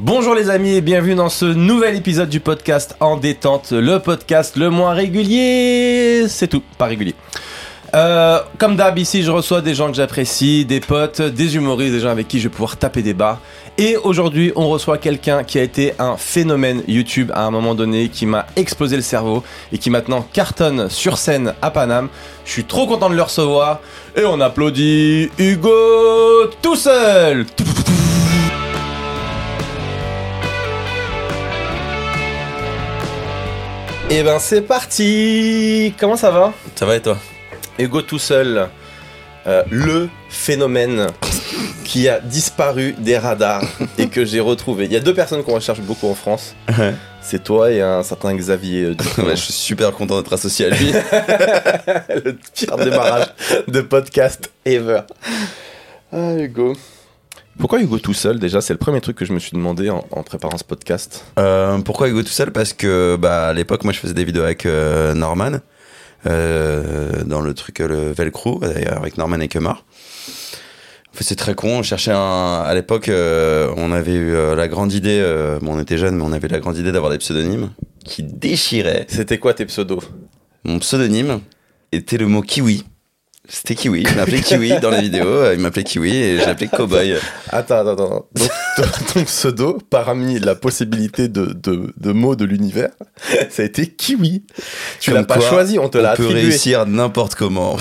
Bonjour les amis et bienvenue dans ce nouvel épisode du podcast En détente, le podcast le moins régulier. C'est tout, pas régulier. Euh, comme d'hab, ici je reçois des gens que j'apprécie, des potes, des humoristes, des gens avec qui je vais pouvoir taper des barres. Et aujourd'hui, on reçoit quelqu'un qui a été un phénomène YouTube à un moment donné, qui m'a explosé le cerveau et qui maintenant cartonne sur scène à Paname. Je suis trop content de le recevoir et on applaudit Hugo tout seul. Et ben c'est parti Comment ça va? Ça va et toi? Hugo tout seul, euh, le phénomène qui a disparu des radars et que j'ai retrouvé. Il y a deux personnes qu'on recherche beaucoup en France. C'est toi et un certain Xavier. euh, Dupont. Je suis super content d'être associé à lui. le pire démarrage de podcast ever. Ah Hugo. Pourquoi Hugo tout seul Déjà, c'est le premier truc que je me suis demandé en, en préparant ce podcast. Euh, pourquoi Hugo tout seul? Parce que bah, à l'époque, moi, je faisais des vidéos avec euh, Norman, euh, dans le truc euh, le Velcro, d'ailleurs, avec Norman et Kemar. En fait, c'est très con. On cherchait un. À l'époque, euh, on avait eu la grande idée. bon, on était jeunes, mais on avait la grande idée d'avoir des pseudonymes qui déchiraient. C'était quoi tes pseudos? Mon pseudonyme était le mot kiwi. C'était Kiwi. Il m'appelait Kiwi dans les vidéos. euh, Il m'appelait Kiwi et je l'appelais Cowboy. Attends, attends, attends. Donc, ton, pseudo, parmi la possibilité de, de, de mots de l'univers, ça a été Kiwi. Tu l'as pas choisi, on te l'a On peut attribué. réussir n'importe comment.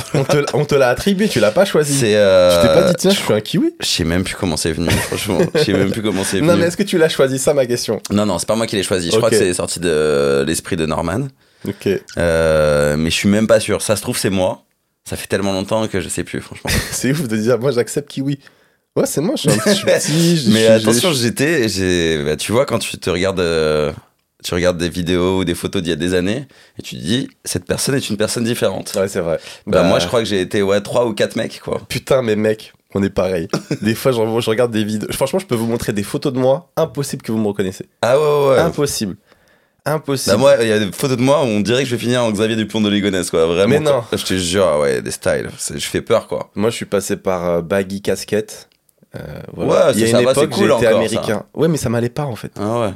On te, l'a attribué, tu l'as pas choisi. C'est. euh, Tu t'es pas dit, tiens, je suis un Kiwi Je sais même plus comment c'est venu, franchement. Je sais même plus comment c'est venu. Non, mais est-ce que tu l'as choisi Ça, ma question? non, non, c'est pas moi qui l'ai choisi. Je crois que c'est sorti de l'esprit de Norman. Ok. Euh, mais je suis même pas sûr. Ça se trouve, c'est moi. Ça fait tellement longtemps que je sais plus, franchement. C'est ouf de dire, moi, j'accepte Kiwi. Ouais, c'est moi, je suis un petit petit. je- mais je- attention, j'étais. bah, tu vois, quand tu te regardes. euh, tu regardes des vidéos ou des photos d'il y a des années et tu te dis cette personne est une personne différente. Ouais, c'est vrai. Bah, moi je crois que j'ai été ouais trois ou quatre mecs quoi. Putain, mais mec, on est pareil. des fois, je, je regarde des vidéos. Franchement, je peux vous montrer des photos de moi. Impossible que vous me reconnaissiez. Ah ouais ouais. ouais. Impossible. Impossible. Bah moi, il y a des photos de moi où on dirait que je vais finir en Xavier Dupont de Ligonnès, quoi. Vraiment. Mais non. Je te jure, ah ouais, des styles. C'est- Je fais peur, quoi. Moi, je suis passé par euh, baggy casquette. Euh, voilà. Ouais, Il y a ça une va, époque, c'est cool encore, américain. Ouais, mais ça m'allait pas en fait. Ah ouais.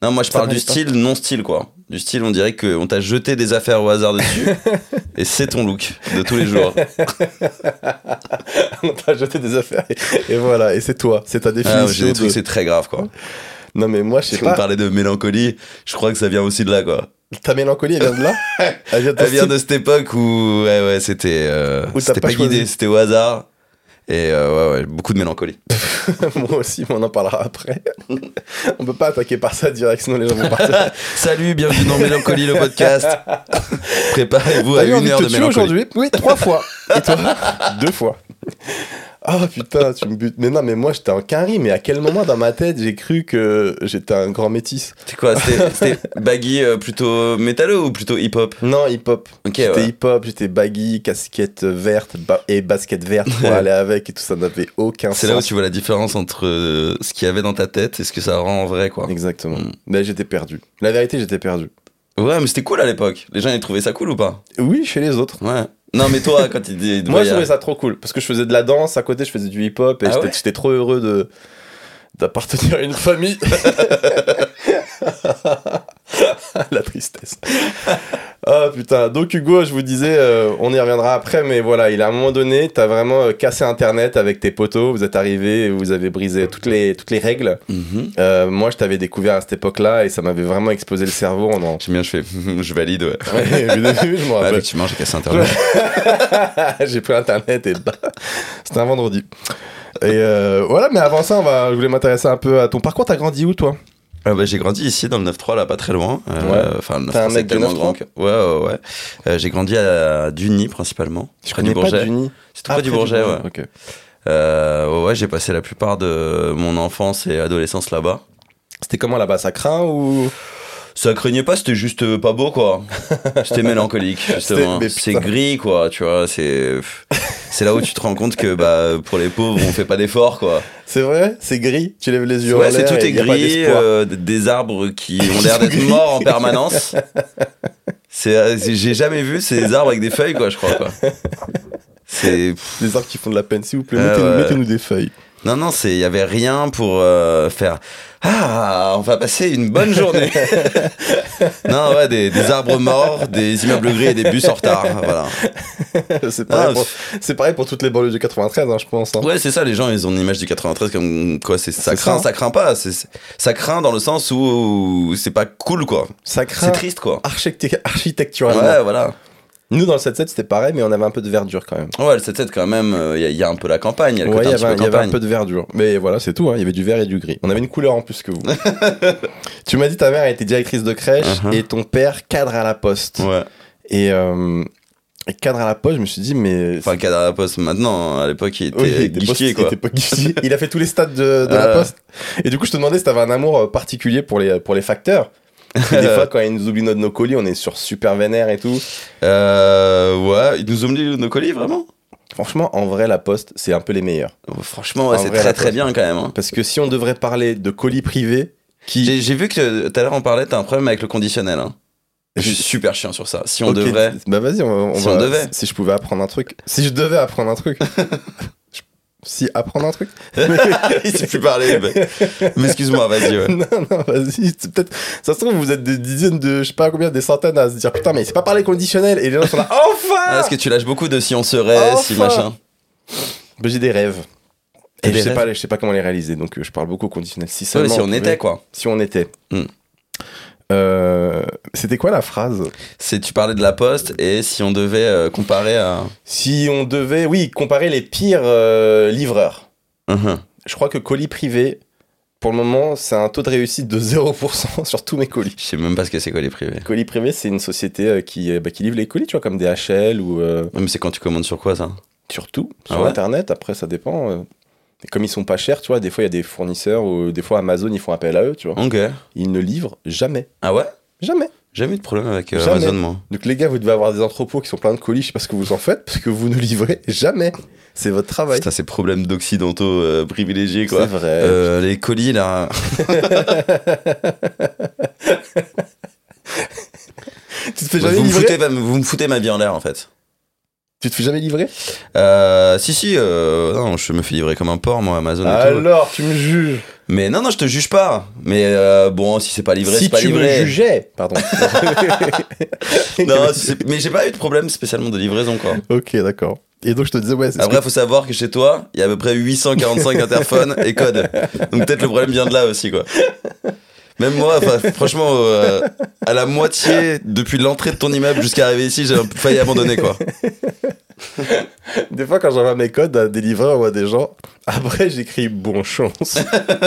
Non, moi je Ça parle du pas. style non style, quoi. Du style, on dirait qu'on t'a jeté des affaires au hasard dessus. et c'est ton look de tous les jours. On t'a jeté des affaires et, et voilà. Et c'est toi. C'est ta Ah, définition. j'ai des de- trucs, c'est très grave, quoi. Non, mais moi, je sais Si on pas. parlait de mélancolie, je crois que ça vient aussi de là, quoi. Ta mélancolie, elle vient de là Elle vient de ton Elle vient style de cette époque où, ouais, ouais, c'était. euh, c'était pas pas, guidé, c'était au hasard. Et euh, ouais, ouais, beaucoup de mélancolie. Moi aussi, mais on en parlera après. on peut pas attaquer par ça direct, sinon les gens vont partir. Salut, bienvenue dans Mélancolie, le podcast. Préparez-vous à une heure de mélancolie. aujourd'hui? Oui, trois fois. Et toi Deux fois. Ah putain, tu me butes. Mais non, mais moi j'étais en quinri, mais à quel moment dans ma tête j'ai cru que j'étais un grand métis? C'est quoi C'était c'était baggy euh, plutôt métalleux ou plutôt hip-hop? Non, hip-hop. Ok, J'étais ouais. hip-hop, j'étais baggy, casquette verte ba- et basket verte pour aller avec et tout ça n'avait aucun sens. C'est là où tu vois la différence entre euh, ce qu'il y avait dans ta tête et ce que ça rend en vrai, quoi. Exactement. Mm. Mais j'étais perdu. La vérité, j'étais perdu. Ouais, mais c'était cool à l'époque. Les gens, ils trouvaient ça cool ou pas? Oui, chez les autres. Ouais. Non, mais toi, quand ils disaient. Moi, je trouvais ça trop cool parce que je faisais de la danse à côté, je faisais du hip-hop et Ah j'étais ouais j'étais trop heureux de d'appartenir à une famille. la tristesse. Ah putain. Donc Hugo, je vous disais, euh, on y reviendra après, mais voilà, il a à un moment donné, t'as vraiment euh, cassé Internet avec tes potos. Vous êtes arrivés, vous avez brisé toutes les toutes les règles. Mhm. Euh, moi, je t'avais découvert à cette époque-là et ça m'avait vraiment explosé le cerveau. On en... J'aime bien, je fais. je valide, ouais. Ouais, je me Ouais, rappelle. effectivement, j'ai cassé Internet. j'ai pris internet et bah, c'était un vendredi. Et euh, voilà, mais avant ça, on va, je voulais m'intéresser un peu à ton parcours. T'as grandi où, toi? Ah bah, j'ai grandi ici dans le 9-3, là, pas très loin. Euh, Ouais. Enfin, le 9-3, T'es un mec de tellement 9-3? grand que- Ouais, ouais, ouais. Euh, j'ai grandi à Duny, principalement. Je près du Bourget. Duny? C'est tout près du Bourget, ouais. Euh, ouais, ouais, j'ai passé la plupart de mon enfance et adolescence là-bas. C'était comment là-bas? Ça craint ou? Ça craignait pas, c'était juste euh, pas beau, quoi. C'était mélancolique, justement. C'est gris, quoi, tu vois. C'est c'est là où tu te rends compte que bah, pour les pauvres, on fait pas d'efforts, quoi. C'est vrai? C'est gris? Tu lèves les yeux Ouais, c'est tout est gris, euh, des arbres qui ont l'air d'être morts en permanence. C'est, euh, j'ai jamais vu ces arbres avec des feuilles, quoi, je crois, quoi. C'est, Des arbres qui font de la peine, s'il vous plaît. Ah mettez-nous des feuilles. Non, non, c'est, il y avait rien pour euh, faire. Ah, on va passer une bonne journée. non, ouais, des, des arbres morts, des immeubles gris et des bus en retard. Voilà. c'est pareil, Ah, pour- c'est pareil pour toutes les banlieues du 93, hein, je pense. hein. Ouais, c'est ça, les gens, ils ont une image du 93 comme quoi c'est, ça C'est craint, ça, ça, craint pas. C'est, c'est- ça craint dans le sens où c'est pas cool, quoi. Ça C'est craint triste, quoi. architecturalement. Ouais, voilà. Nous, dans le 7-7, c'était pareil, mais on avait un peu de verdure quand même. Ouais, le 7-7, quand même, il y, a- y a un peu la campagne, il y a le Ouais, y y avait un peu de verdure. Mais voilà, c'est tout. hein. Il y avait du vert et du gris. On avait une couleur en plus que vous. tu m'as dit ta mère était directrice de crèche Uh-huh. et ton père cadre à la poste. Ouais. Et, euh, et cadre à la poste, je me suis dit, mais. Enfin, cadre à la poste maintenant, à l'époque, il était Oui, il était guichetier, poste- quoi. il était a fait tous les stades de, de la Ah. poste. Et du coup, je te demandais si t'avais un amour euh, particulier pour les, pour les facteurs. Des fois, quand ils nous oublient notre- nos colis, on est sur super vénère et tout. Euh, ouais, ils nous mis nos colis, vraiment? Franchement, en vrai, la poste, c'est un peu les meilleurs. Franchement, ouais, c'est vrai, très très poste. bien quand même. hein. Parce que si on devrait parler de colis privés, qui. J'ai vu que tout à l'heure on parlait, t'as un problème avec le conditionnel. Hein. Je suis super chiant sur ça. Si on Ok, devrait. Bah vas-y, on, on Si va- on devait. Si je pouvais apprendre un truc. Si je devais apprendre un truc. Si apprendre un truc. Il sait plus parler. Mais, mais excuse-moi, vas-y. Ouais. non, non, vas-y. Peut-être. Ça se trouve, vous êtes des dizaines de. Je sais pas combien, des centaines à se dire putain, mais c'est pas parler conditionnel. Et les gens sont là. Enfin Ah, Est-ce que tu lâches beaucoup de si on serait, si Enfin machin Bah, J'ai des rêves. Et des je sais, rêves pas, je sais pas comment les réaliser, donc euh, je parle beaucoup au conditionnel. Si Ouais, seulement Si on pouvait- était quoi. Si on était. Hmm. Euh, C'était quoi la phrase? C'est tu parlais de la poste et si on devait euh, comparer à. Si on devait, oui, comparer les pires euh, livreurs. Mhm. Je crois que colis privé, pour le moment, c'est un taux de réussite de 0% sur tous mes colis. Je sais même pas ce que c'est colis privé. Colis privé, c'est une société euh, qui, bah, qui livre les colis, tu vois, comme DHL ou Mais c'est quand tu commandes sur quoi ça? surtout Ah sur ouais? Internet. Après, ça dépend. Et comme ils sont pas chers, tu vois, des fois, il y a des fournisseurs ou des fois Amazon, ils font appel à eux, tu vois. Ok. Ils ne livrent jamais. Ah ouais? Jamais. Jamais eu de problème avec euh. Amazon, moi. Donc les gars, vous devez avoir des entrepôts qui sont pleins de colis, je sais pas ce que vous en faites, parce que vous ne livrez jamais. C'est votre travail. Putain, ces problèmes d'occidentaux euh, privilégiés, quoi. C'est vrai. Euh, les colis, là. tu te fais vous, jamais me livrer foutez, vous me foutez ma vie en l'air, en fait. Tu te fais jamais livrer? Euh, si, si, euh, non, je me fais livrer comme un porc, moi, Amazon et tout. Alors, tu me juges. Mais non, non, je te juge pas. Mais euh, bon, si c'est pas livré, si c'est pas tu livré. me jugeais, pardon. Non, si mais j'ai pas eu de problème spécialement de livraison, quoi. ok, d'accord. Et donc je te disais, ouais, c'est ce Après, que- faut savoir que chez toi, il y a à peu près 845 interphones et codes. Donc peut-être le problème vient de là aussi, quoi. Même moi, franchement, euh, à la moitié depuis l'entrée de ton immeuble jusqu'à arriver ici, j'ai failli abandonner, quoi. des fois quand j'envoie mes codes à des livreurs ou à des gens, après j'écris bon chance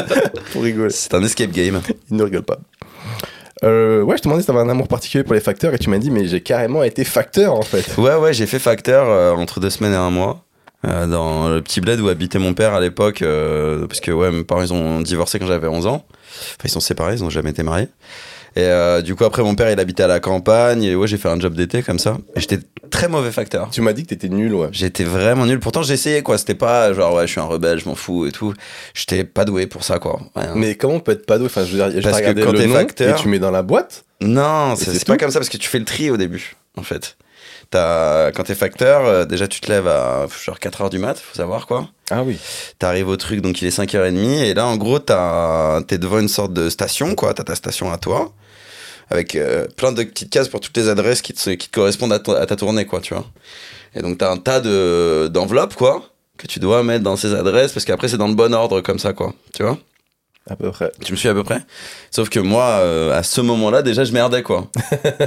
pour rigoler. C'est un escape game. Ils ne rigolent pas. Euh, ouais, je te demandais si t'avais un amour particulier pour les facteurs et tu m'as dit, mais j'ai carrément été facteur en fait. Ouais, ouais, j'ai fait facteur euh, entre deux semaines et un mois. Euh, dans le petit bled où habitait mon père à l'époque, euh, parce que ouais, mes parents ils ont divorcé quand j'avais 11 ans. Enfin, ils sont séparés, ils ont jamais été mariés. Et euh, du coup, après, mon père il habitait à la campagne, et ouais, j'ai fait un job d'été comme ça. Et j'étais très mauvais facteur. Tu m'as dit que t'étais nul, ouais. J'étais vraiment nul. Pourtant, j'essayais quoi. C'était pas genre ouais, je suis un rebelle, je m'en fous et tout. J'étais pas doué pour ça quoi. Ouais. Mais comment on peut être pas doué? Enfin, je veux dire, Parce que quand t'es facteur- et tu mets dans la boîte? Non, c'est pas tout? comme ça parce que tu fais le tri au début, en fait. T'as- quand t'es facteur, euh, déjà tu te lèves à genre 4h du mat, faut savoir quoi. Ah oui. T'arrives au truc, donc il est 5h30, et là en gros t'as- t'es devant une sorte de station, quoi. T'as ta station à toi, avec euh, plein de petites cases pour toutes les adresses qui te, qui te correspondent à, ta tournée, quoi, tu vois. Et donc t'as un tas de- d'enveloppes, quoi, que tu dois mettre dans ces adresses, parce qu'après c'est dans le bon ordre, comme ça, quoi, tu vois. À peu près. Tu me suis à peu près Sauf que moi, euh, à ce moment-là, déjà, je merdais, quoi.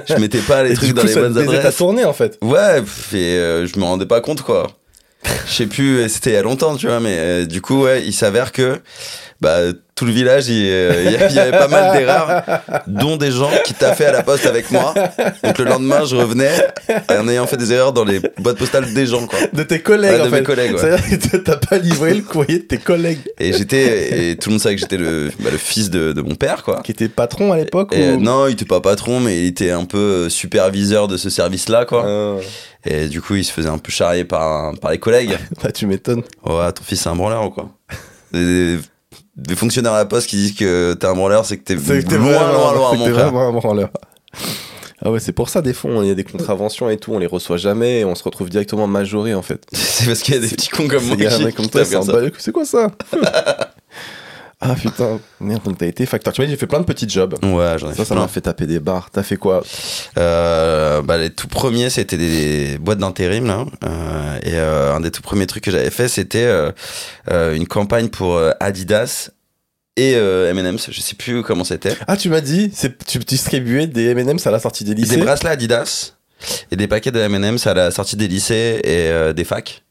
je mettais pas les trucs dans les ça bonnes adresses. tournée en fait. Ouais, et euh, je me rendais pas compte, quoi. Je sais plus, c'était il y a longtemps, tu vois, mais euh, du coup, ouais, il s'avère que bah, tout le village, il euh, il y, avait pas mal d'erreurs, dont des gens qui taffaient à la poste avec moi. Donc le lendemain, je revenais en ayant fait des erreurs dans les boîtes postales des gens, quoi. De tes collègues Ouais, en de fait. mes collègues, ouais. C'est-à-dire que t'as pas livré le courrier de tes collègues. Et j'étais, et tout le monde savait que j'étais le, bah, le fils de, de mon père, quoi. Qui étaient patron à l'époque euh, non, il était pas patron, mais il était un peu euh, superviseur de ce service-là, quoi. Ah, Et du coup, il se faisait un peu charrier par, par les collègues. bah tu m'étonnes. Ouais, ton fils, c'est un branleur ou quoi des, fonctionnaires à la poste qui disent que t'es un branleur, c'est que t'es loin, vraiment- loin, loin, mon frère. un branleur. Ah ouais, c'est pour ça, des fois, il y a des contraventions et tout, on les reçoit jamais et on se retrouve directement majoré en fait. C'est parce qu'il y a des petits cons comme moi qui comme toi, C'est quoi ça? Ah putain, merde, donc t'as été facteur. Tu m'as dit, j'ai fait plein de petits jobs. Ouais, j'en ai Ça, fait ça m'a fait taper des barres. T'as fait quoi Euh, bah, les tout premiers, c'était des boîtes d'intérim, là. Euh, et euh, un des tout premiers trucs que j'avais fait, c'était euh, euh, une campagne pour euh, Adidas et euh, M&M's. Je sais plus comment c'était. Ah, tu m'as dit, c'est- tu distribuais des M&M's à la sortie des Des lycées. bracelets Adidas et des paquets de M&M's à la sortie des lycées et euh, des facs.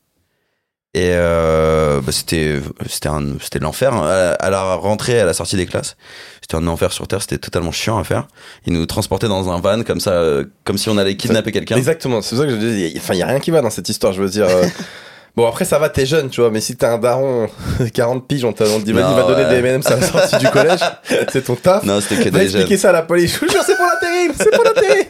Et euh, bah, c'était c'était un- c'était l'enfer hein. à, à la rentrée à la sortie des classes c'était un enfer sur terre c'était totalement chiant à faire ils nous transportaient dans un van comme ça euh, comme si on allait kidnapper quelqu'un Exactement, c'est pour ça que je dis, enfin, il y a rien qui va dans cette histoire, je veux dire. euh, Bon, après, ça va, t'es jeune, tu vois, mais si t'es un daron, 40 piges, on t'a on te dit, vas-y, va donner des M&M's à la sortie du collège, c'est ton taf. non c'était que des expliquer jeunes ça à la police. Je vous jure, c'est pour l'intérim, c'est pour l'intérim.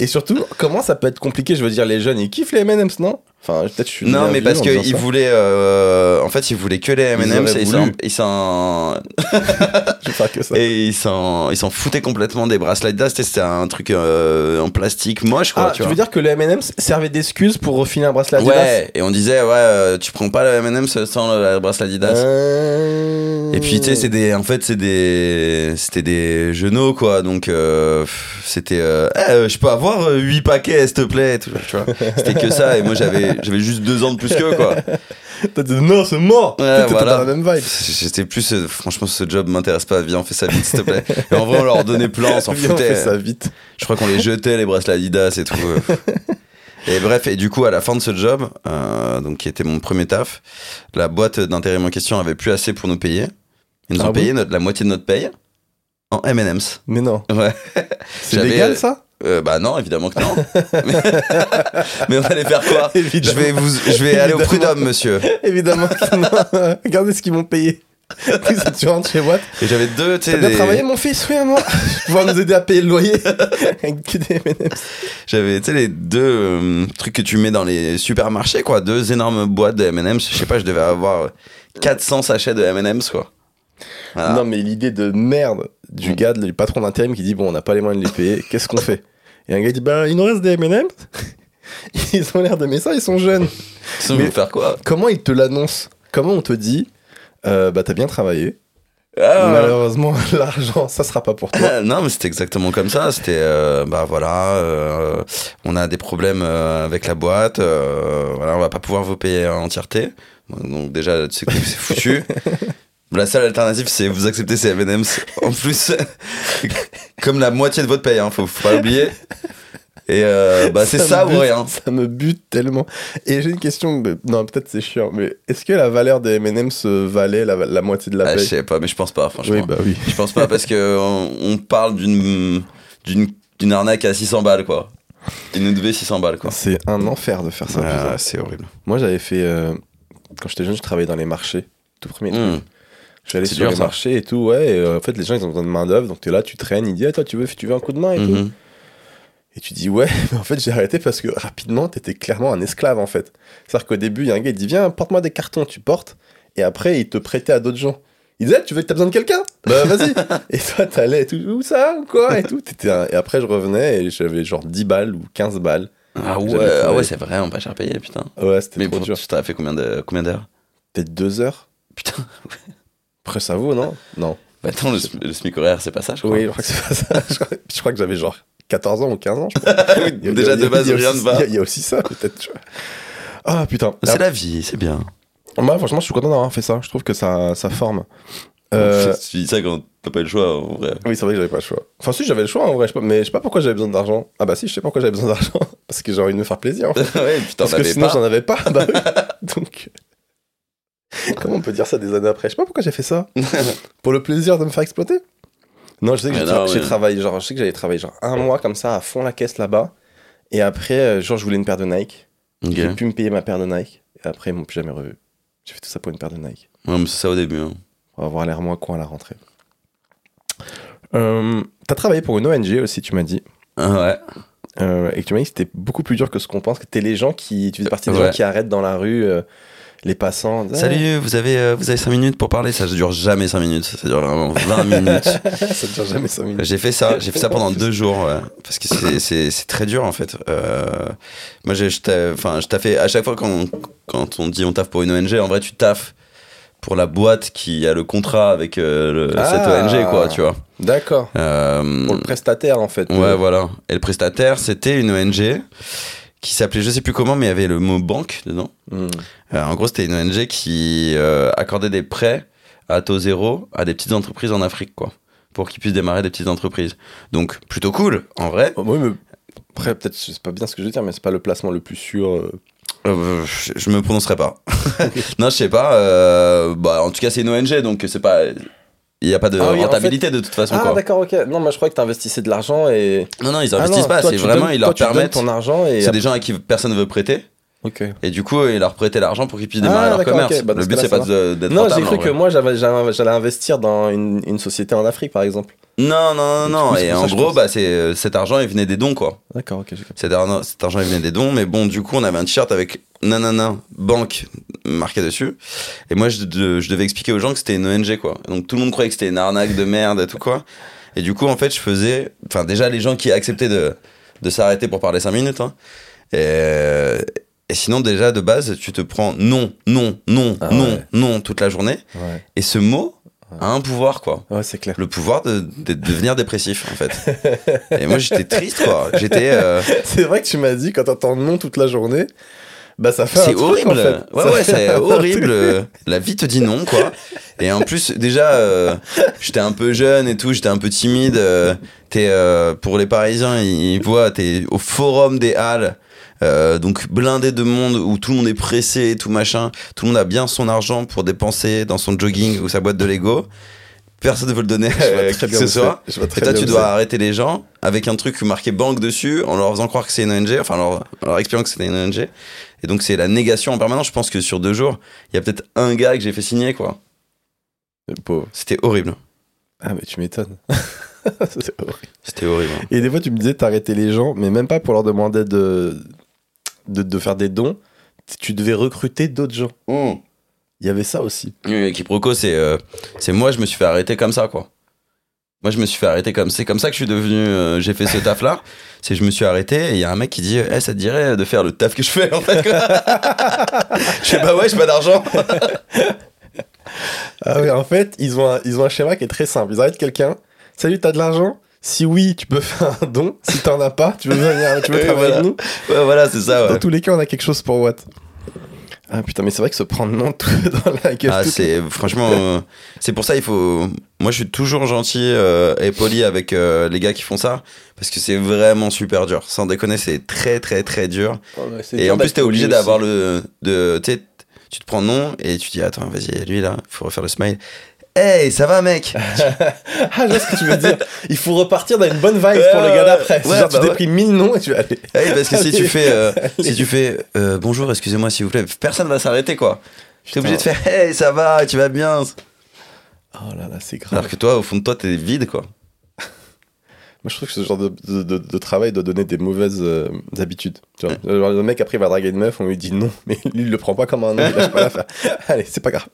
Et surtout, comment ça peut être compliqué Je veux dire, les jeunes, ils kiffent les M&M's, non? Enfin, peut-être je suis. non mais parce ça. voulaient euh, en fait ils voulaient que les M&M's ils s'en- Je faire que ça. et ils s'en ils s'en foutaient complètement des bracelets Adidas C'était- un truc euh, en plastique moche quoi Ah, tu tu vois veux dire que le M&M's servait d'excuse pour refiler un bracelet Adidas Ouais, et on disait, ouais, euh, tu prends pas le M&M's sans le bracelet Adidas. Euh, Et puis, tu sais, c'est des, en fait, c'est des, c'était des genoux, quoi. Donc, c'était, euh, Eh, je peux avoir 8 paquets, s'il te plaît, tu vois. C'était que ça, et moi, j'avais, j'avais juste deux ans de plus qu'eux, quoi. T'as dit non, c'est mort Ouais, T'étais voilà. dans la même vibe. J'étais plus, euh, franchement, ce job m'intéresse pas. Viens, on fait ça vite, s'il te plaît. Et en vrai, on leur donnait plein, on s'en Viens, on foutait. fait ça vite. Je crois qu'on les jetait, les bracelets Adidas et tout. Et bref, et du coup, à la fin de ce job, euh, donc qui était mon premier taf, la boîte d'intérim en question avait plus assez pour nous payer. Ils nous Ah ont bon payé notre- la moitié de notre paye en M&M's. Mais non. Ouais. C'est légal ça? Euh, bah non, évidemment que non. mais, mais on allait faire quoi? Je vais vous, je vais aller au prud'homme, monsieur. Évidemment que non. Regardez ce qu'ils m'ont payé. Ça, tu rentres chez Watt. Et j'avais deux, tu sais, bien des- travaillé mon fils, oui, maman. Pouvoir nous aider à payer le loyer. J'avais, tu sais, les deux euh, trucs que tu mets dans les supermarchés, quoi. Deux énormes boîtes de M&M's. Je sais pas, je devais avoir 400 sachets de M&M's, quoi. Non, mais l'idée de merde du Mm. gars, du patron d'intérim qui dit Bon, on n'a pas les moyens de les payer, qu'est-ce qu'on fait? Et un gars dit Bah, il nous reste des M&M's. Ils ont l'air d'aimer ça, ils sont jeunes. Mais- faire quoi? Comment ils te l'annoncent? Comment on te dit euh, Bah, t'as bien travaillé. Ah, Malheureusement, l'argent, ça sera pas pour toi. Euh, non, mais c'était exactement comme ça. C'était, euh, bah voilà, euh, on a des problèmes avec la boîte, voilà, on va pas pouvoir vous payer en entièreté. Donc déjà, tu sais que c'est foutu. La seule alternative, c'est vous accepter ces M&M's. En plus, comme la moitié de votre paye, hein, faut, faut pas l'oublier. Et euh, bah c'est ça me ou rien. Ça me bute tellement. Et j'ai une question, mais- non, peut-être c'est chiant, mais est-ce que la valeur des M&M's valait la, la moitié de la Ah, je paye sais pas, mais je pense pas, franchement. Oui, bah oui. Je pense pas parce que on, on parle d'une d'une d'une arnaque à 600 balles quoi. Il nous devait 600 balles quoi. C'est un enfer de faire ça. Ah, c'est horrible. Moi, j'avais fait. euh, quand j'étais jeune, je travaillais dans les marchés. Tout premier. Mmh. Je suis allé C'est sur dur, les ça. marchés et tout, ouais. Et, euh, en fait, les gens, ils ont besoin de main-d'œuvre. Donc, t'es là, tu traînes. Ils disent, ah, toi, tu veux, tu veux un coup de main et tout. Mhm. Et tu dis, ouais. Mais en fait, j'ai arrêté parce que rapidement, t'étais clairement un esclave, en fait. C'est-à-dire qu'au début, il y a un gars, il dit, viens, porte-moi des cartons, tu portes. Et après, il te prêtait à d'autres gens. Il disait, tu veux, t'as besoin de quelqu'un? Bah, vas-y. et toi, t'allais et tout, où ça, ou quoi, et tout. T'étais un- Et après, je revenais et j'avais genre 10 balles ou 15 balles. Ah ouais, ah ouais c'est vraiment pas cher payé putain. Ouais, c'était Mais trop pour, dur. tu t'as fait combien de combien d'heures? Peut-être 2 heures. Putain. Après, ça vaut, non? Non. Bah attends le, le SMIC horaire c'est pas ça je crois. Oui, je crois que c'est pas ça. Je crois, que j'avais genre 14 ans ou 15 ans, je crois. A- Déjà a- de base rien ne va. Il y a- aussi ça, peut-être. Ah putain. C'est la vie c'est bien. Moi, franchement, je suis content d'avoir fait ça. Je trouve que ça, ça forme. Euh, Tu dis ça quand t'as pas eu le choix en vrai. oui, c'est vrai que j'avais pas le choix. Enfin, si, j'avais le choix en vrai, je sais pas, mais je sais pas pourquoi j'avais besoin d'argent. Ah bah si, je sais pas pourquoi j'avais besoin d'argent. Parce que j'ai envie de me faire plaisir. En fait. ouais putain Parce que sinon, j'en avais pas. Bah oui. Donc. Comment on peut dire ça des années après? Je sais pas pourquoi j'ai fait ça. Pour le plaisir de me faire exploiter? Non, je sais que j'ai tra- travaillé, genre, je sais que j'avais travaillé genre un mois comme ça à fond la caisse là-bas. Et après, euh, genre, je voulais une paire de Nike. Ok. J'ai pu me payer ma paire de Nike. Et après, ils m'ont plus jamais revu. J'ai fait tout ça pour une paire de Nike. Ouais mais c'est ça au début. hein. On va avoir l'air moins con à la rentrée. Euh, T'as travaillé pour une ONG aussi, tu m'as dit. Ah ouais. euh, et que tu m'as dit que c'était beaucoup plus dur que ce qu'on pense, que t'es les gens qui, tu faisais partie des gens qui arrêtent dans la rue euh, les passants. Salut, vous avez, euh, vous avez 5 minutes pour parler Ça dure jamais 5 minutes, ça dure vraiment 20 minutes. ça dure jamais 5 minutes. J'ai fait ça, j'ai fait ça pendant deux jours, ouais, parce que c'est- très dur en fait. Euh, moi, je t'ai- enfin, je taffais à chaque fois quand, quand on dit on taffe pour une ONG, en vrai, tu taffes pour la boîte qui a le contrat avec euh, le- Ah. cette ONG, quoi, tu vois. D'accord. Euh, Pour le prestataire, en fait. ouais, voilà. Et le prestataire, c'était une ONG qui s'appelait, je sais plus comment, mais il y avait le mot banque dedans. Hmm. Euh, en gros, c'était une ONG qui euh, accordait des prêts à taux zéro à des petites entreprises en Afrique, quoi, pour qu'ils puissent démarrer des petites entreprises. Donc, plutôt cool, en vrai. Oh, oui, mais après, peut-être, c'est pas bien ce que je veux dire, mais c'est pas le placement le plus sûr. euh. Euh, je, je me prononcerai pas. non, je sais pas. euh, bah, en tout cas, c'est une ONG, donc c'est pas. Il n'y a pas de Ah oui, en rentabilité de toute façon, Ah, d'accord, ok. Non, moi je croyais que t'investissais de l'argent et. Non, non, ils Ah investissent non, pas. C'est tu vraiment, donnes- ils leur toi, tu permettent. ton argent et. C'est des gens à qui personne ne veut prêter. Ok. Et du coup, ils leur prêtaient l'argent pour qu'ils puissent Ah, démarrer leur commerce. Bah, le but, c'est pas d'être Non, j'ai cru que moi j'allais investir dans une, une société en Afrique par exemple. Non, non, non, non. Et en gros, bah, c'est, cet argent, il venait des dons, quoi. D'accord, ok. Cet argent, cet argent, il venait des dons. Mais bon, du coup, on avait un t-shirt avec nanana, banque, marqué dessus. Et moi, je, de- je devais expliquer aux gens que c'était une ONG, quoi. Donc, tout le monde croyait que c'était une arnaque de merde et tout, quoi. Et du coup, en fait, je faisais. Enfin, déjà, les gens qui acceptaient de, de s'arrêter pour parler 5 minutes, hein. Et, et sinon, déjà, de base, tu te prends non, non, non, Ah non, ouais. non toute la journée. Ouais, Et ce mot a un pouvoir, quoi ouais c'est clair. le pouvoir de, de devenir dépressif en fait. Et moi j'étais triste quoi. J'étais euh, C'est vrai que tu m'as dit quand t'entends non toute la journée, bah ça fait c'est truc, horrible. en fait. Ouais Ça ouais, c'est horrible. La vie te dit non quoi. Et en plus déjà euh, j'étais un peu jeune et tout, j'étais un peu timide. euh, t'es euh, pour les Parisiens, ils, ils voient t'es au forum des Halles. donc blindé de monde où tout le monde est pressé et tout machin, tout le monde a bien son argent pour dépenser dans son jogging ou sa boîte de Lego. Personne ne veut le donner à qui que ce soit. c'est. Et toi, tu dois c'est. arrêter les gens avec un truc marqué banque dessus, en leur faisant croire que c'est une ONG, enfin, en leur, en leur expliquant que c'était une ONG. Et donc, c'est la négation en permanence. Je pense que sur deux jours, il y a peut-être un gars que j'ai fait signer, quoi. C'était horrible. Ah mais tu m'étonnes. Horrible. C'était horrible. Et des fois tu me disais t'arrêtais les gens, mais même pas pour leur demander de, de, de faire des dons. Tu devais recruter d'autres gens. Il y avait ça aussi. Oui, c'est euh, moi, je me suis fait arrêter comme ça, quoi. Moi, je me suis fait arrêter comme c'est comme ça que je suis devenu. euh, j'ai fait ce taf là. C'est je me suis arrêté et il y a un mec qui dit, eh, ça te dirait de faire le taf que je fais en fait. je sais bah ouais, j'ai pas d'argent. Ah oui, en fait, ils ont, un, ils ont un schéma qui est très simple. Ils arrêtent quelqu'un. Salut, t'as de l'argent? Si oui, tu peux faire un don. Si t'en as pas, tu veux venir, tu veux travailler avec nous. Ouais, voilà, c'est ça. Dans tous les cas, on a quelque chose pour Watt. Ah putain, mais c'est vrai que se prendre non tout dans la gueule. Ah, c'est franchement, euh, c'est pour ça il faut. Moi, je suis toujours gentil euh, et poli avec euh, les gars qui font ça parce que c'est vraiment super dur. Sans déconner, c'est très très très dur. C'est Et dur en plus, t'es obligé d'avoir le. De, tu te prends non et tu dis attends, vas-y, lui là, faut refaire le smile. Hey, ça va, mec? Ah, je vois ce que tu veux dire. Il faut repartir dans une bonne vibe Ouais, pour le gars ouais. d'après. Ouais, genre, bah tu t'es pris 1000 noms et tu vas aller. Hey, Parce que si tu fais, euh, si tu fais euh, bonjour, excusez-moi s'il vous plaît, personne va s'arrêter quoi. T'es obligé de faire hey, ça va, tu vas bien. Oh là là, c'est grave. Alors que toi, au fond de toi, t'es vide quoi. Moi, je trouve que ce genre de, de, de- de travail doit donner des mauvaises euh, habitudes. Tu vois, genre, le mec, après, il va draguer une meuf, on lui dit non, mais lui, il le prend pas comme un non, il lâche pas l'affaire. Allez, c'est pas grave.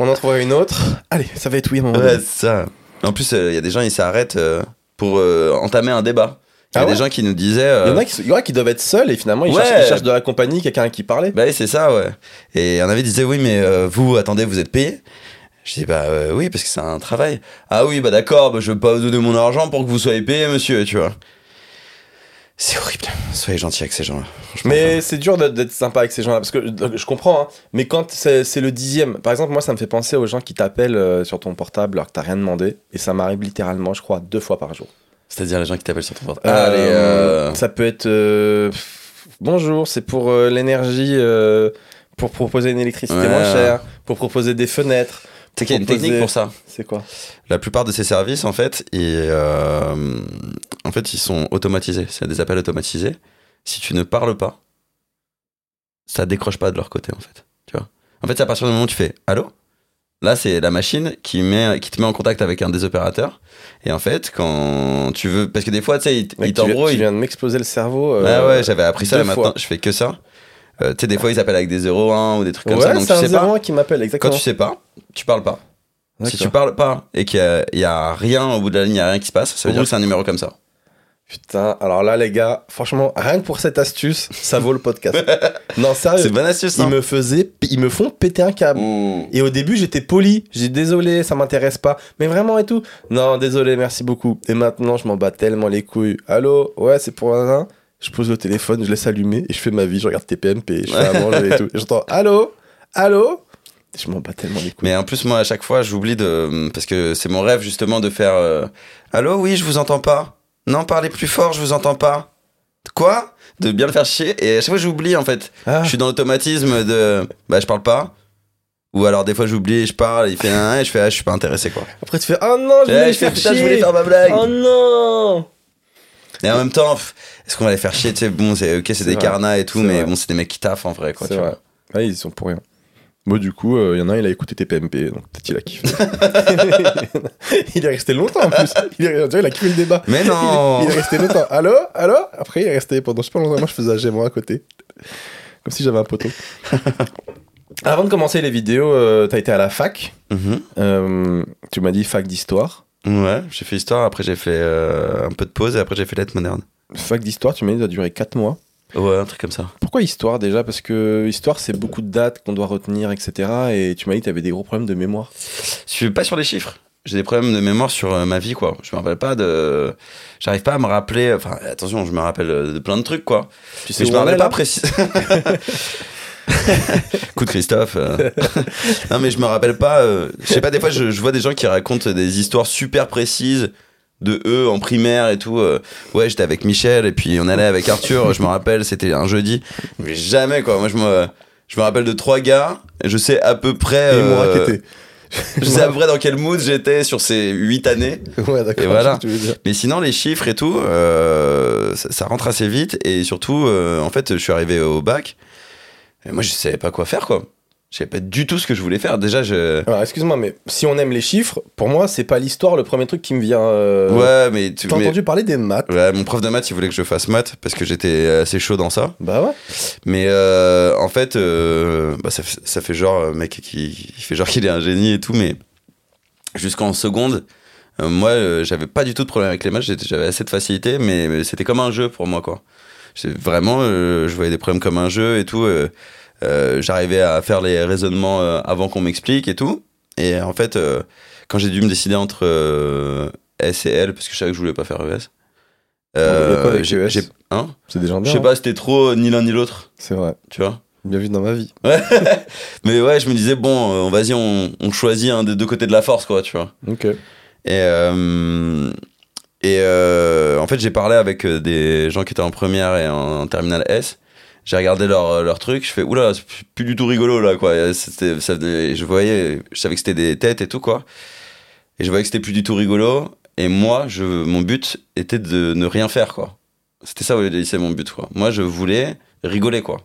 On en trouvera une autre. Allez, ça va être oui à un moment Ouais, donné. c'est ça. En plus, il y a des gens, ils s'arrêtent euh, pour euh, entamer un débat. Il y a Ah des gens qui nous disaient. Il y euh, en a qui, il y en a qui doivent être seuls et finalement, ils, Ouais. cherchent, ils cherchent de la compagnie, quelqu'un à qui parler. Bah oui, c'est ça, ouais. Et en avait qui disaient, oui, mais euh, vous, attendez, vous êtes payé Je dis, bah euh, oui, parce que c'est un travail. Ah oui, bah d'accord, bah, je vais pas vous donner mon argent pour que vous soyez payé, monsieur, tu vois. C'est horrible. Soyez gentil avec ces gens-là. Mais c'est dur d'être- sympa avec ces gens-là, parce que je- je comprends, hein, mais quand c'est le dixième, par exemple, moi ça me fait penser aux gens qui t'appellent euh, sur ton portable alors que t'as rien demandé, et ça m'arrive littéralement, je crois, deux fois par jour. C'est-à-dire les gens qui t'appellent sur ton portable. Euh, Ah, les, euh, Ça peut être euh, bonjour, c'est pour euh, l'énergie, euh, pour proposer une électricité Ouais. moins chère, pour proposer des fenêtres. Sais qu'il y a une technique pour ça. C'est quoi? La plupart de ces services, en fait, ils, euh, en fait, ils sont automatisés. C'est des appels automatisés. Si tu ne parles pas, ça décroche pas de leur côté, en fait. Tu vois? En fait, c'est à partir du moment où tu fais Allô? Là, c'est la machine qui, met, qui te met en contact avec un des opérateurs. Et en fait, quand tu veux. Parce que des fois, tu sais, il, Mec, il tu, viens, de m'exploser le cerveau. euh, Ah ouais, j'avais appris ça et maintenant fois. je fais que ça. Euh, tu sais, des fois ils appellent avec des 01 ou des trucs comme ouais, ça, donc c'est tu un pas. 01 qui m'appelle, Quand exactement. tu sais pas, tu parles pas. Si tu parles pas et qu'il y a, il y a rien au bout de la ligne, il y a rien qui se passe, ça veut dire que c'est un numéro comme ça. Putain, alors là, les gars, franchement, rien que pour cette astuce, ça vaut le podcast. non, C'est sérieux. une bonne astuce, Ils hein. me faisaient, ils me font péter un câble. Mmh. Et au début, j'étais poli. J'ai désolé, ça m'intéresse pas. Mais vraiment et tout. Non, désolé, merci beaucoup. Et maintenant, je m'en bats tellement les couilles. Allô? Ouais, c'est pour un. un? Je pose le téléphone, je laisse allumer et je fais ma vie. Je regarde TPMP, je fais à manger et tout. Et j'entends Allô? Allô? Je m'en bats tellement les couilles. Mais en plus, moi, à chaque fois, j'oublie de. Parce que c'est mon rêve, justement, de faire. euh, Allô, oui, je vous entends pas. Non, parlez plus fort, je vous entends pas. Quoi? De bien le faire chier. Et à chaque fois, j'oublie, en fait. Ah, Je suis dans l'automatisme de. Bah, je parle pas. Ou alors, des fois, j'oublie, je parle, il fait un, et je fais, ah, je suis pas intéressé, quoi. Après, tu fais Oh non, je Eh, voulais je fais, faire putain, je voulais faire ma blague. Oh non Et en même temps, est-ce qu'on va les faire chier Tu sais, bon, c'est ok, c'est des vrai. carnats et tout, mais vrai. bon, c'est des mecs qui taffent en vrai, quoi. Tu vrai. vois. Ah, ils sont pour rien. Bon, du coup, il y en a un, il a écouté TPMP, donc peut-être il a kiffé. il est resté longtemps en plus. Il, est, il a kiffé le débat. Mais non Il est resté longtemps. Allô? Allô? Après, il est resté pendant je sais pas longtemps. Moi, je faisais un moi à côté. Comme si j'avais un poteau. Avant de commencer les vidéos, euh, t'as été à la fac. Mhm. Euh, tu m'as dit fac d'histoire. Ouais, j'ai fait histoire, après j'ai fait euh, un peu de pause et après j'ai fait lettres modernes. Fac d'histoire, tu m'as dit, ça a duré 4 mois. Ouais, un truc comme ça. Pourquoi histoire déjà? Parce que histoire, c'est beaucoup de dates qu'on doit retenir, etc. Et tu m'as dit t'avais des gros problèmes de mémoire. Je suis pas sur les chiffres. J'ai des problèmes de mémoire sur euh, ma vie, quoi. Je me rappelle pas de. J'arrive pas à me rappeler. Enfin, attention, je me rappelle euh, de plein de trucs, quoi. Tu Mais je me rappelle pas précis. Coup de Christophe. euh. non, mais je me rappelle pas. euh, Je sais pas, des fois, je, je vois des gens qui racontent des histoires super précises de eux en primaire et tout. euh, ouais, j'étais avec Michel et puis on allait avec Arthur. Je me rappelle, c'était un jeudi. Mais jamais, quoi. Moi, je me, je me rappelle de trois gars. et Je sais à peu près. Et je sais à peu près dans quel mood j'étais sur ces huit années. Ouais, d'accord. Et voilà. Mais sinon, les chiffres et tout, euh, ça, ça rentre assez vite. Et surtout, euh, en fait, je suis arrivé au bac. Et moi, je savais pas quoi faire, quoi. Je savais pas du tout ce que je voulais faire. Déjà, je. Alors, excuse-moi, mais si on aime les chiffres, pour moi, c'est pas l'histoire le premier truc qui me vient. euh, Ouais, mais. tu- T'as mais- entendu parler des maths Ouais, mon prof de maths, il voulait que je fasse maths parce que j'étais assez chaud dans ça. Bah ouais. Mais euh, en fait, euh, bah, ça, fait- ça fait genre, euh, mec qui il fait genre qu'il est un génie et tout, mais jusqu'en seconde, euh, moi, euh, j'avais pas du tout de problème avec les maths, j'étais- j'avais assez de facilité, mais, mais c'était comme un jeu pour moi, quoi. Vraiment, euh, je voyais des problèmes comme un jeu et tout. euh, euh, J'arrivais à faire les raisonnements euh, avant qu'on m'explique et tout. Et en fait, euh, quand j'ai dû me décider entre euh, S et L, parce que je savais que je voulais pas faire ES. Quoi avec j'ai- hein C'est déjà je bien. sais pas, c'était trop ni l'un ni l'autre, C'est vrai. tu vois. Bien vu dans ma vie. Mais ouais, je me disais, bon, euh, vas-y, on, on choisit un des deux côtés de la force, quoi, tu vois. Ok. Et, euh, et euh, en fait, j'ai parlé avec euh, des gens qui étaient en première et en, en terminale S. J'ai regardé leur, leur truc, je fais, oula, c'est plus du tout rigolo, là, quoi. Je voyais, je savais que c'était des têtes et tout, quoi. Et je voyais que c'était plus du tout rigolo. Et moi, je, mon but était de ne rien faire, quoi. C'était ça lycée, mon but, quoi. Moi, je voulais rigoler, quoi.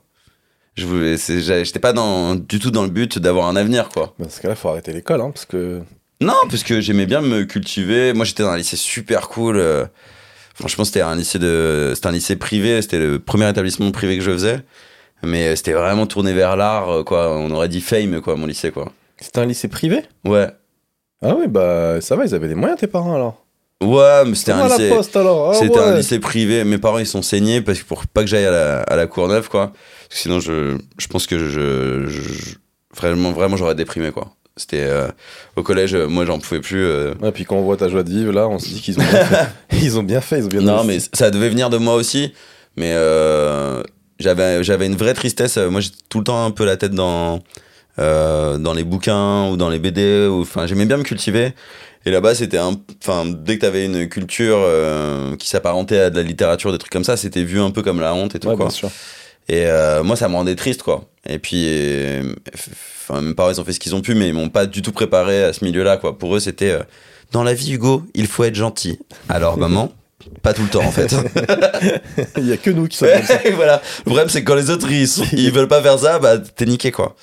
Je voulais, c'est- j'étais pas du tout dans le but d'avoir un avenir, quoi. Dans ce cas-là, faut arrêter l'école, hein, parce que. Non, parce que j'aimais bien me cultiver. Moi, j'étais dans un lycée super cool. euh, Franchement, c'était un lycée de, c'était un lycée privé. C'était le premier établissement privé que je faisais. Mais c'était vraiment tourné vers l'art, euh, quoi. On aurait dit fame, quoi, mon lycée, quoi. C'était un lycée privé? Ouais. Ah oui, bah ça va, ils avaient des moyens, tes parents alors. Ouais, mais c'était un lycée. Ah C'était un lycée privé. Mes parents, ils sont saignés parce que pour pas que j'aille à la, à la Courneuve, quoi. Parce que sinon, je, je pense que je- vraiment, vraiment, j'aurais déprimé, quoi. C'était euh, au collège, euh, moi, j'en pouvais plus. euh, Ouais, puis quand on voit ta joie de vivre, là, on se dit qu'ils ont bien fait. ils ont bien fait, ils ont bien Non, mais ça devait venir de moi aussi. Mais euh, j'avais, j'avais une vraie tristesse. Moi, j'ai tout le temps un peu la tête dans, dans les bouquins ou dans les BD. Enfin, j'aimais bien me cultiver. Et là-bas, c'était un. Enfin, dès que t'avais une culture qui s'apparentait à de la littérature, des trucs comme ça, c'était vu un peu comme la honte et tout, Ouais, quoi. bien sûr. Et moi, ça me rendait triste, quoi. Et puis, euh, enfin, mes parents, ils ont fait ce qu'ils ont pu, mais ils m'ont pas du tout préparé à ce milieu-là, quoi. Pour eux, c'était euh, dans la vie, Hugo, il faut être gentil. Alors, maman, pas tout le temps, en fait. Il y a que nous qui sommes comme ça. voilà. Le problème, c'est que quand les autres, ils, ils veulent pas faire ça, bah, t'es niqué, quoi.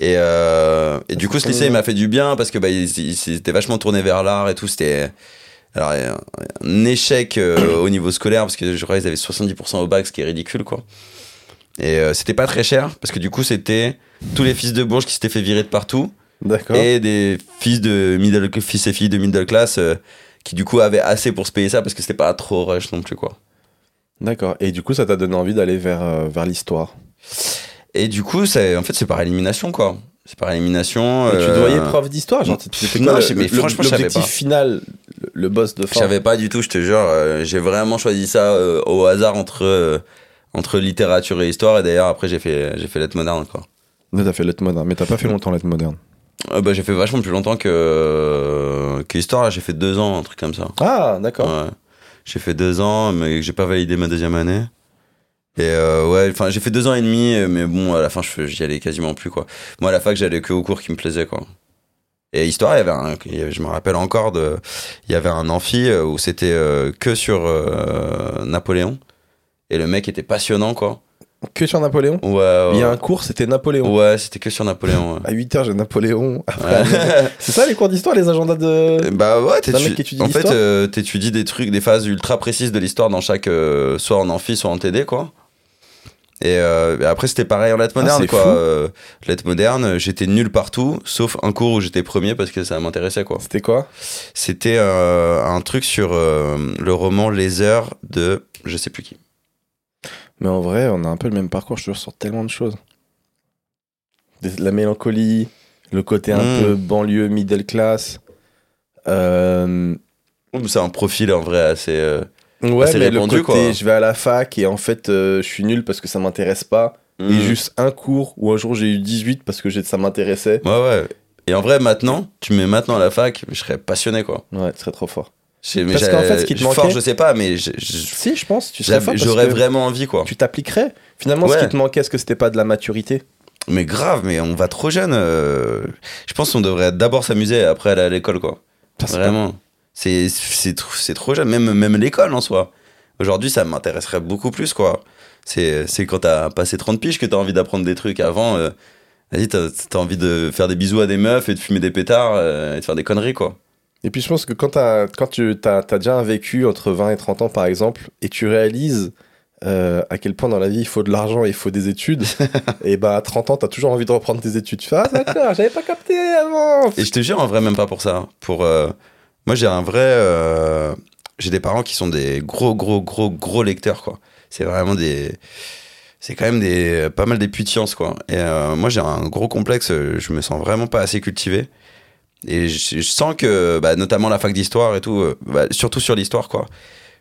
Et, euh, et du coup, ce lycée, il m'a fait du bien parce que bah, il, il s'était vachement tourné vers l'art et tout. C'était alors, un, un échec euh, au niveau scolaire parce que je crois qu'ils avaient 70% au bac, ce qui est ridicule, quoi. Et euh, c'était pas très cher parce que du coup, c'était tous les fils de Bourges qui s'étaient fait virer de partout D'accord. et des fils de middle, fils et filles de middle class euh, qui du coup avaient assez pour se payer ça parce que c'était pas trop rush non plus, quoi. D'accord. Et du coup, ça t'a donné envie d'aller vers, euh, vers l'histoire? Et du coup, c'est en fait, c'est par élimination, quoi. C'est par élimination. Et tu te euh, prof d'histoire genre, C'était non, quoi je- le- mais le- franchement, je l'objectif final, le, boss de Je fin? Savais pas du tout, je te jure. j'ai vraiment choisi ça euh, au hasard entre, entre littérature et histoire. Et d'ailleurs, après, j'ai fait, j'ai fait lettres modernes, quoi. Mais t'as fait lettres moderne. Mais t'as pas fait longtemps lettres moderne. Euh, bah, j'ai fait vachement plus longtemps que, que histoire. J'ai fait deux ans, un truc comme ça. Ah, d'accord. Ouais. J'ai fait deux ans, mais j'ai pas validé ma deuxième année. Et euh, ouais, enfin, j'ai fait deux ans et demi, mais bon, à la fin, j'y allais quasiment plus, quoi. Moi, à la fac, j'allais que aux cours qui me plaisaient, quoi. Et histoire, il y avait un, je me rappelle encore de, il y avait un amphi euh, où c'était euh, que sur euh, Napoléon. Et le mec était passionnant, quoi. Que sur Napoléon Ouais, ouais. Il y a un cours, c'était Napoléon. Ouais, c'était que sur Napoléon. ouais. À 8h, j'ai Napoléon. C'est ça les cours d'histoire, les agendas de. Bah ouais, t'étudies- qui étudie en fait, euh, t'étudies des trucs, des phases ultra précises de l'histoire dans chaque, euh, soit en amphi, soit en TD, quoi. Et, euh, et après, c'était pareil en lettres Ah, modernes, quoi. Euh, lettres modernes, j'étais nul partout, sauf un cours où j'étais premier parce que ça m'intéressait, quoi. C'était quoi? C'était euh, un truc sur euh, le roman Les Heures de je sais plus qui. Mais en vrai, on a un peu le même parcours, je te jure, sur tellement de choses. La mélancolie, le côté un Mm. peu banlieue, middle class. Euh, C'est un profil en vrai assez. euh, Ouais, Assez mais répandu, le côté quoi. je vais à la fac et en fait euh, je suis nul parce que ça m'intéresse pas. Et hmm. juste un cours où un jour j'ai eu 18 parce que ça m'intéressait. Ouais, ouais. Et en vrai, maintenant, tu me mets maintenant à la fac, je serais passionné, quoi. Ouais, tu serais trop fort. Mais Parce qu'en fait, ce qui te fort, manquait- je sais pas, mais je- je- Si, je pense, tu serais fort j'aurais vraiment envie, quoi. Tu t'appliquerais. Finalement, ce qui te manquait, est-ce que c'était pas de la maturité? Mais grave, mais on va trop jeune. euh, Je pense qu'on devrait d'abord s'amuser après aller à l'école, quoi. Vraiment. C'est trop, jeune, même, même l'école en soi. Aujourd'hui, ça m'intéresserait beaucoup plus, quoi. C'est quand t'as passé 30 piges que t'as envie d'apprendre des trucs. Avant, euh, vas-y, t'as t'as envie de faire des bisous à des meufs et de fumer des pétards euh, et de faire des conneries, quoi. Et puis je pense que quand, t'as- quand tu as, déjà un vécu entre 20 et 30 ans, par exemple, et tu réalises euh, à quel point dans la vie il faut de l'argent et il faut des études, et bah à 30 ans, tu as toujours envie de reprendre tes études. Tu fais Ah d'accord, j'avais pas capté avant Et je te jure, en vrai, même pas pour ça. Pour, euh, moi, j'ai un vrai. euh, J'ai des parents qui sont des gros, gros, gros, gros lecteurs, quoi. C'est vraiment des. C'est quand même des, pas mal des puits de science, quoi. Et moi, j'ai un gros complexe. Je me sens vraiment pas assez cultivé. Et je, je sens que, bah, notamment la fac d'histoire et tout, euh, bah, surtout sur l'histoire, quoi.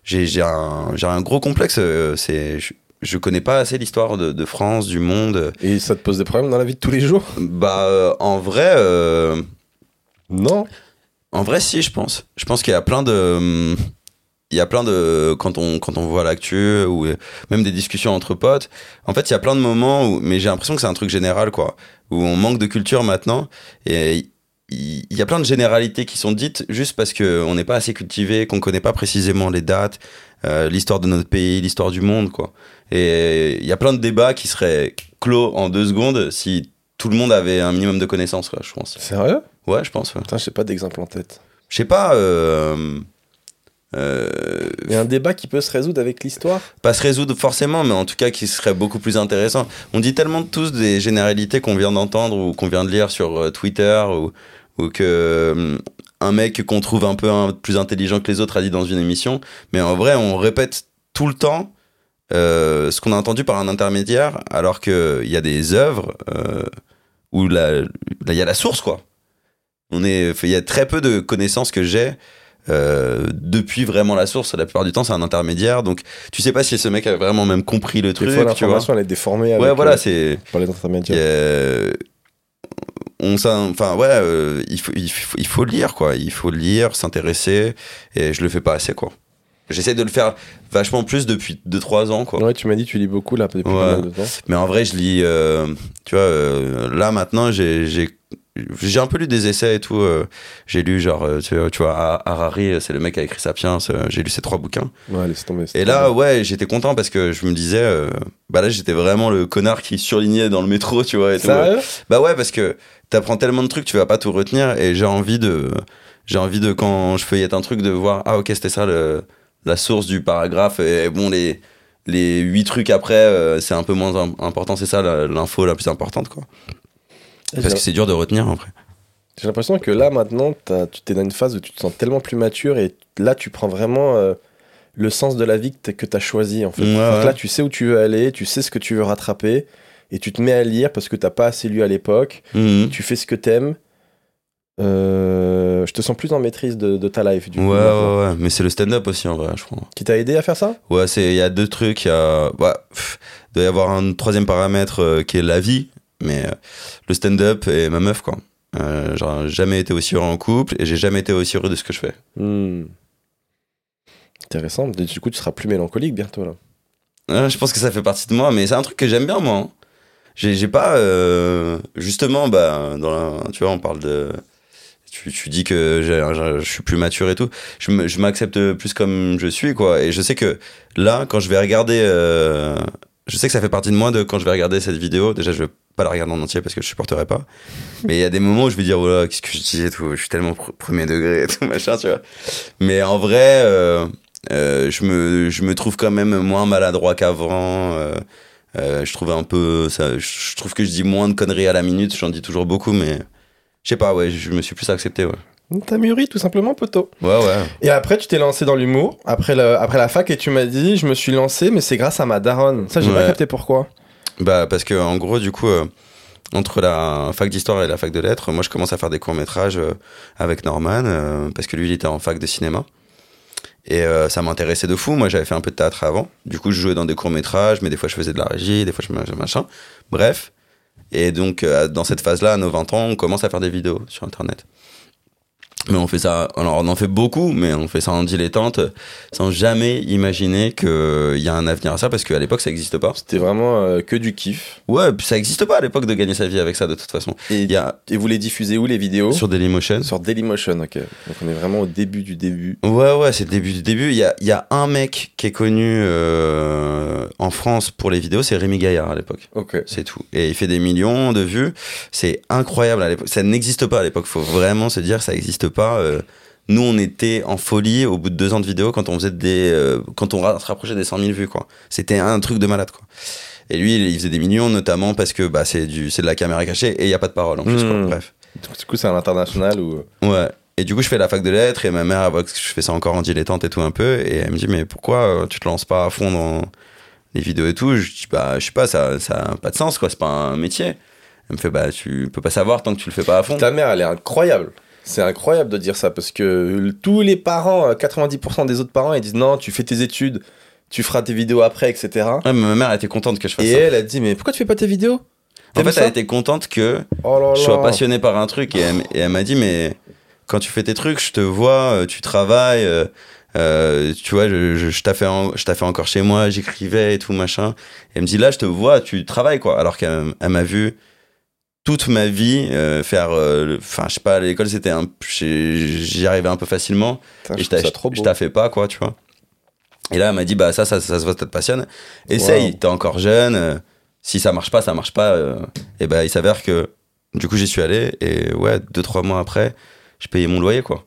J'ai un, un gros complexe. euh, C'est. Je, je connais pas assez l'histoire de, de France, du monde. Et ça te pose des problèmes dans la vie de tous les jours? Bah, euh, en vrai. euh, Non en vrai, si, je pense. Je pense qu'il y a plein de. Il y a plein de. Quand on, quand on voit l'actu, ou même des discussions entre potes, en fait, il y a plein de moments où. Mais j'ai l'impression que c'est un truc général, quoi. Où on manque de culture maintenant. Et il y a plein de généralités qui sont dites juste parce qu'on n'est pas assez cultivé, qu'on connaît pas précisément les dates, euh, l'histoire de notre pays, l'histoire du monde, quoi. Et il y a plein de débats qui seraient clos en deux secondes si tout le monde avait un minimum de connaissances, quoi, je pense. Sérieux? Ouais, je pense, ouais. Putain, j'ai pas d'exemple en tête. Je sais pas, euh, euh, Il y a un débat qui peut se résoudre avec l'histoire? Pas se résoudre forcément, mais en tout cas qui serait beaucoup plus intéressant. On dit tellement tous des généralités qu'on vient d'entendre ou qu'on vient de lire sur Twitter ou, ou que euh, un mec qu'on trouve un peu un- plus intelligent que les autres a dit dans une émission, mais en vrai on répète tout le temps euh, ce qu'on a entendu par un intermédiaire, alors qu'il y a des œuvres euh, où il y a la source quoi. On est, il y a très peu de connaissances que j'ai euh, depuis vraiment la source. La plupart du temps, c'est un intermédiaire. Donc, tu sais pas si ce mec a vraiment même compris le truc. Des fois, tu vois. elle est déformée avec, Ouais, voilà, c'est. par les intermédiaires. On s'in- enfin ouais, euh, il faut, il faut, il faut lire quoi. Il faut lire, s'intéresser, et je le fais pas assez quoi. J'essaie de le faire vachement plus depuis 2-3 ans quoi. Ouais, tu m'as dit tu lis beaucoup là depuis Ouais. de temps. Mais en vrai, je lis. euh, tu vois, euh, là maintenant, j'ai, j'ai, un peu lu des essais et tout. euh, j'ai lu genre, euh, tu, vois- tu vois, Ha- Harari, c'est le mec qui a écrit Sapiens. euh, j'ai lu ces trois bouquins. Ouais, laisse tomber. Et là, ouais, j'étais content parce que je me disais, euh, bah là, j'étais vraiment le connard qui surlignait dans le métro, tu vois. Et tout. Bah ouais, parce que t'apprends tellement de trucs, tu vas pas tout retenir. Et j'ai envie de, j'ai envie de quand je feuillette un truc de voir, ah ok, c'était ça le, la source du paragraphe. Et bon, les les huit trucs après, euh, c'est un peu moins im- important. C'est ça l'info la plus importante, quoi. Parce que c'est dur de retenir après. j'ai l'impression que là, maintenant, tu t'es dans une phase où tu te sens tellement plus mature et là, tu prends vraiment euh, le sens de la vie que tu as choisi. En fait. Ouais, Donc ouais. là, tu sais où tu veux aller, tu sais ce que tu veux rattraper et tu te mets à lire parce que t'as pas assez lu à l'époque. Mhm. Tu fais ce que t'aimes. Euh, je te sens plus en maîtrise de, de ta life. Du Ouais, coup, ouais, ouais. Mais c'est le stand-up aussi, en vrai, je crois. Qui t'a aidé à faire ça? Ouais, c'est il y a deux trucs. Il y a, ouais, pff, il doit y avoir un troisième paramètre euh, qui est la vie, mais euh, le stand-up et ma meuf, quoi. Euh, genre, j'ai jamais été aussi heureux en couple et j'ai jamais été aussi heureux de ce que je fais. Hmm. Intéressant. Du coup, tu seras plus mélancolique bientôt là. Euh, je pense que ça fait partie de moi, mais c'est un truc que j'aime bien, moi. hein. J'ai pas. euh, justement, bah, dans la- tu vois, on parle de. Tu, tu dis que je suis plus mature et tout. Je m'accepte plus comme je suis, quoi. Et je sais que là, quand je vais regarder. Je sais que ça fait partie de moi de quand je vais regarder cette vidéo. Déjà, je vais pas la regarder en entier parce que je supporterai pas. Mais il y a des moments où je vais dire, voilà, qu'est-ce que je dis et tout. Je suis tellement pr- premier degré et tout, machin, tu vois. Mais en vrai. euh, euh, je, me, je me trouve quand même moins maladroit qu'avant. euh, euh, je trouve un peu. Ça, je trouve que je dis moins de conneries à la minute. J'en dis toujours beaucoup, mais. Je sais pas, ouais, je me suis plus accepté, ouais. T'as mûri tout simplement, poteau. Ouais, ouais. Et après, tu t'es lancé dans l'humour, après, le- après la fac, et tu m'as dit, je me suis lancé, mais c'est grâce à ma daronne. Ça, j'ai pas Ouais. capté pourquoi. Bah, parce que, en gros, du coup, euh, entre la fac d'histoire et la fac de lettres, moi, je commence à faire des courts-métrages euh, avec Norman, euh, parce que lui, il était en fac de cinéma. Et ça m'intéressait de fou. Moi, j'avais fait un peu de théâtre avant. Du coup, je jouais dans des courts-métrages, mais des fois, je faisais de la régie, des fois, je faisais machin. Bref. Et donc, dans cette phase-là, à nos 20 ans, on commence à faire des vidéos sur Internet. Mais on fait ça, alors on en fait beaucoup, mais on fait ça en dilettante, sans jamais imaginer qu'il y a un avenir à ça, parce qu'à l'époque, ça n'existe pas. C'était vraiment euh, que du kiff. Ouais, ça n'existe pas à l'époque de gagner sa vie avec ça, de toute façon. Et, y a et vous les diffusez où, les vidéos? Sur Dailymotion. Sur Dailymotion, ok. Donc on est vraiment au début du début. Ouais, ouais, c'est le début du début. Il y a, il y a un mec qui est connu euh, en France pour les vidéos, c'est Rémi Gaillard à l'époque. Ok. C'est tout. Et il fait des millions de vues. C'est incroyable à l'époque. Ça n'existe pas à l'époque. Faut vraiment se dire, ça n'existe pas. Euh, nous, on était en folie au bout de deux ans de vidéo quand on faisait des, euh, quand on se rapprochait des 100 000 vues, quoi. C'était un truc de malade, quoi. Et lui, il faisait des millions, notamment parce que bah, c'est du, c'est de la caméra cachée et il y a pas de parole en plus, quoi. Mmh. Bref. Du coup, c'est à l'international ou. Ouais. Et du coup, je fais la fac de lettres et ma mère, elle voit que je fais ça encore en dilettante et tout un peu. Et elle me dit, mais pourquoi euh, tu te lances pas à fond dans les vidéos et tout? Je dis, bah, je sais pas, ça, ça a pas de sens, quoi. C'est pas un métier. Elle me fait, bah, tu peux pas savoir tant que tu le fais pas à fond. Ta mère, elle est incroyable. C'est incroyable de dire ça parce que tous les parents, euh, 90% des autres parents, ils disent non, tu fais tes études, tu feras tes vidéos après, etc. Ouais, mais ma mère, elle était contente que je fasse Et ça. elle a dit mais pourquoi tu fais pas tes vidéos? En fait, elle était contente que Oh là je sois passionné par un truc et elle, et elle m'a dit, mais quand tu fais tes trucs, je te vois, euh, tu travailles. euh, euh, tu vois, je, je, je taffais en- encore chez moi, j'écrivais et tout, machin. Et elle me dit, là, je te vois, tu travailles, quoi. Alors qu'elle elle m'a vu toute ma vie euh, faire. euh, Enfin, je sais pas, à l'école, c'était un. J'y arrivais un peu facilement. Putain, et je taffais pas, quoi, tu vois. Et là, elle m'a dit, bah, ça, ça, ça se voit, ça te passionne. Essaye, Wow. t'es encore jeune. euh, si ça marche pas, ça marche pas. et ben, il s'avère que. Du coup, j'y suis allé. Et ouais, deux, trois mois après, je payais mon loyer, quoi.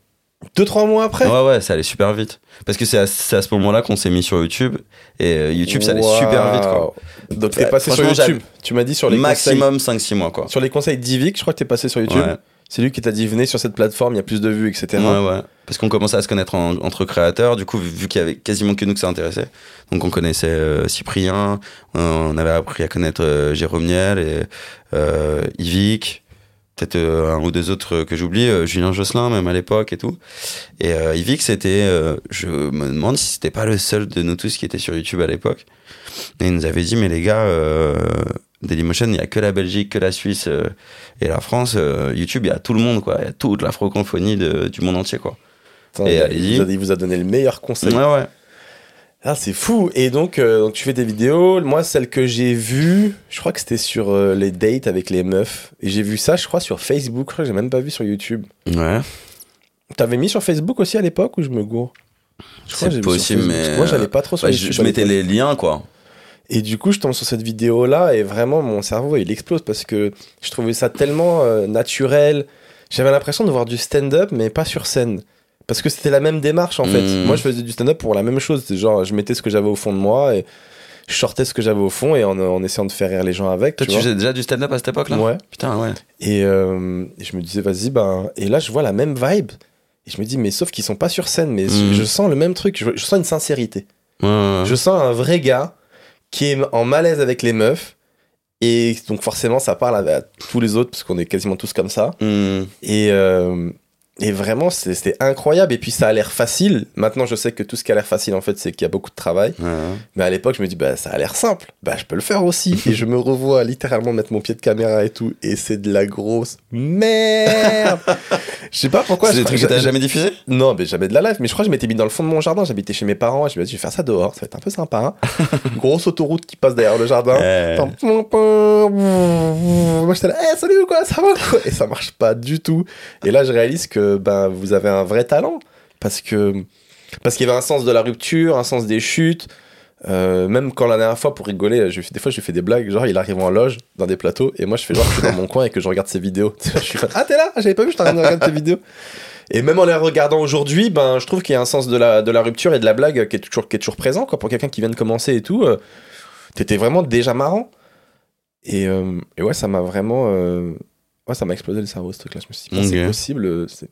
Deux trois mois après. Ouais, ouais, ça allait super vite. Parce que c'est à, à ce moment-là qu'on s'est mis sur YouTube. Et euh, YouTube, ça allait super vite, quoi. Donc t'es passé sur YouTube. Tu m'as dit sur les Maximum 5-6 mois, quoi. sur les conseils d'Ivic, je crois que t'es passé sur YouTube. Ouais. C'est lui qui t'a dit venez sur cette plateforme, il y a plus de vues, etc. Ouais, ouais. Parce qu'on commençait à se connaître en- entre créateurs. Du coup, vu, qu'il y avait quasiment que nous que ça intéressait. Donc, on connaissait euh, Cyprien. On avait appris à connaître euh, Jérôme Niel et euh, Yvick. Peut-être euh, un ou deux autres que j'oublie. euh, Julien Josselin, même à l'époque et tout. Et euh, Yvick, c'était. euh, je me demande si c'était pas le seul de nous tous qui était sur YouTube à l'époque. Et il nous avait dit, mais les gars, euh, Dailymotion, il n'y a que la Belgique, que la Suisse euh, et la France. euh, YouTube, il y a tout le monde, quoi. Il y a toute la francophonie de- du monde entier, quoi. Putain, Et il, vous a, il vous a donné le meilleur conseil. Ouais, ouais. Ah, c'est fou. Et donc, euh, donc, tu fais des vidéos. Moi, celle que j'ai vue, je crois que c'était sur euh, les dates avec les meufs. Et j'ai vu ça, je crois, sur Facebook. Je crois que j'ai même pas vu sur YouTube. Ouais. T'avais mis sur Facebook aussi à l'époque ou je me gourre? Je crois que j'ai C'est possible, mais. Moi, j'allais pas trop sur YouTube. je, mettais les liens, quoi. Et du coup, je tombe sur cette vidéo-là et vraiment, mon cerveau, il explose parce que je trouvais ça tellement euh, naturel. J'avais l'impression de voir du stand-up, mais pas sur scène. Parce que c'était la même démarche, en fait. Mhm. Moi, je faisais du stand-up pour la même chose. C'est genre, je mettais ce que j'avais au fond de moi et je sortais ce que j'avais au fond et en, en essayant de faire rire les gens avec. Toi, tu tu faisais déjà du stand-up à cette époque-là? Ouais. Putain, ouais. Et, euh, et je me disais, vas-y, ben. Et là, je vois la même vibe. Et je me dis, mais sauf qu'ils sont pas sur scène, mais Mhm. je sens le même truc. Je, je sens une sincérité. Ouais. Je sens un vrai gars qui est en malaise avec les meufs. Et donc forcément, ça parle à, à tous les autres, parce qu'on est quasiment tous comme ça. Hmm. Et, euh, et vraiment, c'était incroyable. Et puis ça a l'air facile. Maintenant, je sais que tout ce qui a l'air facile, en fait, c'est qu'il y a beaucoup de travail. Ouais. Mais à l'époque, je me dis, bah, ça a l'air simple. Bah, je peux le faire aussi. et je me revois littéralement mettre mon pied de caméra et tout. Et c'est de la grosse merde. Je sais pas pourquoi. C'est des trucs que t'as jamais diffusé non, mais jamais de la live. Mais je crois que je m'étais mis dans le fond de mon jardin. J'habitais chez mes parents. Et je me suis dit, je vais faire ça dehors. Ça va être un peu sympa. hein. Grosse autoroute qui passe derrière le jardin. Ouais. Moi, j'étais là, hey, salut, quoi, ça va quoi? Et ça marche pas du tout. Et là, je réalise que ben, vous avez un vrai talent. Parce que parce qu'il y avait un sens de la rupture, un sens des chutes. Euh, même quand la dernière fois, pour rigoler, je, des fois, je lui fais des blagues. Genre, il arrive en loge dans des plateaux. Et moi, je fais genre, que je suis dans mon coin et que je regarde ses vidéos. je suis fan. Ah, t'es là? Ah, J'avais pas vu, je t'arrête de regarder tes vidéos. Et même en les regardant aujourd'hui, ben, je trouve qu'il y a un sens de la, de la rupture et de la blague qui est toujours, qui est toujours présent. Quoi, pour quelqu'un qui vient de commencer et tout, euh, t'étais vraiment déjà marrant. Et, euh, et ouais, ça m'a vraiment. euh, ouais, ça m'a explosé le cerveau, ce truc-là. Je me suis dit, c'est possible. euh, c'est-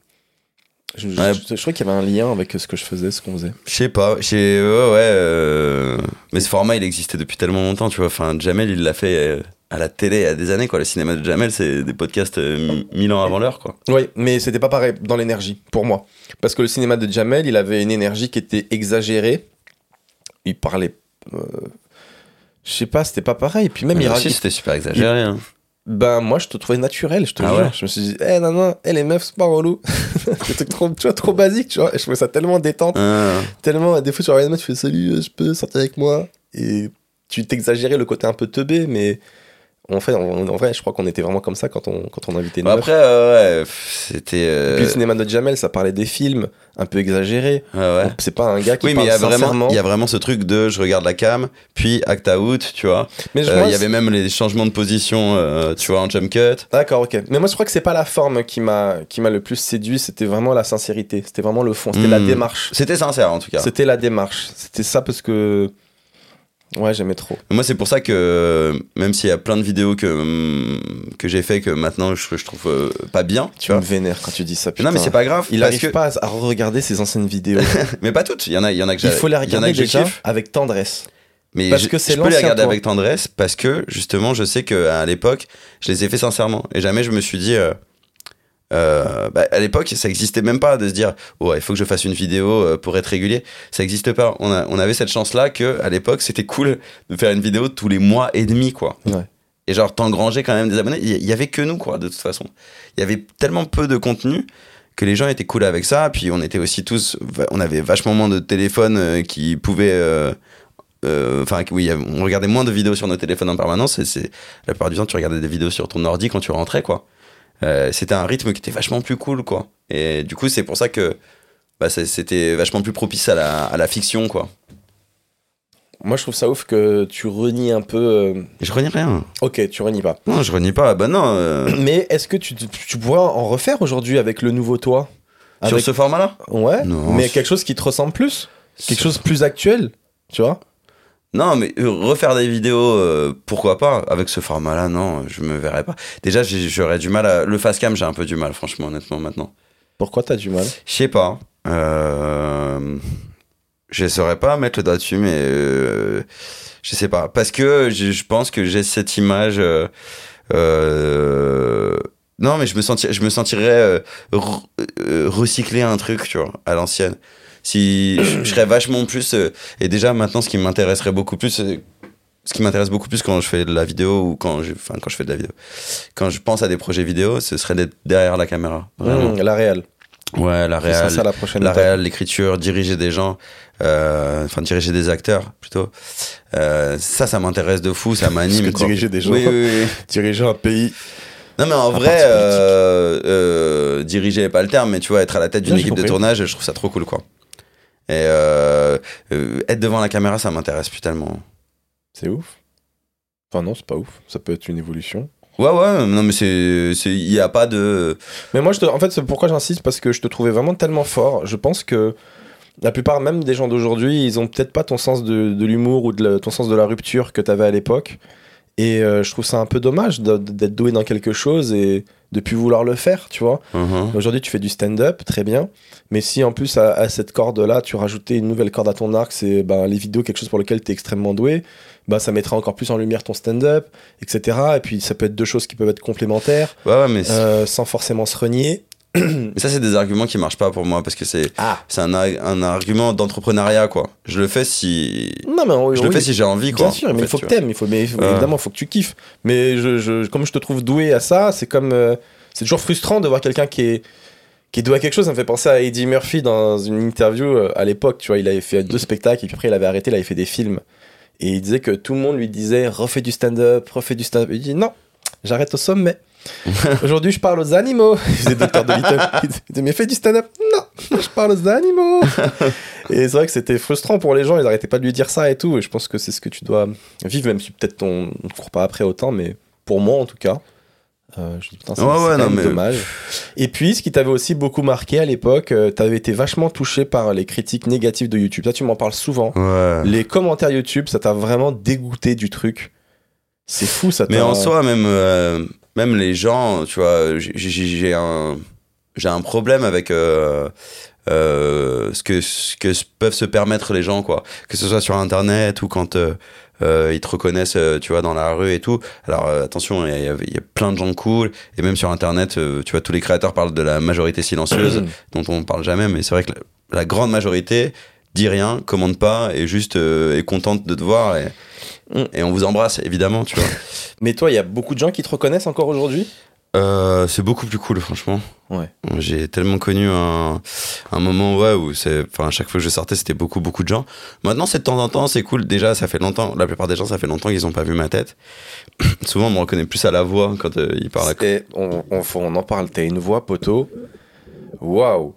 Je, je, Ouais. je- je trouvais qu'il y avait un lien avec ce que je faisais, ce qu'on faisait. Je sais pas, je sais- ouais, ouais. euh, Mais ce format, il existait depuis tellement longtemps, tu vois. Enfin, Jamel, il l'a fait euh, à la télé il y a des années, quoi. Le cinéma de Jamel, c'est des podcasts euh, mi- mille ans avant l'heure, quoi. Oui, mais c'était pas pareil dans l'énergie, pour moi. Parce que le cinéma de Jamel, il avait une énergie qui était exagérée. Il parlait. euh, je sais pas, c'était pas pareil. Et puis même, Mais il, aussi, c'était super exagéré. hein. Ben, moi, je te trouvais naturel, je te Ah jure. ouais Je me suis dit, eh, non, non, eh, les meufs, c'est pas relou. Des trucs trop, tu vois, trop basique, tu vois. Et je trouvais ça tellement détente, Ah, tellement. Des fois, tu regardes une meuf, tu fais salut, euh, je peux sortir avec moi? Et tu t'exagérais le côté un peu teubé, mais en fait, en, en vrai, je crois qu'on était vraiment comme ça quand on, quand on invitait une Bah après, euh, ouais, c'était. euh, Puis le cinéma de Jamel, ça parlait des films un peu exagérés. ouais. C'est pas un gars qui Oui, mais il parle y, a vraiment, il y a vraiment ce truc de je regarde la cam, puis act out, tu vois. Mais je Euh, Il y avait même les changements de position, tu vois, en jump cut. D'accord, ok. Mais moi, je crois que c'est pas la forme qui m'a qui m'a le plus séduit, c'était vraiment la sincérité. C'était vraiment le fond, c'était la Hmm. démarche. C'était sincère, en tout cas. C'était la démarche. C'était ça parce que. Ouais, j'aimais trop. Moi, c'est pour ça que, même s'il y a plein de vidéos que, que j'ai fait que maintenant je, je trouve euh, pas bien, tu Tu me vois. vénères quand tu dis ça. Non, mais c'est pas grave. Il arrive que... pas à regarder ses anciennes vidéos. Mais pas toutes. Il y en a, il y en a que Il faut les regarder déjà avec tendresse. Mais Parce je, que c'est je peux les regarder avec tendresse parce que justement, je sais qu'à l'époque, je les ai fait sincèrement. Et jamais je me suis dit. euh, euh, bah, à l'époque, ça existait même pas de se dire oh, il faut que je fasse une vidéo euh, pour être régulier. Ça existe pas. On, a, on avait cette chance-là que à l'époque, c'était cool de faire une vidéo tous les mois et demi, quoi. Ouais. Et genre, t'engranger quand même des abonnés. Il y- avait que nous, quoi, de toute façon. Il y avait tellement peu de contenu que les gens étaient cool avec ça. Puis on était aussi tous, on avait vachement moins de téléphones euh, qui pouvaient. euh, euh, Enfin, oui, on regardait moins de vidéos sur nos téléphones en permanence. Et c'est la plupart du temps, tu regardais des vidéos sur ton ordi quand tu rentrais, quoi. Euh, c'était un rythme qui était vachement plus cool, quoi. Et du coup, c'est pour ça que bah, c'était vachement plus propice à la, à la fiction, quoi. Moi, je trouve ça ouf que tu renies un peu. euh, Je renie rien. Ok, tu renies pas. Non, je renie pas. Bah non. euh, Mais est-ce que tu, tu pourras en refaire aujourd'hui avec le nouveau toi? Sur Avec- ce format-là? Ouais. Non, mais c'est- quelque chose qui te ressemble plus? Quelque chose de plus actuel Tu vois? Non, mais euh, refaire des vidéos, euh, pourquoi pas Avec ce format-là, non, je me verrais pas. Déjà, j'aurais du mal à. Le face cam, j'ai un peu du mal, franchement, honnêtement, maintenant. Pourquoi t'as du mal? Je sais pas. Euh... Je saurais pas mettre le doigt dessus, mais. euh, Je sais pas. Parce que je pense que j'ai cette image. Non, mais je me, senti... je me sentirais re- recycler un truc, tu vois, à l'ancienne. Si je, je serais vachement plus. euh, Et déjà, maintenant, ce qui m'intéresserait beaucoup plus. c'est- Ce qui m'intéresse beaucoup plus quand je fais de la vidéo ou quand je, enfin, quand je fais de la vidéo. Quand je pense à des projets vidéo, ce serait d'être derrière la caméra. Vraiment. Mmh, La réelle. Ouais, la C'est ça, la prochaine la réal, l'écriture, diriger des gens, euh, enfin diriger des acteurs plutôt. Euh, ça, ça m'intéresse de fou, ça m'anime. diriger des gens. Oui, oui, oui. Diriger un pays. Non, mais en vrai, euh, euh, diriger n'est pas le terme, mais tu vois, être à la tête d'une équipe de tournage, je trouve ça trop cool, quoi. Et euh, euh, être devant la caméra, ça m'intéresse plus tellement. C'est ouf. Enfin, non, c'est pas ouf. Ça peut être une évolution. Ouais, ouais, non, mais c'est, il y a pas de. Mais moi, je te- en fait, c'est pourquoi j'insiste parce que je te trouvais vraiment tellement fort. Je pense que la plupart même des gens d'aujourd'hui, ils ont peut-être pas ton sens de, de l'humour ou de la- ton sens de la rupture que tu avais à l'époque. Et euh, je trouve ça un peu dommage d'être doué dans quelque chose et de plus vouloir le faire, tu vois. Mhm. Aujourd'hui, tu fais du stand-up, très bien. Mais si en plus, à, à cette corde-là, tu rajoutais une nouvelle corde à ton arc, c'est ben, les vidéos, quelque chose pour lequel tu es extrêmement doué, bah, ça mettra encore plus en lumière ton stand-up, etc. Et puis, ça peut être deux choses qui peuvent être complémentaires, Ouais, ouais, mais, euh, sans forcément se renier. mais ça, c'est des arguments qui marchent pas pour moi parce que c'est, Ah c'est un, un argument d'entrepreneuriat, quoi. Je le fais si. Non, mais oui, Je le oui, fais si j'ai envie, quoi. Bien sûr, mais il faut que t'aimes, il faut, mais évidemment, il faut que tu kiffes. Mais je, je- comme je te trouve doué à ça, c'est comme. euh, c'est toujours frustrant de voir quelqu'un qui est, qui est doué à quelque chose. Ça me fait penser à Eddie Murphy dans une interview euh, à l'époque. Tu vois, il avait fait deux spectacles et puis après, il avait arrêté, il avait fait des films. Et il disait que tout le monde lui disait refais du stand-up, refais du stand-up. Il dit non, j'arrête au sommet. Aujourd'hui, je parle aux animaux. Il faisait Docteur Dolittle. Il disait, mais fais du stand-up. Non, je parle aux animaux. et c'est vrai que c'était frustrant pour les gens. Ils arrêtaient pas de lui dire ça et tout. Et je pense que c'est ce que tu dois vivre, même si peut-être on ne court pas après autant. Mais pour moi, en tout cas, euh, je dis putain, c'est Ouais, ouais, mais- dommage. Et puis, ce qui t'avait aussi beaucoup marqué à l'époque, euh, t'avais été vachement touché par les critiques négatives de YouTube. Ça, tu m'en parles souvent. Ouais. Les commentaires YouTube, ça t'a vraiment dégoûté du truc. C'est fou, ça. Mais en soi, même, euh, même les gens, tu vois, j'ai- un, j'ai un problème avec euh, euh, ce, que, ce que peuvent se permettre les gens, quoi. Que ce soit sur Internet ou quand euh, ils te reconnaissent, tu vois, dans la rue et tout. Alors attention, il y, a- il y a plein de gens cool. Et même sur Internet, tu vois, tous les créateurs parlent de la majorité silencieuse, dont on ne parle jamais. Mais c'est vrai que la, la grande majorité dit rien, commande pas, et juste euh, est contente de te voir. Et, Mm. et on vous embrasse, évidemment, tu vois. Mais toi, il y a beaucoup de gens qui te reconnaissent encore aujourd'hui? Euh, c'est beaucoup plus cool, franchement. Ouais. J'ai tellement connu un, un moment ouais, où c'est, enfin, à chaque fois que je sortais, c'était beaucoup, beaucoup de gens. Maintenant, c'est de temps en temps, c'est cool. Déjà, ça fait longtemps, la plupart des gens, ça fait longtemps qu'ils ont pas vu ma tête. Souvent, on me reconnaît plus à la voix quand euh, ils parlent à on, on, on en parle, t'as une voix, poteau. Waouh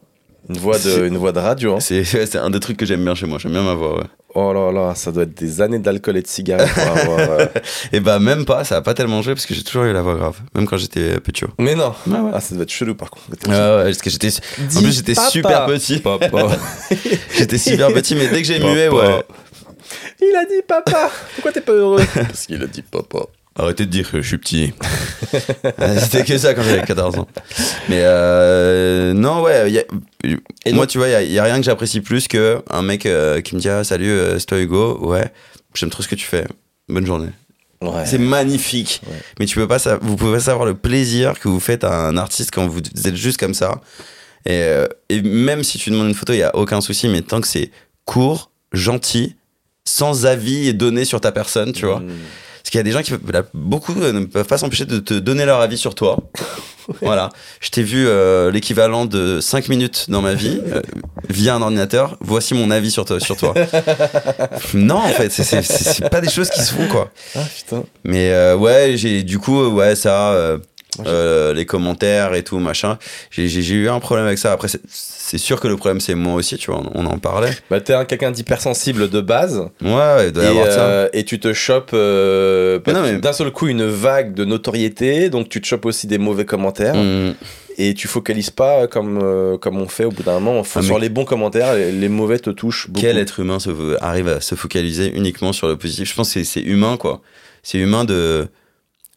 une voix, de, une voix de radio. hein. C'est, un des trucs que j'aime bien chez moi. J'aime bien ma voix, ouais. Oh là là, ça doit être des années d'alcool et de cigarettes pour avoir. euh, Et bah, même pas, ça a pas tellement joué parce que j'ai toujours eu la voix grave. Même quand j'étais petit. Mais non ouais. Ah, ça doit être chelou par contre. Ouais, ouais, parce que j'étais, en plus, j'étais papa. super petit. Papa. J'étais super petit, mais dès que j'ai mué, ouais. Il a dit papa Pourquoi t'es pas heureux? Parce qu'il a dit papa. Arrêtez de dire que je suis petit. Euh, C'était que ça quand j'avais 14 ans. Mais euh, non, ouais. y a- Et moi, donc- tu vois, il y, a rien que j'apprécie plus que un mec euh, qui me dit ah, Salut, euh, c'est toi Hugo. Ouais, j'aime trop ce que tu fais. Bonne journée. Ouais. C'est magnifique. Ouais. Mais tu peux pas, vous pouvez pas savoir le plaisir que vous faites à un artiste quand vous êtes juste comme ça. Et, et même si tu demandes une photo, il y a aucun souci. Mais tant que c'est court, gentil, sans avis donné sur ta personne, tu vois. Mm. Parce qu'il y a des gens qui là, beaucoup euh, ne peuvent pas s'empêcher de te donner leur avis sur toi. voilà. Je t'ai vu euh, l'équivalent de 5 minutes dans ma vie euh, via un ordinateur. Voici mon avis sur toi. Sur toi. non, en fait, c'est- pas des choses qui se font, quoi. Ah putain. Mais euh, ouais, j'ai du coup, euh, ouais, ça, euh, les commentaires et tout, machin. J'ai- eu un problème avec ça. Après, c'est- sûr que le problème, c'est moi aussi, tu vois, on, en parlait. Bah, t'es un quelqu'un d'hypersensible de base. Ouais, il doit y Et, avoir ça. euh, et tu te chopes euh, Mais mais- d'un seul coup une vague de notoriété, donc tu te chopes aussi des mauvais commentaires. Mmh. Et tu focalises pas comme, euh, comme on fait au bout d'un moment. On Ah, sur les bons commentaires, les, les mauvais te touchent beaucoup. Quel être humain se, arrive à se focaliser uniquement sur le positif? Je pense que c'est humain, quoi. C'est humain de.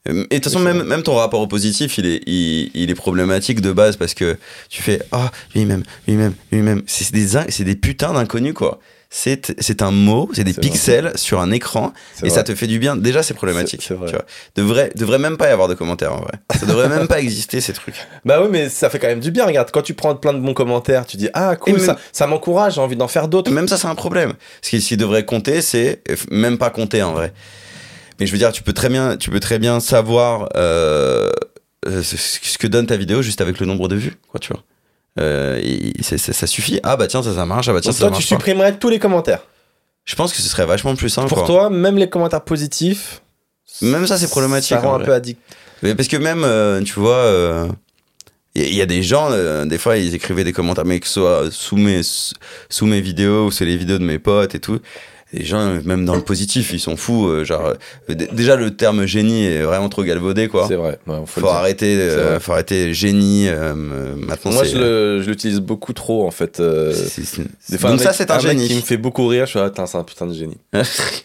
Et de toute façon, même, même ton rapport au positif, il est, il, il est problématique de base parce que tu fais Ah, lui-même, lui-même, lui-même. C'est des, c'est des putains d'inconnus, quoi. C'est c'est un mot, c'est des C'est vrai. pixels sur un écran C'est et vrai. ça te fait du bien. Déjà, c'est problématique. C'est- c'est vrai. Tu vois. Devrait, devrait même pas y avoir de commentaires en vrai. Ça devrait même pas exister ces trucs. Bah oui, mais ça fait quand même du bien. Regarde, quand tu prends plein de bons commentaires, tu dis Ah, cool, Et même- ça, ça m'encourage, j'ai envie d'en faire d'autres. Même ça, c'est un problème. Ce qui, ce qui devrait compter, c'est euh, même pas compter en vrai. Mais je veux dire, tu peux très bien, tu peux très bien savoir euh, euh, ce, que donne ta vidéo juste avec le nombre de vues, quoi, tu vois. euh, et ça suffit. Ah bah tiens, ça, ça marche. Ah bah tiens, Donc ça, toi, tu pas. supprimerais tous les commentaires. Je pense que ce serait vachement plus simple. Pour quoi. toi, même les commentaires positifs. Même ça, c'est problématique, Ça rend en un vrai. peu addict. Mais parce que même, euh, tu vois, il y, y a des gens, des fois, ils écrivaient des commentaires, mais que ce soit sous mes, sous mes vidéos ou sous les vidéos de mes potes et tout. Les gens, même dans le positif, ils sont fous. euh, genre, euh, déjà, le terme génie est vraiment trop galvaudé, quoi. C'est vrai. Ouais, faut arrêter, euh, faut arrêter génie. maintenant, Moi, je l'utilise beaucoup trop en fait. Des fois, Donc un ça, mec- c'est un, mec génie. qui me fait beaucoup rire. Je suis ah, Putain, c'est un putain de génie.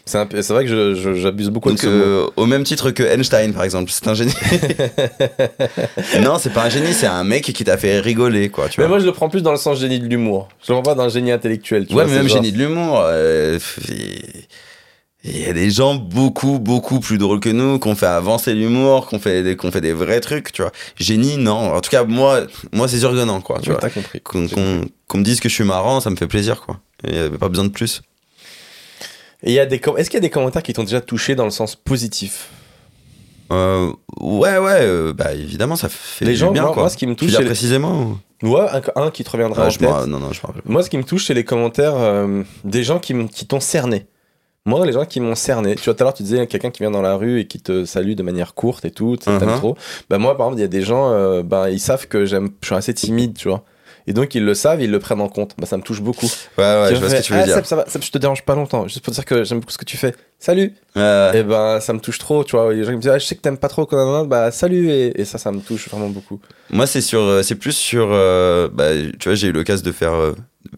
c'est un vrai que j'abuse beaucoup Donc, de ce mot. au même titre que Einstein, par exemple, c'est un génie. non, c'est pas un génie, c'est un mec qui t'a fait rigoler, quoi. Tu Mais vois. moi, je le prends plus dans le sens génie de l'humour. Je le prends pas dans le génie intellectuel. Tu ouais, vois, mais même genre- génie de l'humour. Il- y a des gens beaucoup, beaucoup plus drôles que nous, qu'on fait avancer l'humour, qu'on fait, des- qu'on fait des vrais trucs, tu vois. Génie, non. En tout cas, moi, moi c'est sûr que non, quoi. Tu vois. T'as compris. Qu'on qu'on- qu'on me dise que je suis marrant, ça me fait plaisir, quoi. Il n'y avait pas besoin de plus. Et il y a des Est-ce qu'il y a des commentaires qui t'ont déjà touché dans le sens positif? Euh, ouais, ouais, euh, bah évidemment, ça fait Les du gens, bien, moi, quoi. moi, ce qui me touche, les- précisément ou... Ouais, un, un qui te reviendra Ah, je tête. m'en- Non, non, je. Moi, ce qui me touche, c'est les commentaires euh, des gens qui, t'ont cerné. Moi, les gens qui m'ont cerné. Tu vois, tout à l'heure, tu disais quelqu'un qui vient dans la rue et qui te salue de manière courte et tout, t'aimes Mhm. trop. Bah, moi, par exemple, il y a des gens, euh, bah, ils savent que j'aime, je suis assez timide, tu vois. Et donc, ils le savent, ils le prennent en compte. Bah, ça me touche beaucoup. Ouais, ouais, je vois ce que tu veux ah, dire. Seb, ça va, Seb, je te dérange pas longtemps. Juste pour dire que j'aime beaucoup ce que tu fais. Salut! Ouais. Et ben, ça me touche trop, tu vois. Les gens qui me disent, ah, je sais que t'aimes pas trop, quoi, bah, salut! Et, et ça, ça me touche vraiment beaucoup. Moi, c'est sur, euh, c'est plus sur, euh, bah, tu vois, j'ai eu l'occasion de faire euh,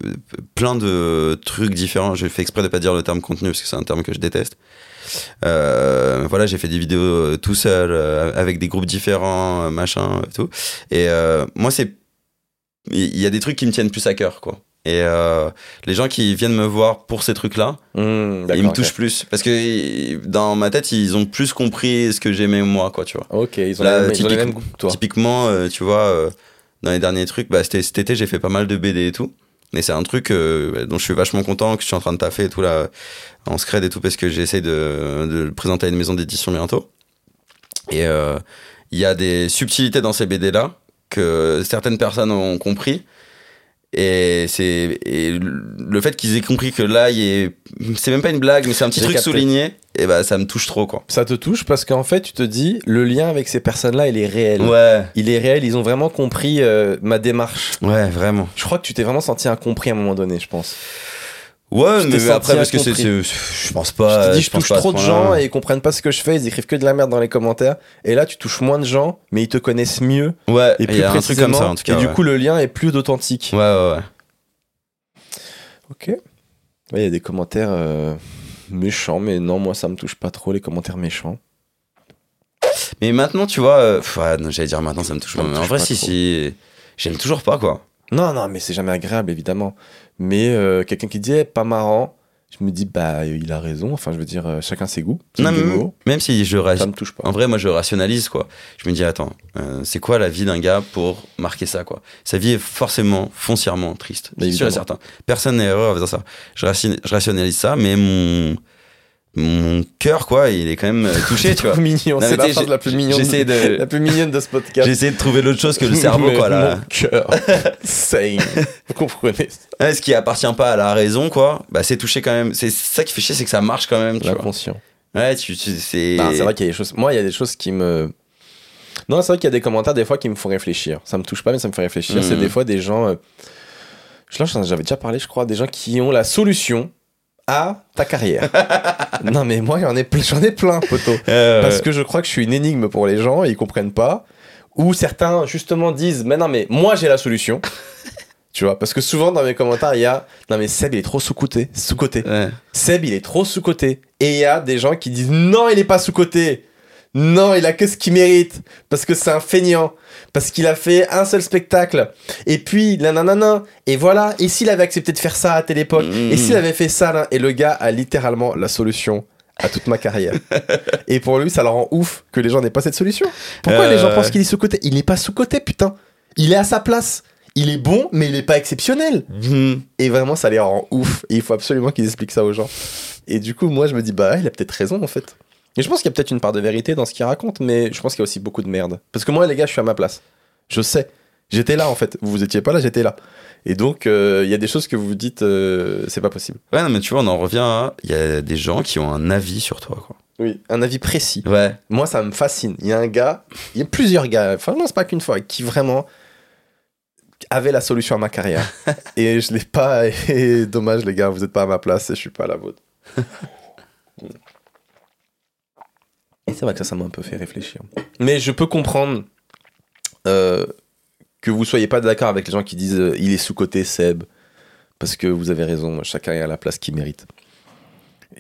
euh, plein de trucs différents. J'ai fait exprès de pas dire le terme contenu parce que c'est un terme que je déteste. Euh, voilà, j'ai fait des vidéos euh, tout seul euh, avec des groupes différents, euh, machin, et tout. Et euh, moi, c'est, il y a des trucs qui me tiennent plus à cœur, quoi. Et euh, les gens qui viennent me voir pour ces trucs-là, Mmh, ils me touchent plus parce que dans ma tête, ils ont plus compris ce que j'aimais moi, quoi, tu vois. Ok, ils ont, Là, les, mêmes- ils ont les typique- mêmes goûts que toi. Typiquement, euh, tu vois, euh, dans les derniers trucs, bah, cet été, j'ai fait pas mal de BD et tout. Et c'est un truc euh, dont je suis vachement content, que je suis en train de taffer et tout là, en scred et tout, parce que j'essaie de, de le présenter à une maison d'édition bientôt. Et euh, il y a des subtilités dans ces BD là que certaines personnes ont compris. Et c'est et le fait qu'ils aient compris que là, il y est- c'est même pas une blague, mais c'est un petit truc capté. souligné. Et bah, ça me touche trop, quoi. Ça te touche parce qu'en fait, tu te dis, le lien avec ces personnes-là, il est réel. Ouais, Il est réel, ils ont vraiment compris euh, ma démarche. ouais, vraiment. Je crois que tu t'es vraiment senti incompris à un moment donné, je pense. Ouais, mais après, parce que c'est, je pense pas. te dis, je, touche pas trop de gens et ils comprennent pas ce que je fais, ils écrivent que de la merde dans les commentaires. Et là, tu touches moins de gens, mais ils te connaissent mieux Ouais, et plus y a un truc comme ça, en tout cas. Et du coup, le lien est plus d'authentique. Ouais, ouais, ouais. Ok. Ouais, Il y a des commentaires euh, méchants, mais non, moi, ça me touche pas trop, les commentaires méchants. Mais maintenant, tu vois, euh, j'allais dire maintenant, ça me touche Ça pas. me Mais en vrai, si, trop. si. J'aime toujours pas, quoi. Non, non, mais c'est jamais agréable, évidemment. Mais euh, quelqu'un qui dit, Eh, pas marrant, je me dis, bah, il a raison. Enfin, je veux dire, euh, chacun ses goûts. Non, l'humour. même si je Ça rationalise. me touche pas. En vrai, moi, je rationalise, quoi. Je me dis, attends, euh, c'est quoi la vie d'un gars pour marquer ça, quoi? Sa vie est forcément, foncièrement triste. C'est sûr et certain. Personne n'est heureux en faisant ça. Je, je rationalise ça, mais mon. Mon cœur, quoi, il est quand même euh, touché, tu vois. Mignon. C'est la phrase j'ai- la plus mignonne. J'essaie de. La plus mignonne de ce podcast. J'ai essayé de trouver l'autre chose que le cerveau, Mais quoi, là. Mon cœur. Same. Vous comprenez Ouais, ce qui appartient pas à la raison, quoi, bah c'est touché quand même. C'est ça qui fait chier, c'est que ça marche quand même, tu vois. L'inconscient. Ouais, tu, tu- c'est. Non, c'est vrai qu'il y a des choses. Moi, il y a des choses qui me. Non, c'est vrai qu'il y a des commentaires des fois qui me font réfléchir. Ça me touche pas, mais ça me fait réfléchir. C'est des fois des gens. euh, j'avais déjà parlé, je crois, des gens qui ont la solution à ta carrière. non, mais moi, j'en ai, j'en ai plein, poteau. Euh, Parce que je crois que je suis une énigme pour les gens et ils comprennent pas. Ou certains, justement, disent Mais non, mais moi, j'ai la solution. tu vois, parce que souvent dans mes commentaires, il y a Non, mais Seb, il est trop sous-côté. Sous-côté. ouais. Seb, il est trop sous-côté. Et il y a des gens qui disent non, il est pas sous-côté. Non, il a que ce qu'il mérite. Parce que c'est un feignant. Parce qu'il a fait un seul spectacle. Et puis, nanana. Et voilà. Et s'il avait accepté de faire ça à telle époque? Mhm. Et s'il avait fait ça là Et le gars a littéralement la solution à toute ma carrière. et pour lui, ça le rend ouf que les gens n'aient pas cette solution. Pourquoi Euh, les gens ouais. pensent qu'il est sous-côté? Il n'est pas sous-côté, putain. Il est à sa place. Il est bon, mais il n'est pas exceptionnel. Mhm. Et vraiment, ça les rend ouf. Et il faut absolument qu'ils expliquent ça aux gens. Et du coup, moi, je me dis, bah, il a peut-être raison, en fait. Et je pense qu'il y a peut-être une part de vérité dans ce qu'il raconte, mais je pense qu'il y a aussi beaucoup de merde. Parce que moi, les gars, je suis à ma place. Je sais. J'étais là en fait. Vous vous étiez pas là, j'étais là. Et donc, euh, il y a des choses que vous vous dites, euh, c'est pas possible. Ouais, non, mais tu vois, on en revient à. Il y a des gens qui ont un avis sur toi, quoi. Oui, un avis précis. Ouais. Moi, ça me fascine. Il y a un gars, il y a plusieurs gars, franchement, c'est pas qu'une fois, qui vraiment avait la solution à ma carrière. et je l'ai pas. Et dommage, les gars, vous êtes pas à ma place et je suis pas à la vôtre. c'est vrai que ça, ça m'a un peu fait réfléchir. Mais je peux comprendre euh, que vous soyez pas d'accord avec les gens qui disent euh, il est sous-côté Seb. Parce que vous avez raison, chacun est à la place qu'il mérite.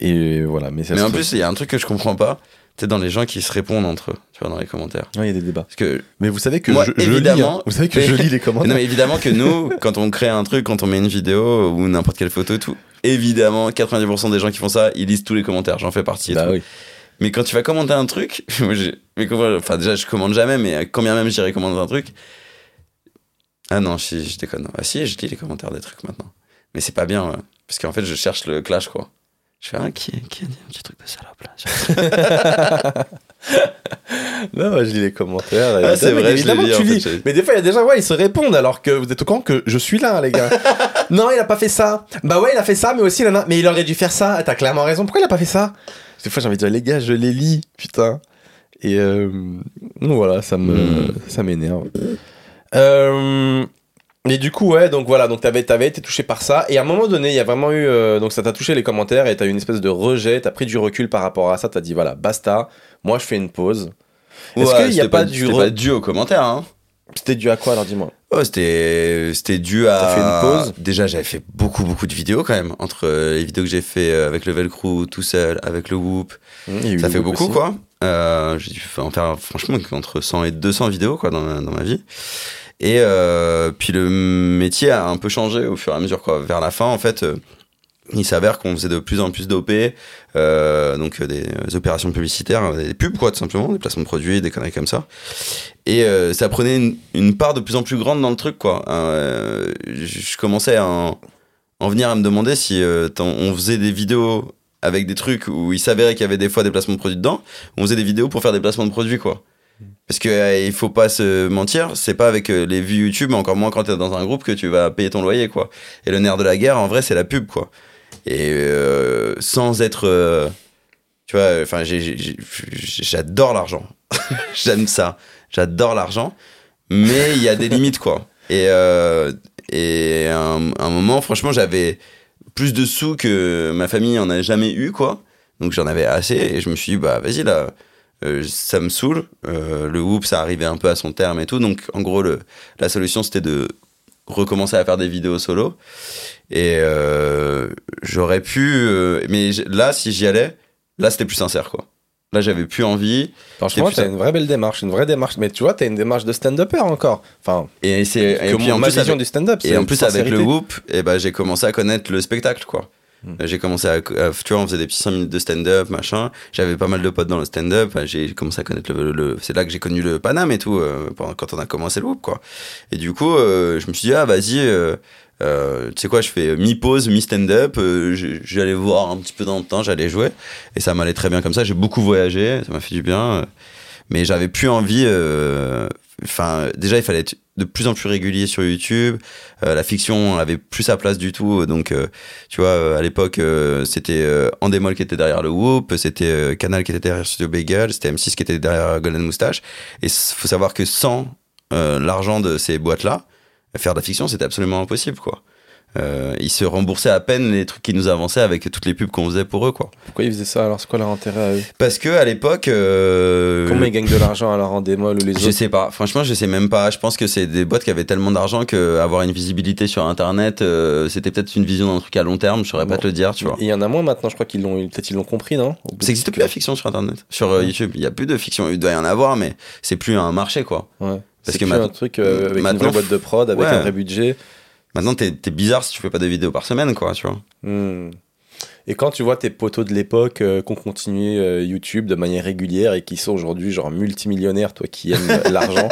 Et voilà, mais ça Mais se en trouve- plus, il y a un truc que je comprends pas. C'est dans les gens qui se répondent entre eux, tu vois, dans les commentaires. Ouais, il y a des débats. Parce que Mais vous savez que Moi, je, je lis, évidemment- hein. vous savez que je lis les commentaires. non, mais évidemment que nous, quand on crée un truc, quand on met une vidéo ou n'importe quelle photo et tout, évidemment, 90% des gens qui font ça, ils lisent tous les commentaires. J'en fais partie. et Bah tout. oui. Mais quand tu vas commenter un truc, moi, j'ai- mais comment- enfin déjà je commande jamais, mais quand bien même j'irai commander un truc? Ah non, je, je déconne. Ah si, je lis les commentaires des trucs maintenant. Mais c'est pas bien, ouais. parce qu'en fait je cherche le clash quoi. Je fais ah, qui, qui a dit un petit truc de salope là? Non, ouais, je lis les commentaires. Ah, c'est Évidemment, vrai, je évidemment les lis, que tu en fait, lis. Mais des fois, il y a des gens, ouais, ils se répondent alors que vous êtes au courant que je suis là, les gars. non, il a pas fait ça. Bah ouais, il a fait ça, mais aussi, là. mais il aurait dû faire ça. Ah, T'as clairement raison. Pourquoi il a pas fait ça? Des fois, j'ai envie de dire, les gars, je les lis, putain. Et euh, voilà, ça me, Mm. ça m'énerve. Euh, et du coup, ouais, donc voilà, donc t'avais, t'avais été touché par ça. Et à un moment donné, il y a vraiment eu, euh, donc ça t'a touché les commentaires et t'as eu une espèce de rejet. T'as pris du recul par rapport à ça. T'as dit, voilà, basta. Moi, je fais une pause. Est-ce Ouais, qu'il y a c'était pas du re- pas dû aux commentaires hein. C'était dû à quoi alors dis-moi? Oh, c'était c'était dû à T'as fait une pause? Déjà, j'avais fait beaucoup beaucoup de vidéos quand même entre euh, les vidéos que j'ai fait euh, avec le Velcro tout seul, avec le Whoop. Eu Ça fait beaucoup, aussi. quoi. Euh, j'ai dû en faire, franchement, entre 100 et 200 vidéos, quoi, dans ma, dans ma vie. Et euh, puis le métier a un peu changé au fur et à mesure, quoi. Vers la fin, en fait, euh, il s'avère qu'on faisait de plus en plus d'OP, euh, donc euh, des, euh, opérations publicitaires, des pubs, quoi, tout simplement, des placements de produits, des conneries comme ça. Et ça prenait une, part de plus en plus grande dans le truc, quoi. Je commençais à en, en venir à me demander si on faisait des vidéos avec des trucs où il s'avérait qu'il y avait des fois des placements de produits dedans, on faisait des vidéos pour faire des placements de produits, quoi. Parce que euh, il faut pas se mentir, c'est pas avec les vues YouTube, encore moins quand t'es dans un groupe que tu vas payer ton loyer, quoi. Et le nerf de la guerre, en vrai, c'est la pub, quoi. Et euh, sans être, euh, tu vois, enfin, j'adore l'argent, j'aime ça, j'adore l'argent, mais il y a des limites, quoi. Et euh, et à un, moment, franchement, j'avais plus de sous que ma famille en a jamais eu, quoi. Donc j'en avais assez et je me suis dit, bah vas-y, là, ça me saoule. Le whoop, ça arrivait un peu à son terme et tout. Donc en gros, la solution, c'était de recommencer à faire des vidéos solo. Et euh, j'aurais pu. euh, mais là, si j'y allais, là, c'était plus sincère, quoi. Là, j'avais plus envie. Franchement, t'as une vraie belle démarche, une vraie démarche. Mais tu vois, t'as une démarche de stand-upper encore. Enfin, Et, c'est, et que puis en ma plus, vision avec- du stand-up. Et en plus, avec le. Whoop, eh ben, j'ai commencé à connaître le spectacle, quoi. Hmm. Euh, J'ai commencé à, à- Tu vois, on faisait des petits 5 minutes de stand-up, machin. J'avais pas mal de potes dans le stand-up. J'ai commencé à connaître le. le- c'est là que j'ai connu le Paname et tout, euh, quand on a commencé le Whoop, quoi. Et du coup, euh, je me suis dit, ah, vas-y. euh, euh, tu sais quoi, je fais mi-pause, mi-stand-up, euh, j'allais voir un petit peu dans le temps, j'allais jouer, et ça m'allait très bien comme ça. J'ai beaucoup voyagé, ça m'a fait du bien, euh, mais j'avais plus envie. Enfin, déjà, il fallait être de plus en plus régulier sur YouTube. Euh, la fiction avait plus sa place du tout, donc euh, tu vois, euh, à l'époque, c'était Endemol qui était derrière le Whoop, c'était Canal qui était derrière Studio Bagel, c'était M6 qui était derrière Golden Moustache. Et faut savoir que sans l'argent de ces boîtes-là, faire de la fiction, c'était absolument impossible, quoi. Euh, ils se remboursaient à peine les trucs qu'ils nous avançaient avec toutes les pubs qu'on faisait pour eux, quoi. Pourquoi ils faisaient ça alors? C'est quoi leur intérêt à eux? Parce que à l'époque, euh, Comment ils gagnent de l'argent alors en démol ou les je autres? sais pas. Franchement, je sais même pas. Je pense que c'est des boîtes qui avaient tellement d'argent que avoir une visibilité sur Internet, euh, c'était peut-être une vision d'un truc à long terme. Je saurais pas te le dire, tu vois. Il y en a moins maintenant, je crois qu'ils l'ont, peut-être ils l'ont compris, non? Ça n'existe de- plus la fiction sur Internet, sur euh, YouTube. Il y a plus de fiction. Il doit y en avoir, mais c'est plus un marché, quoi. Ouais. Parce que plus maintenant- un truc avec une maintenant, vraie boîte de prod, avec ouais. un vrai budget. Maintenant, t'es bizarre si tu fais pas de vidéos par semaine, quoi, tu vois. Hmm. Et quand tu vois tes potos de l'époque euh, qui ont continué euh, YouTube de manière régulière et qui sont aujourd'hui genre multimillionnaires, toi qui aimes l'argent,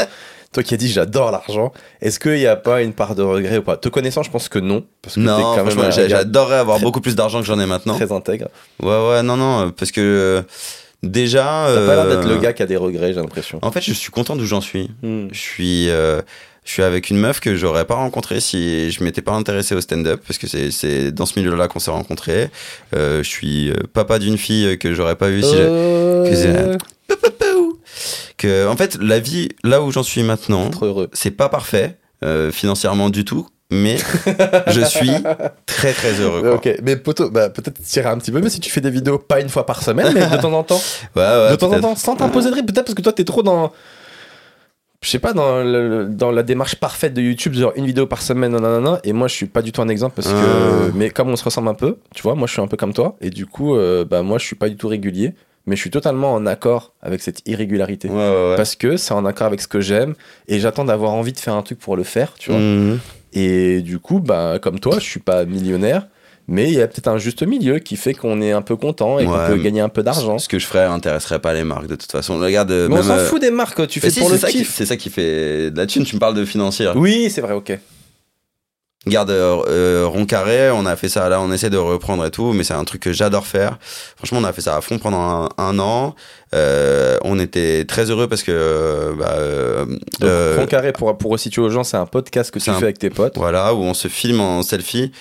toi qui as dit j'adore l'argent, est-ce qu'il n'y a pas une part de regret ou pas? Te connaissant, je pense que non. Parce que Non, quand franchement, j'adorerais avoir très- beaucoup plus d'argent que j'en ai maintenant. très intègre. Ouais, ouais, non, non, euh, parce que euh, déjà. T'as pas l'air d'être le gars qui a des regrets, j'ai l'impression. En fait, je suis content d'où j'en suis. Hmm. Je suis. Je suis avec une meuf que j'aurais pas rencontrée si je m'étais pas intéressé au stand-up, parce que c'est- dans ce milieu-là qu'on s'est rencontrés. Euh, je suis euh, papa d'une fille que j'aurais pas vue si Euh, que en fait la vie là où j'en suis maintenant c'est pas parfait euh, financièrement du tout mais je suis très très heureux quoi. Ok, mais poto, bah, peut-être tirer un petit peu, mais si tu fais des vidéos pas une fois par semaine, mais de temps en temps. ouais ouais de temps en temps, sans t'imposer de rythme, peut-être parce que toi, t'es trop dans. Je sais pas, dans, le- dans la démarche parfaite de YouTube, genre une vidéo par semaine, nanana, et moi, je suis pas du tout un exemple parce que. Ah. Mais comme on se ressemble un peu, tu vois, moi, je suis un peu comme toi, et du coup, euh, bah, moi, je suis pas du tout régulier, mais je suis totalement en accord avec cette irrégularité. ouais ouais, ouais. Parce que c'est en accord avec ce que j'aime, et j'attends d'avoir envie de faire un truc pour le faire, tu vois. Mhm. Et du coup, bah, comme toi, je suis pas millionnaire, mais il y a peut-être un juste milieu qui fait qu'on est un peu content et qu'on peut gagner un peu d'argent. ce que je ferais intéresserait pas les marques de toute façon regarde Mais on s'en euh, fout des marques, tu fais si, pour le kiff. c'est ça qui fait de la thune tu me parles de financière Oui, c'est vrai, ok. Regarde, euh, Rond Carré, on a fait ça là, on essaie de reprendre et tout, mais c'est un truc que j'adore faire. Franchement, on a fait ça à fond pendant un, un an. Euh, on était très heureux parce que, euh, bah, euh, Rond Carré, pour, pour resituer aux gens, c'est un podcast que tu un- fais avec tes potes. voilà, où on se filme en selfie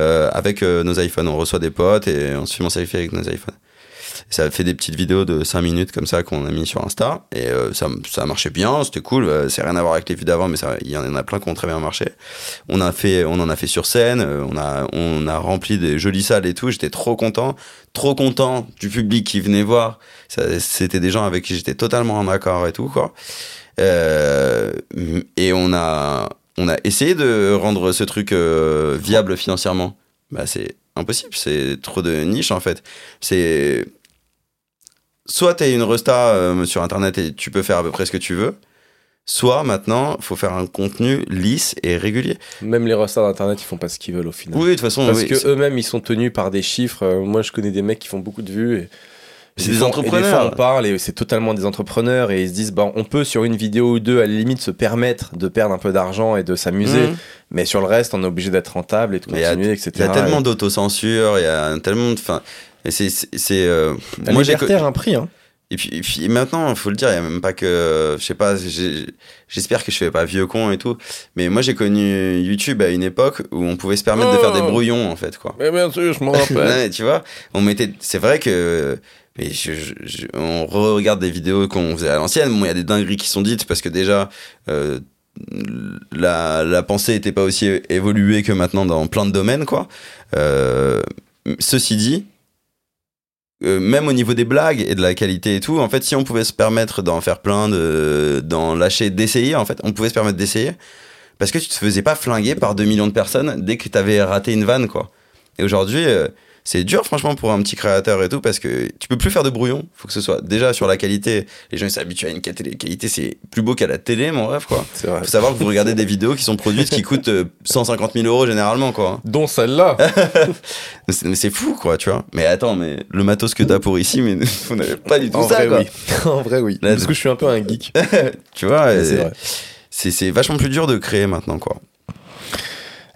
euh, avec euh, nos iPhones. On reçoit des potes et on se filme en selfie avec nos iPhones. Ça fait des petites vidéos de 5 minutes comme ça qu'on a mis sur Insta. Et euh, ça, ça marchait bien, c'était cool. Euh, C'est rien à voir avec les vues d'avant, mais il y en a plein qui ont très bien marché. On, a fait, on en a fait sur scène, euh, on a, on a rempli des jolies salles et tout. J'étais trop content, trop content du public qui venait voir. C'était des gens avec qui j'étais totalement en accord et tout, quoi. Euh, et on a, on a essayé de rendre ce truc euh, viable financièrement. Bah, c'est impossible, c'est trop de niche en fait. C'est soit t'es une resta euh, sur internet et tu peux faire à peu près ce que tu veux, soit maintenant faut faire un contenu lisse et régulier. Même les rosters d'internet, ils font pas ce qu'ils veulent au final. Oui, de toute façon, Parce oui, que eux-mêmes, ils sont tenus par des chiffres. Euh, Moi, je connais des mecs qui font beaucoup de vues. Et... C'est des et entrepreneurs. fois, on parle et c'est totalement des entrepreneurs et ils se disent, bah, on peut sur une vidéo ou deux, à la limite, se permettre de perdre un peu d'argent et de s'amuser. Mhm. Mais sur le reste, on est obligé d'être rentable et de Mais il y a- continuer, etc. Il y a tellement d'autocensure, il y a tellement de. Fin, et c'est. c'est- c'est, euh, moi, j'ai un prix. Hein. Et puis, et puis maintenant, il faut le dire, il n'y a même pas que. Je sais pas, j'espère que je fais pas vieux con et tout. Mais moi, j'ai connu YouTube à une époque où on pouvait se permettre de faire des Oh. brouillons, en fait, quoi. Mais bien sûr, je m'en rappelle. Ouais, tu vois, on mettait. C'est vrai que. Mais je, je- je- on regarde des vidéos qu'on faisait à l'ancienne. Bon, il y a des dingueries qui sont dites parce que déjà. euh, la, la pensée était pas aussi évoluée que maintenant dans plein de domaines, quoi. Euh, ceci dit, euh, même au niveau des blagues et de la qualité et tout, en fait, si on pouvait se permettre d'en faire plein, de, d'en lâcher, d'essayer, en fait, on pouvait se permettre d'essayer, parce que tu te faisais pas flinguer par 2 millions de personnes dès que t'avais raté une vanne, quoi. Et aujourd'hui, euh, c'est dur, franchement, pour un petit créateur et tout, parce que tu peux plus faire de brouillon. Faut que ce soit déjà sur la qualité. Les gens, ils s'habituent à une qualité. qualité, c'est plus beau qu'à la télé, mon rêve, quoi. C'est vrai. Faut savoir que vous regardez des vidéos qui sont produites qui coûtent euh, 150 000 euros généralement, quoi. Dont celle-là. Mais c'est- fou, quoi, tu vois. Mais attends, mais le matos que t'as pour ici, mais vous n'avez pas du tout en ça, vrai, quoi. oui. en vrai, oui. Là, Parce que je suis un peu un geek. Tu vois, c'est vachement plus dur de créer maintenant, quoi.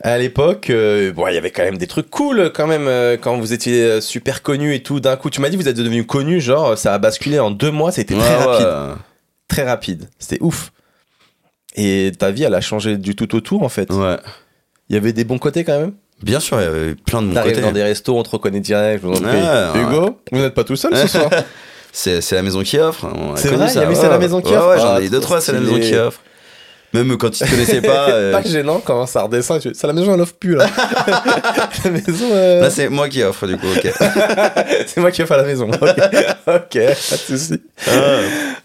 À l'époque, euh, bon, il y avait quand même des trucs cool quand même euh, quand vous étiez euh, super connu et tout. D'un coup, tu m'as dit vous êtes devenu connu, genre ça a basculé en deux mois, c'était très Ouais, rapide, ouais. très rapide. C'était ouf. Et ta vie, elle a changé du tout au tout en fait. Ouais. Il y avait des bons côtés quand même? Bien sûr, il y avait plein de bons côtés. dans des restos, on te reconnaît direct. Je vous en prie. Ouais, ouais. Hugo, vous n'êtes pas tout seul ce soir. C'est la maison qui offre. C'est vrai, il y ça. a eu c'est la maison qui offre Ouais, j'en Ah, ai eu deux, trois, c'est la maison qui offre. Même quand ils te connaissaient pas. euh, Pas gênant quand ça redescend. tu- C'est la maison, elle offre plus là. la maison, euh, Là, c'est moi qui offre, du coup, ok. c'est moi qui offre à la maison. Ok, pas de soucis.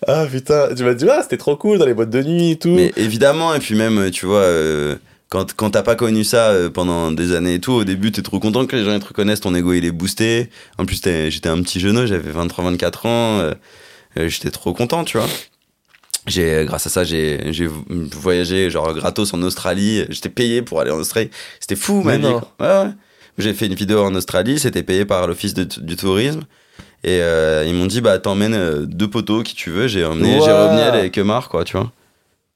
Ah putain, tu m'as dit, ah, c'était trop cool dans les boîtes de nuit et tout. Mais évidemment, et puis même, tu vois, euh, quand, quand t'as pas connu ça euh, pendant des années et tout, au début, t'es trop content que les gens te reconnaissent, ton ego il est boosté. En plus, j'étais un petit jeune, j'avais 23-24 ans, euh, j'étais trop content, tu vois. J'ai, grâce à ça, j'ai, j'ai voyagé genre gratos en Australie. J'étais payé pour aller en Australie. C'était fou, ma Mais vie. Ouais, ouais. J'ai fait une vidéo en Australie, c'était payé par l'office du tourisme. Et euh, ils m'ont dit, bah, t'emmènes euh, deux poteaux qui tu veux. J'ai emmené Wow. Jérôme Niel et Kemar, quoi, tu vois.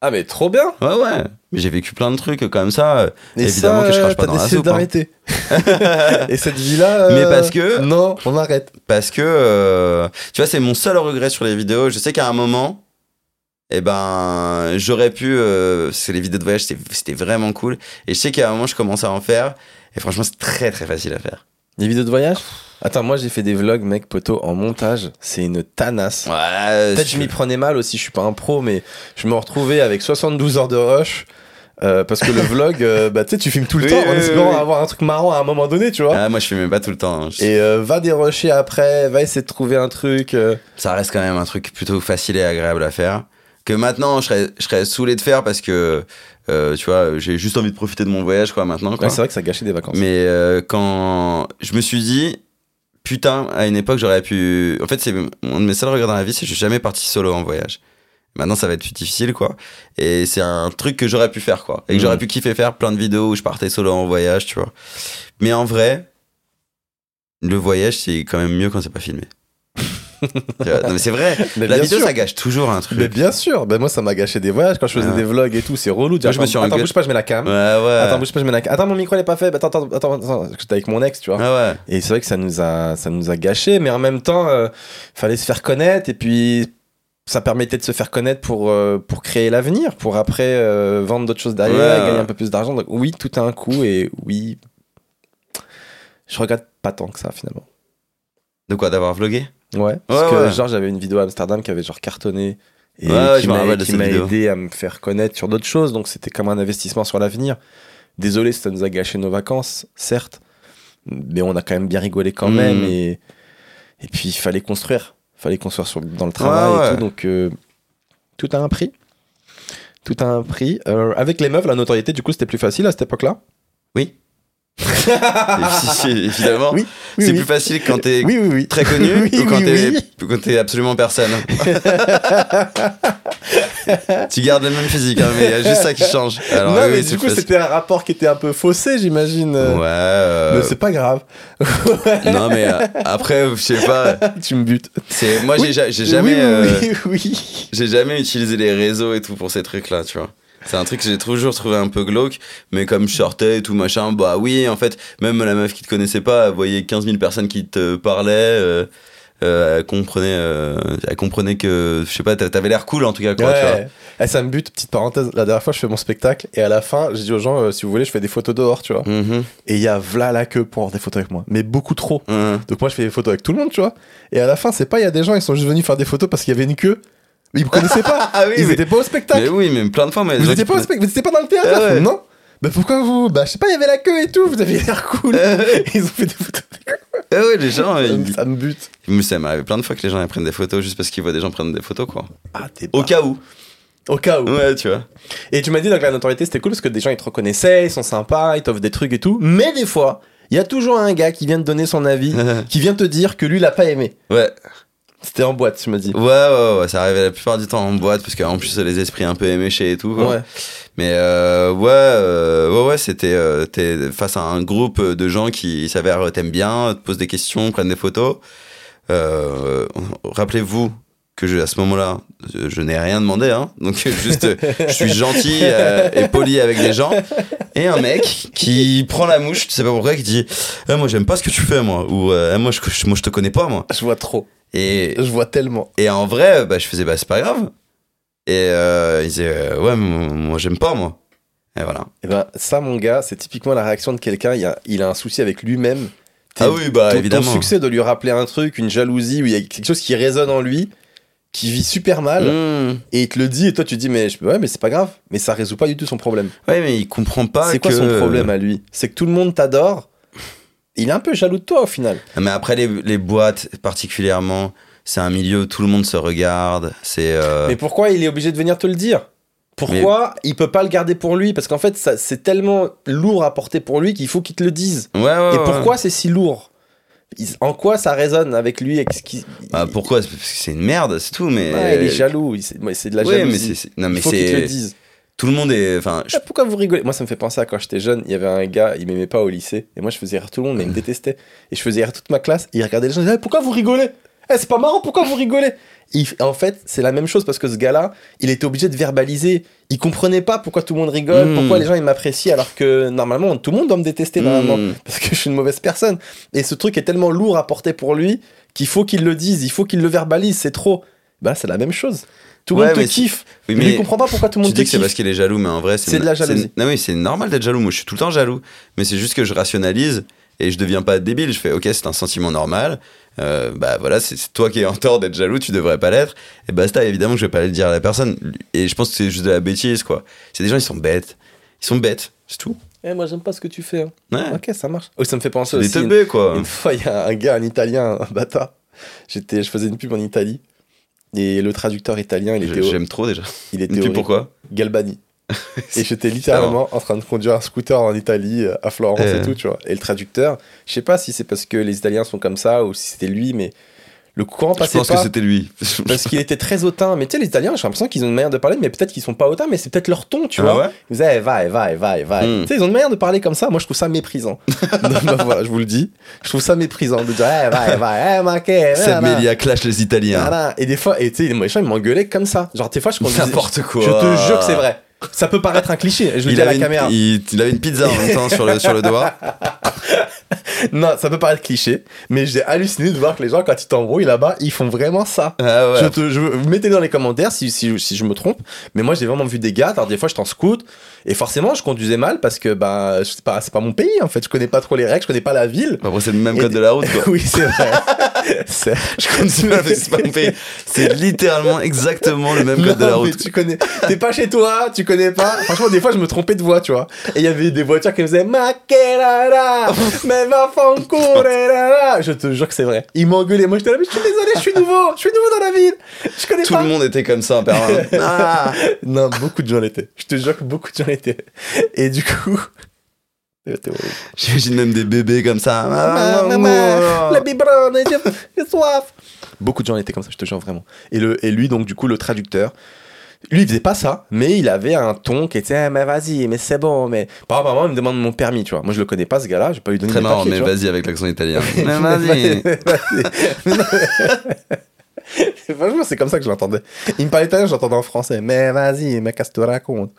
Ah, mais trop bien. Ouais, ouais. Mais j'ai vécu plein de trucs comme ça. euh, Et Évidemment ça, que je crache pas dans la décidé soupe, hein. d'arrêter. et cette vie-là. Mais euh, parce que- Non, on arrête. Parce que, euh, tu vois, c'est mon seul regret sur les vidéos. Je sais qu'à un moment, et ben j'aurais pu euh, parce que les vidéos de voyage c'était vraiment cool et je sais qu'à un moment je commençais à en faire et franchement c'est très très facile à faire Les vidéos de voyage? Attends, moi j'ai fait des vlogs, mec, poteau, en montage. C'est une tanasse. ouais Peut-être je m'y prenais mal aussi, je suis pas un pro, mais je me retrouvais avec 72 heures de rush. euh, parce que le vlog, euh, bah, tu sais, tu filmes tout le Oui, temps en oui, espérant oui. avoir un truc marrant à un moment donné, tu vois. ah, moi je filmais pas tout le temps hein. Je- Et euh, va dérusher après, va essayer de trouver un truc. euh. ça reste quand même un truc plutôt facile et agréable à faire que maintenant je serais je serais saoulé de faire parce que euh, tu vois j'ai juste envie de profiter de mon voyage quoi maintenant. Ouais, c'est vrai que ça gâchait des vacances. Mais euh, quand je me suis dit, putain, à une époque, j'aurais pu. En fait, c'est un de mes seuls regrets dans la vie, c'est que je suis jamais parti solo en voyage. Maintenant, ça va être plus difficile, quoi. Et c'est un truc que j'aurais pu faire, quoi. Et que j'aurais pu kiffer faire plein de vidéos où je partais solo en voyage, tu vois. Mais en vrai, le voyage, c'est quand même mieux quand c'est pas filmé. Non, mais c'est vrai. Mais la vidéo, sûr. ça gâche toujours un truc. Mais bien sûr, ben moi ça m'a gâché des voyages quand je faisais Ouais. des vlogs et tout, c'est relou. Moi, je me suis attends, bouge pas, je mets la cam. Ouais, ouais. Attends, bouge pas, je mets la cam. Attends, mon micro il est pas fait. Attends, attends, attends, attends, parce que j'étais avec mon ex, tu vois. Ah ouais. Et c'est vrai que ça nous a, ça nous a gâché, mais en même temps, euh, fallait se faire connaître et puis ça permettait de se faire connaître pour, euh, pour créer l'avenir, pour après euh, vendre d'autres choses derrière, gagner un peu plus d'argent. Donc oui, tout a un coût et oui, je regrette pas tant que ça finalement. De quoi D'avoir vlogué? Ouais, parce que genre j'avais une vidéo à Amsterdam qui avait genre cartonné et qui m'a aidé à me faire connaître sur d'autres choses, donc c'était comme un investissement sur l'avenir. Désolé si ça nous a gâché nos vacances, certes, mais on a quand même bien rigolé quand Mhm. même et, et puis il fallait construire, fallait construire sur, dans le travail et tout, donc euh, tout a un prix. Tout a un prix. Euh, avec les meufs, la notoriété, du coup, c'était plus facile à cette époque-là? Oui. Évidemment. Oui, oui, c'est oui. plus facile quand t'es très connu ou quand t'es absolument personne. tu gardes le même physique, hein, mais il y a juste ça qui change. Alors, non, mais du coup, c'était un rapport qui était un peu faussé, j'imagine. euh. Ouais. euh, Mais c'est pas grave. Non, mais euh, après, je sais pas. tu me butes. Moi, j'ai jamais, euh, j'ai jamais utilisé les réseaux et tout pour ces trucs-là, tu vois. C'est un truc que j'ai toujours trouvé un peu glauque, mais comme je sortais et tout machin, bah oui, en fait, même la meuf qui te connaissait pas, elle voyait 15 000 personnes qui te parlaient, euh, euh, elle comprenait, euh, elle comprenait que, je sais pas, t'a- t'avais l'air cool en tout cas, quoi, tu vois. Eh, ça me bute, petite parenthèse. La dernière fois, je fais mon spectacle et à la fin, j'ai dit aux gens, euh, si vous voulez, je fais des photos dehors, tu vois. Mhm, Et il y a v'là la queue pour avoir des photos avec moi. Mais beaucoup trop. mhm. Donc moi, je fais des photos avec tout le monde, tu vois. Et à la fin, c'est pas, il y a des gens, ils sont juste venus faire des photos parce qu'il y avait une queue. Ils me connaissaient pas. Ah oui, ils mais- étaient pas au spectacle. Mais oui, mais plein de fois, mais Vous étiez pas au prenaient- spectacle, vous étiez pas dans le théâtre Ah ouais. Non? Bah pourquoi vous? Bah je sais pas, il y avait la queue et tout, vous aviez l'air cool. ils ont fait des photos. Ah ouais, les gens, Ça ils... me- Ça me bute. Mais ça m'est arrivé plein de fois que les gens ils prennent des photos juste parce qu'ils voient des gens prendre des photos, quoi. Ah, t'es Au cas où. Au cas où. Ouais, tu vois. Et tu m'as dit donc la notoriété c'était cool parce que des gens ils te reconnaissaient, ils sont sympas, ils t'offrent des trucs et tout. Mais des fois, il y a toujours un gars qui vient te donner son avis, qui vient te dire que lui il a pas aimé. ouais. C'était en boîte, tu me dis. Ouais, ouais, ouais, ça arrivait la plupart du temps en boîte parce qu'en plus les esprits un peu éméchés et tout. Quoi. Ouais. Mais euh, ouais, euh, ouais, ouais, c'était euh, t'es face à un groupe de gens qui s'avèrent t'aiment bien, te posent des questions, prennent des photos. Rappelez-vous que je, à ce moment-là, je, je n'ai rien demandé, hein. Donc juste, je suis gentil et poli avec les gens. Et un mec qui prend la mouche, tu sais pas pourquoi, qui dit, Eh, moi j'aime pas ce que tu fais, moi, ou Eh, moi, je- moi je te connais pas, moi. Je vois trop. Et Je vois tellement. et en vrai, bah, je faisais, bah, c'est pas grave. Et euh, il disait, euh, ouais, moi, j'aime pas, moi. Et voilà. Et ben ça mon gars, c'est typiquement la réaction de quelqu'un, il, a- il a un souci avec lui-même. Ah oui, bah, ton, ton évidemment. succès de lui rappeler un truc, une jalousie, où il y a quelque chose qui résonne en lui, qui vit super mal, Mmh. et il te le dit, et toi tu te dis, mais je- ouais, mais c'est pas grave, mais ça résout pas du tout son problème. Ouais, mais il comprend pas C'est quoi son problème à lui? C'est que tout le monde t'adore, il est un peu jaloux de toi au final. Mais après, les, les boîtes, particulièrement, c'est un milieu où tout le monde se regarde. C'est. euh, Mais pourquoi il est obligé de venir te le dire? Pourquoi il peut pas le garder pour lui? Parce qu'en fait, ça- c'est tellement lourd à porter pour lui qu'il faut qu'il te le dise. Ouais, ouais, Et ouais. pourquoi c'est si lourd? En quoi ça résonne avec lui avec ce qui... Bah, pourquoi? Parce que c'est une merde, c'est tout. Mais. Il est jaloux, c'est de la mais jalousie. Non, mais il faut qu'il te le c'est. Tout le monde est. Enfin, je- Ah, pourquoi vous rigolez? Moi, ça me fait penser à quand j'étais jeune, il y avait un gars, il m'aimait pas au lycée, et moi je faisais rire tout le monde, mais il me détestait. Et je faisais rire toute ma classe, et il regardait les gens, il disait, Eh, pourquoi vous rigolez? Eh, C'est pas marrant, pourquoi vous rigolez? Et En fait, c'est la même chose parce que ce gars-là, il était obligé de verbaliser. Il comprenait pas pourquoi tout le monde rigole, Mm. pourquoi les gens ils m'apprécient, alors que normalement tout le monde doit me détester normalement, Mm. parce que je suis une mauvaise personne. Et ce truc est tellement lourd à porter pour lui qu'il faut qu'il le dise, il faut qu'il le verbalise, c'est trop. Bah, c'est la même chose. Tout le Ouais, monde te mais kiffe. Oui, mais mais je comprends pas pourquoi tout le tu monde te dis que c'est kiffe. parce qu'il est jaloux, mais en vrai, C'est de la jalousie. Non, oui, c'est normal d'être jaloux. Moi, je suis tout le temps jaloux. Mais c'est juste que je rationalise et je deviens pas débile. Je fais, ok, c'est un sentiment normal. Euh, bah voilà, c'est toi qui es en tort d'être jaloux, tu devrais pas l'être. Et basta, évidemment, que je vais pas aller le dire à la personne. Et je pense que c'est juste de la bêtise, quoi. C'est des gens, ils sont bêtes. Ils sont bêtes, c'est tout. Eh, moi, j'aime pas ce que tu fais. hein. Ouais. Ok, ça marche. Oh, ça me fait penser aussi. une- teubés, quoi. Une fois, il y a un gars, un italien, un bâtard. J'étais, je faisais une pub en Italie. Et le traducteur italien, il était, J'aime trop déjà. il était pourquoi Galbani. Et j'étais littéralement en train de conduire un scooter en Italie, euh, à Florence Euh. et tout, tu vois. Et le traducteur, je sais pas si c'est parce que les Italiens sont comme ça ou si c'était lui, mais le courant Je passait pense que c'était lui. Parce qu'il était très hautain. Mais tu sais, les Italiens, j'ai l'impression qu'ils ont une manière de parler, mais peut-être qu'ils sont pas hautains, mais c'est peut-être leur ton, tu Ah vois. ouais Ils disaient, eh, va, eh, va, eh, va, va. Hmm. Tu sais, ils ont une manière de parler comme ça. Moi, je trouve ça méprisant. Donc, bah, voilà, je vous le dis. Je trouve ça méprisant de dire, eh, va, eh, va, eh, ma, que, Seb voilà. Melia clash les Italiens. Voilà. Et des fois, et tu sais, les gens, ils m'engueulaient comme ça. Genre, des fois, je conduisais. N'importe quoi. Je te jure que c'est vrai. Ça peut paraître un cliché, je le Il dis à la une, caméra. il, il avait une pizza en même temps sur le, sur le doigt. Non, ça peut paraître cliché, mais j'ai halluciné de voir que les gens, quand ils t'embrouillent là-bas, ils font vraiment ça. Ah ouais. Je te, je, mettez dans les commentaires si, si, si je me trompe, mais moi j'ai vraiment vu des gars, alors des fois je t'en scout, et forcément je conduisais mal parce que bah, sais pas, c'est pas mon pays en fait, je connais pas trop les règles, je connais pas la ville. Après, c'est le même Et- code de la route, quoi. oui, c'est vrai. C'est- Je continue à faire- c'est pas mon pays. C'est littéralement exactement le même code de la mais route. tu connais, t'es pas chez toi, tu connais pas. Franchement, des fois, je me trompais de voix, tu vois. Et il y avait des voitures qui me faisaient Maquerara. Je te jure que c'est vrai. Ils m'engueulaient. Moi, j'étais là, mais je suis désolé, je suis nouveau, je suis nouveau dans la ville. Je connais Tout pas. le monde était comme ça en permanence. Ah. Non, beaucoup de gens l'étaient. Je te jure que beaucoup de gens l'étaient. Et du coup. J'imagine même des bébés comme ça. Maman, maman, la biberonne, j'ai j'ai soif. Beaucoup de gens étaient comme ça, je te jure vraiment. Et, le, et lui, donc, du coup, le traducteur, lui, il faisait pas ça, mais il avait un ton qui était, Ah, mais vas-y, mais c'est bon, mais. Par exemple, maman, il me demande mon permis, tu vois. Moi, je le connais pas, ce gars-là, j'ai pas eu donné Très marrant, papiers, mais vas-y avec l'accent italien. Mais vas-y. Franchement, c'est comme ça que je l'entendais. Il me parlait italien, je l'entendais en français. Mais vas-y, mais qu'est-ce que tu racontes?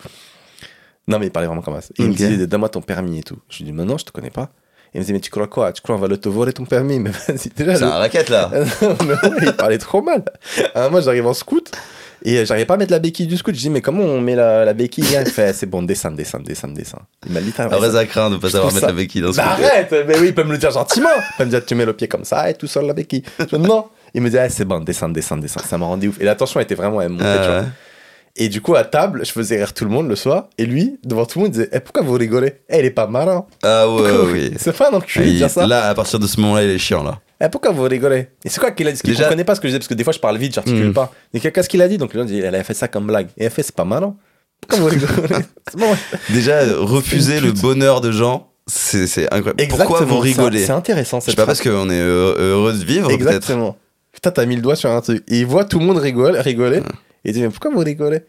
Non, mais il parlait vraiment comme ça. Il me disait, donne-moi ton permis et tout. Je lui dis, mais non, je te connais pas. Il me disait, mais tu crois quoi? Tu crois on va le te voler ton permis? Mais vas-y, déjà. C'est le- un racket là. Non, mais ouais, il parlait trop mal. Alors, moi, j'arrive en scout et euh, j'arrivais pas à mettre la béquille du scout. Je dis, mais comment on met la, la béquille? Il fait, c'est bon, descends, descends, descends, descends. Il m'a littéralement. Après, ça craint de pas savoir mettre ça- la béquille dans ce Bah arrête Mais oui, il peut me le dire gentiment. Il peut me dire, tu mets le pied comme ça et tout seul la béquille. Je dis, non. Il me dit, ah, c'est bon, descends, descends, descends. Ça m'a rendu ouf. Et la tension était vraiment, elle montait, tu vois. Ah, Et du coup, à table, je faisais rire tout le monde le soir. Et lui, devant tout le monde, il disait, eh, pourquoi vous rigolez? Eh, il est pas marrant. ah ouais, Pourquoi- oui. C'est pas un enculé de dire ça. Là, à partir de ce moment-là, il est chiant là. Eh, pourquoi vous rigolez? Et c'est quoi qu'il a dit? Déjà- comprenait pas ce que je disais, parce que des fois je parle vite, j'articule Mm. pas. Et qu'est-ce qu'il a dit? Donc les gens disent, elle a fait ça comme blague. Et elle fait, c'est pas marrant. Pourquoi vous rigolez? Bon, ouais. Déjà, refuser le bonheur de gens, c'est incroyable. Exactement, Pourquoi vous rigolez? C'est intéressant Je sais cette pas parce qu'on est heureux, de vivre, peut-être. Exactement. Putain, t'as mis le doigt sur un truc. Et il voit tout le monde rigole, rigoler. Et il dit, mais pourquoi vous rigolez?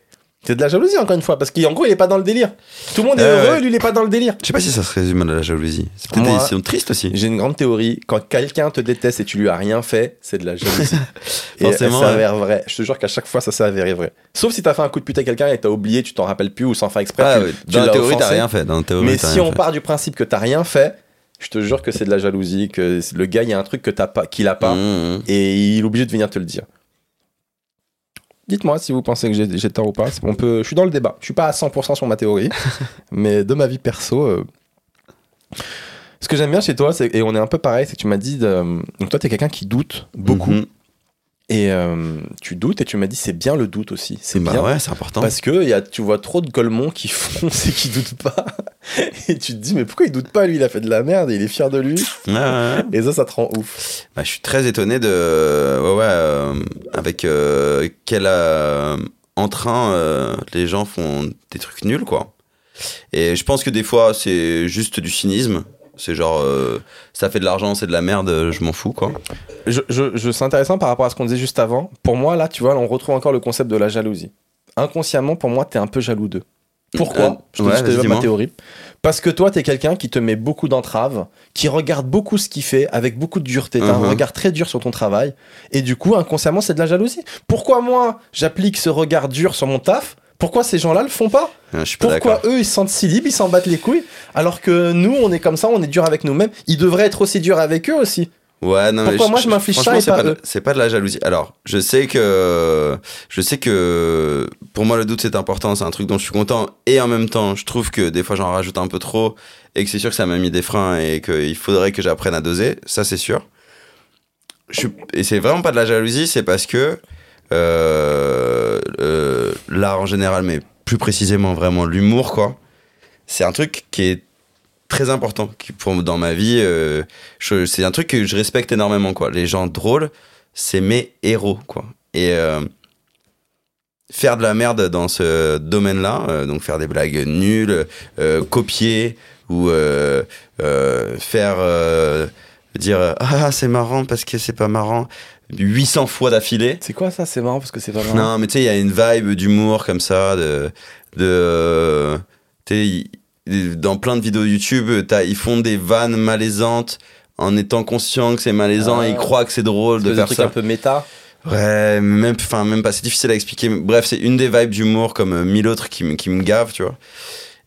C'est de la jalousie, encore une fois, parce qu'en gros, il est pas dans le délire. Tout le monde est Ouais, heureux, lui, il est pas dans le délire. Je sais pas si ça se résume à la jalousie. C'est peut-être Moi- des décisions tristes aussi. J'ai une grande théorie. Quand quelqu'un te déteste et tu lui as rien fait, c'est de la jalousie. et Forcément, ça s'avère vrai. Je te jure qu'à chaque fois, ça s'est avéré vrai. Sauf si t'as fait un coup de pute à quelqu'un et t'as oublié, tu t'en rappelles plus ou sans faire exprès. Ah, tu- ouais. tu Dans la l'as théorie, t'as offensé. rien fait. Dans la théorie, Mais t'as si rien on fait. part du principe que t'as rien fait, je te jure que c'est de la jalousie, que le gars, il y a un truc que t'as pas, qu'il a pas, Mmh, mmh. et il est obligé de venir te le dire. Dites-moi si vous pensez que j'ai tort ou pas. On peut, je suis dans le débat. Je suis pas à 100% sur ma théorie, mais de ma vie perso. euh, Ce que j'aime bien chez toi, c'est- et on est un peu pareil, c'est que tu m'as dit. de- Donc toi, t'es quelqu'un qui doute beaucoup. Mhm. Et euh, tu doutes, et tu m'as dit c'est bien le doute aussi. C'est Bah bien. ouais, c'est important. Parce que y a, tu vois trop de Golemons qui foncent et qui doutent pas. Et tu te dis, mais pourquoi il doute pas Lui, il a fait de la merde et il est fier de lui. Ouais, ouais. Et ça, ça te rend ouf. Bah, je suis très étonné de. Ouais, ouais. euh, avec euh, quel euh, entrain euh, les gens font des trucs nuls, quoi. Et je pense que des fois, c'est juste du cynisme. C'est genre, euh, ça fait de l'argent, c'est de la merde, je m'en fous, quoi. Je, je, je- c'est intéressant par rapport à ce qu'on disait juste avant. Pour moi, là, tu vois, on retrouve encore le concept de la jalousie. Inconsciemment, pour moi, t'es un peu jaloux d'eux. Pourquoi Euh, Je te ouais, dis- je te vas-y, développe ma dis-moi. théorie. Parce que toi, t'es quelqu'un qui te met beaucoup d'entraves, qui regarde beaucoup ce qu'il fait avec beaucoup de dureté. T'as un Mhm. regard très dur sur ton travail. Et du coup, inconsciemment, c'est de la jalousie. Pourquoi moi, j'applique ce regard dur sur mon taf? Pourquoi ces gens-là le font pas? Pas Pourquoi eux, ils se sentent si libres, ils s'en battent les couilles, alors que nous, on est comme ça, on est dur avec nous-mêmes. Ils devraient être aussi durs avec eux aussi. Ouais, non, Pourquoi mais moi, je m'inflige ça et pas C'est pas de la jalousie. Alors, je sais que, je sais que, pour moi, le doute c'est important. C'est un truc dont je suis content. Et en même temps, je trouve que des fois, j'en rajoute un peu trop et que c'est sûr que ça m'a mis des freins et qu'il faudrait que j'apprenne à doser. Ça, c'est sûr. Je et c'est vraiment pas de la jalousie. C'est parce que euh, euh, l'art en général, mais plus précisément vraiment l'humour, quoi. C'est un truc qui est très important qui, pour, dans ma vie. euh, c'est un truc que je respecte énormément, quoi. Les gens drôles, c'est mes héros, quoi. Et faire de la merde dans ce domaine-là, euh, donc faire des blagues nulles, euh, copier ou euh, faire dire ah c'est marrant parce que c'est pas marrant 800 fois d'affilée. C'est quoi ça C'est marrant parce que c'est pas marrant? Non, mais tu sais, il y a une vibe d'humour comme ça, de. de tu sais, dans plein de vidéos YouTube, ils font des vannes malaisantes en étant conscients que c'est malaisant Ah. et ils croient que c'est drôle de faire truc ça. un peu méta? Ouais, même, enfin, même pas, c'est difficile à expliquer. Bref, c'est une des vibes d'humour comme euh, mille autres qui, me- qui me gavent, tu vois.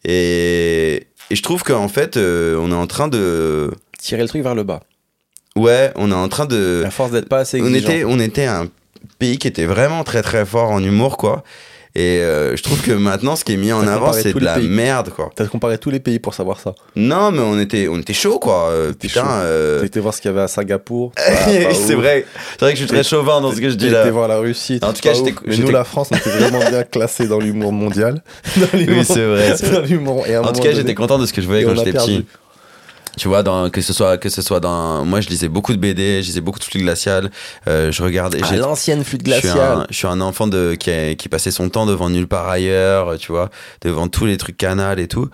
Et, et je trouve qu'en fait, euh, on est en train de. Tirer le truc vers le bas. Ouais, on est en train de. À force d'être pas assez on exigeant. était, on était un pays qui était vraiment très très fort en humour, quoi. Et euh, je trouve que maintenant, ce qui est mis en T'as avant, c'est de la pays. merde, quoi. T'as comparé tous les pays pour savoir ça. Non, mais on était, on était chaud, quoi. Euh, putain. euh, T'as été voir ce qu'il y avait à Singapour. c'est vrai. C'est vrai que je suis très chauvin dans ce que je dis là. été voir la Russie. En tout cas. Mais nous, la France, on était vraiment bien classé dans l'humour mondial. Dans Oui, c'est vrai. dans l'humour. En tout cas, j'étais content de ce que je voyais quand j'étais petit. Tu vois, dans, que ce soit que ce soit dans, moi je lisais beaucoup de BD, je lisais beaucoup de flux glacial, euh, je regardais. J'ai- l'ancienne flûte je suis, un, je suis un enfant de, qui, a- qui passait son temps devant nulle part ailleurs, tu vois, devant tous les trucs canal et tout.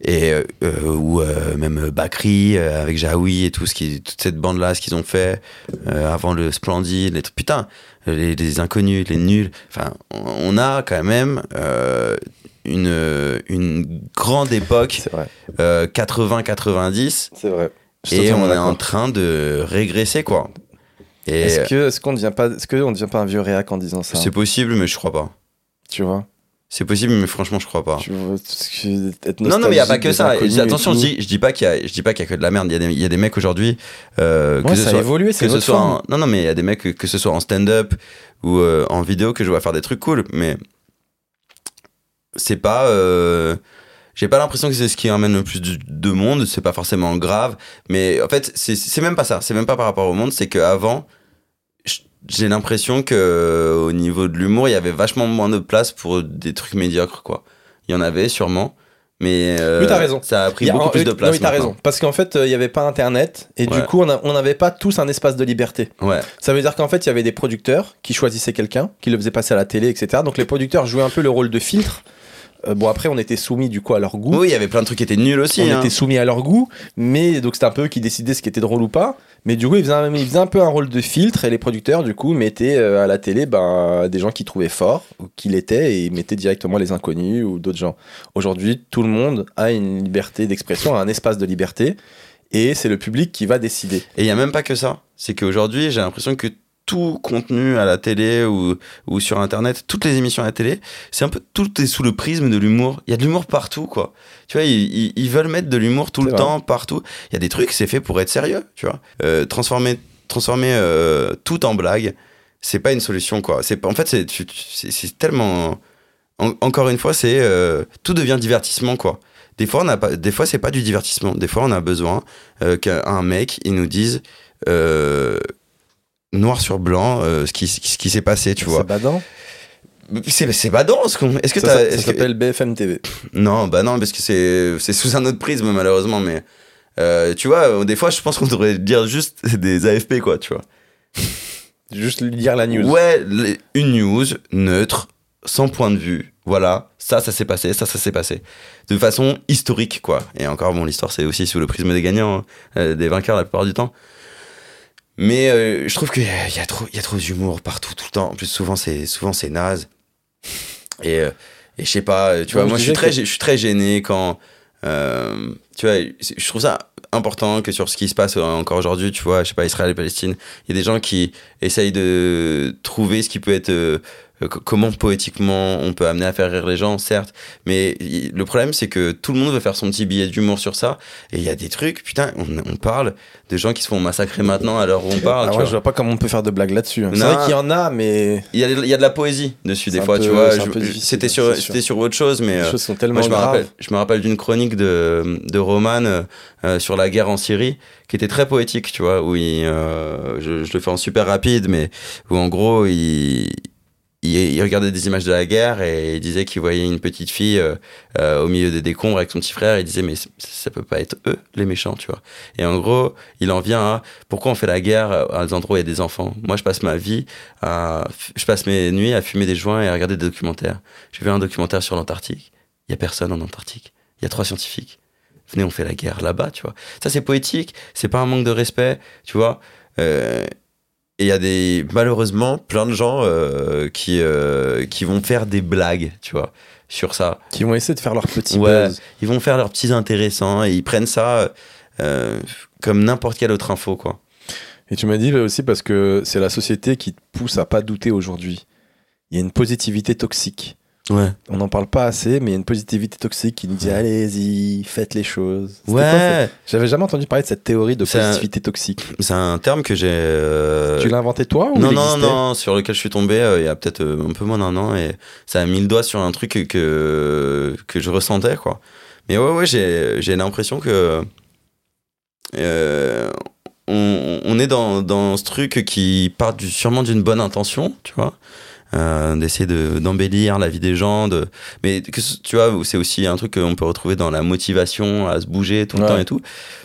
Et euh, euh, ou euh, même Bakri euh, avec Jaoui et tout ce qui, toute cette bande là, ce qu'ils ont fait euh, avant le Splendide, les trucs, putain, les, les inconnus, les nuls. Enfin, on on a quand même euh, une une grande époque C'est vrai. euh, 80-90 C'est vrai. Suis et on est en train de régresser quoi. Est-ce que qu'on devient pas est-ce qu'on devient pas un vieux réac en disant ça? C'est possible, mais je crois pas. Tu vois? C'est possible, mais franchement, je crois pas. Tu vois, parce que être Non, non, mais il y a pas que ça. Attention, je dis, je dis pas qu'il y a, je dis pas qu'il y a que de la merde. Il y a y a des mecs aujourd'hui, euh, Ouais, que ce ça a soit, évolué, c'est que ce soit en- non, non, mais il y a des mecs que, que ce soit en stand-up ou euh, en vidéo que je vois faire des trucs cool, mais c'est pas, euh, j'ai pas l'impression que c'est ce qui amène le plus de, de monde. C'est pas forcément grave, mais en fait, c'est, même pas ça. C'est même pas par rapport au monde. C'est qu'avant, j'ai l'impression que euh, au niveau de l'humour, il y avait vachement moins de place pour des trucs médiocres, quoi. Il y en avait sûrement, mais euh, t'as raison. ça a pris a- beaucoup plus de non, place. oui, t'as maintenant. raison. Parce qu'en fait, euh, il y avait pas Internet et du coup, on n'avait pas tous un espace de liberté. Ouais, Ça veut dire qu'en fait, il y avait des producteurs qui choisissaient quelqu'un, qui le faisaient passer à la télé, etc. Donc les producteurs jouaient un peu le rôle de filtre. Euh, bon, après, on était soumis du coup à leur goût. oui, il y avait plein de trucs qui étaient nuls aussi. on hein. était soumis à leur goût, mais donc c'était un peu eux qui décidaient ce qui était drôle ou pas. Mais du coup, ils faisaient un, ils faisaient un peu un rôle de filtre et les producteurs, du coup, mettaient euh, à la télé ben, des gens qui trouvaient forts ou qui l'étaient et ils mettaient directement les inconnus ou d'autres gens. Aujourd'hui, tout le monde a une liberté d'expression, a un espace de liberté et c'est le public qui va décider. Et il y a même pas que ça. C'est qu'aujourd'hui, j'ai l'impression que tout contenu à la télé ou, ou sur internet, toutes les émissions à la télé, c'est un peu tout est sous le prisme de l'humour. Il y a de l'humour partout, quoi. Tu vois, ils, veulent mettre de l'humour tout le vrai. temps, partout. Il y a des trucs, c'est fait pour être sérieux, tu vois. Euh, transformer transformer euh, tout en blague, c'est pas une solution, quoi. C'est pas- en fait, c'est tellement. en- encore une fois, c'est euh, tout devient divertissement, quoi. Des fois, on a pas, des fois, c'est pas du divertissement. Des fois, on a besoin euh, qu'un mec, il nous dise euh, noir sur blanc euh, ce qui, ce qui s'est passé, tu vois. C'est badant. C'est c'est badant. ce qu'on- Est-ce que Ça, t'as- ça- ça est-ce que- s'appelle BFM TV. Non, bah non, parce que c'est c'est sous un autre prisme malheureusement, mais euh, tu vois, euh, des fois, je pense qu'on devrait dire juste des AFP, quoi, tu vois. Juste lire la news. Ouais, les- une news neutre, sans point de vue. Voilà, ça, ça s'est passé, ça, ça s'est passé. De façon historique, quoi. Et encore, bon, l'histoire, c'est aussi sous le prisme des gagnants, hein, des vainqueurs la plupart du temps. Mais euh, je trouve qu'il y a trop, il y a trop d'humour partout, tout le temps. En plus, souvent, c'est souvent c'est naze. Et, euh, et je sais pas, euh, tu vois, moi, je suis, très, que- je suis très gêné quand. euh, tu vois, je trouve ça important que sur ce qui se passe encore aujourd'hui, tu vois, je sais pas, Israël et Palestine, il y a des gens qui essayent de trouver ce qui peut être comment poétiquement on peut amener à faire rire les gens, certes. Mais le problème, c'est que tout le monde veut faire son petit billet d'humour sur ça. Et il y a des trucs, putain, on, on parle de gens qui se font massacrer maintenant à l'heure où on parle. Moi, vois. je vois pas comment on peut faire de blagues là-dessus. hein. C'est vrai qu'il y en a, mais Il y, a, il y a de la poésie dessus, des fois, peu- tu vois. difficile, C'était sur, autre chose, mais. les euh, choses sont tellement Moi, je me rappelle, je me rappelle d'une chronique de, de Roman euh, euh, sur la guerre en Syrie qui était très poétique, tu vois, où il, euh, je, je le fais en super rapide, mais où en gros, il, il, il regardait des images de la guerre et il disait qu'il voyait une petite fille euh, euh, au milieu des décombres avec son petit frère. Il disait, mais ça peut pas être eux, les méchants, tu vois. Et en gros, il en vient à pourquoi on fait la guerre à des endroits où il y a des enfants? Moi, je passe ma vie à, je passe mes nuits à fumer des joints et à regarder des documentaires. J'ai vu un documentaire sur l'Antarctique. Il y a personne en Antarctique. Il y a trois scientifiques. Venez, on fait la guerre là-bas, tu vois. Ça, c'est poétique. C'est pas un manque de respect, tu vois. Euh, et il y a des, malheureusement, plein de gens euh, qui, euh, qui vont faire des blagues, tu vois, sur ça. Qui vont essayer de faire leur petit Ouais. buzz. Ils vont faire leurs petits intéressants et ils prennent ça euh, comme n'importe quelle autre info, quoi. Et tu m'as dit aussi parce que c'est la société qui te pousse à pas douter aujourd'hui. Il y a une positivité toxique. Ouais. On n'en parle pas assez, mais il y a une positivité toxique qui nous dit allez-y, faites les choses. Ouais. J'avais jamais entendu parler de cette théorie de un- positivité toxique. C'est un terme que j'ai. euh, Tu l'as inventé toi ou non, il non, non, sur lequel je suis tombé euh, il y a peut-être euh, un peu moins d'un an et ça a mis le doigt sur un truc que, que je ressentais, quoi. Mais ouais, ouais, j'ai, j'ai l'impression que. euh, on, on est dans, dans ce truc qui part du, sûrement d'une bonne intention, tu vois. Euh, d'essayer de, d'embellir la vie des gens, de... mais que, tu vois, c'est aussi un truc qu'on peut retrouver dans la motivation à se bouger tout le Ouais. temps et tout.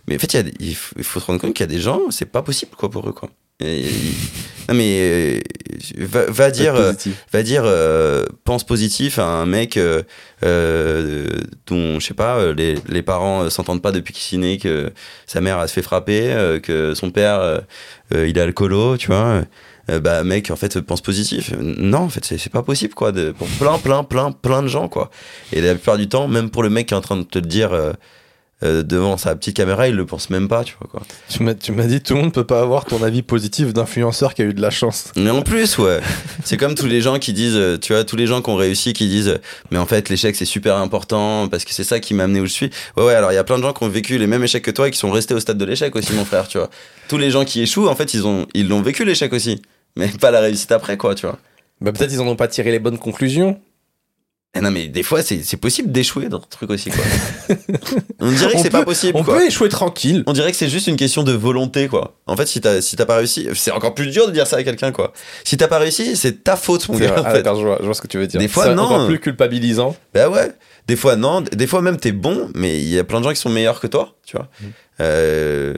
Mais en fait, il, y a des- il faut, il faut se rendre compte qu'il y a des gens, c'est pas possible quoi pour eux quoi. Et- non mais euh, va, va dire, euh, va dire, euh, pense positif à un mec euh, euh, dont je sais pas, euh, les, les parents euh, s'entendent pas depuis qu'il est né, que sa mère elle se fait frapper, euh, que son père euh, euh, il est alcoolo, tu vois. Euh, bah mec en fait pense positif non en fait c'est pas possible quoi de, pour plein plein plein plein de gens quoi et la plupart du temps même pour le mec qui est en train de te le dire euh, euh, devant sa petite caméra il le pense même pas tu vois quoi Tu m'as, dit tout le monde peut pas avoir ton avis positif d'influenceur qui a eu de la chance. Mais en plus, ouais. C'est comme tous les gens qui disent, tu vois, tous les gens qui ont réussi qui disent, mais en fait, l'échec, c'est super important parce que c'est ça qui m'a amené où je suis. Ouais, ouais, alors il y a plein de gens qui ont vécu les mêmes échecs que toi et qui sont restés au stade de l'échec aussi, mon frère, tu vois. Tous les gens qui échouent, en fait, ils ont, ils l'ont vécu l'échec aussi. Mais pas la réussite après, quoi, tu vois. Bah, peut-être ils en ont pas tiré les bonnes conclusions. Et non, mais des fois, c'est c'est possible d'échouer dans ce truc aussi, quoi. On dirait que c'est pas possible, On quoi. peut échouer tranquille. On dirait que c'est juste une question de volonté, quoi. En fait, si t'as si t'as pas réussi, c'est encore plus dur de dire ça à quelqu'un, quoi. Si t'as pas réussi, c'est ta faute, mon gars, en Ah, fait. d'accord, je vois, je vois ce que tu veux dire. Des fois, C'est non. encore plus culpabilisant. Bah ouais. Des fois, non. Des fois, même, t'es bon, mais il y a plein de gens qui sont meilleurs que toi, tu vois. Mm. Euh,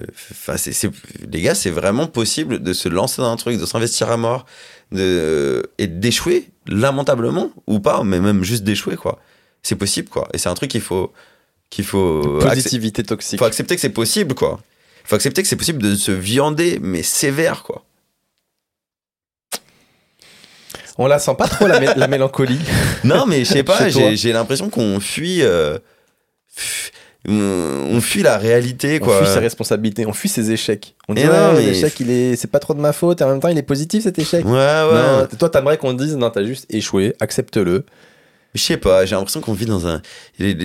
c'est, c'est- les gars, c'est vraiment possible de se lancer dans un truc, de s'investir à mort, de, et d'échouer, lamentablement, ou pas, mais même juste d'échouer, quoi. C'est possible, quoi. Et c'est un truc qu'il faut, qu'il faut, Positivité toxique. faut accepter que c'est possible, quoi. Faut accepter que c'est possible de se viander, mais sévère, quoi. On la sent pas trop la, mé- la mélancolie. Non, mais je sais pas, j'ai, j'ai l'impression qu'on fuit, euh, fuit- on fuit la réalité, On quoi. fuit ses responsabilités, on fuit ses échecs. On dit ouais, non, mais- l'échec, il est, c'est pas trop de ma faute. Et en même temps, il est positif cet échec. Ouais, ouais. Non, toi, t'aimerais qu'on te dise non, t'as juste échoué, accepte-le. Je sais pas, j'ai l'impression qu'on vit dans un. les-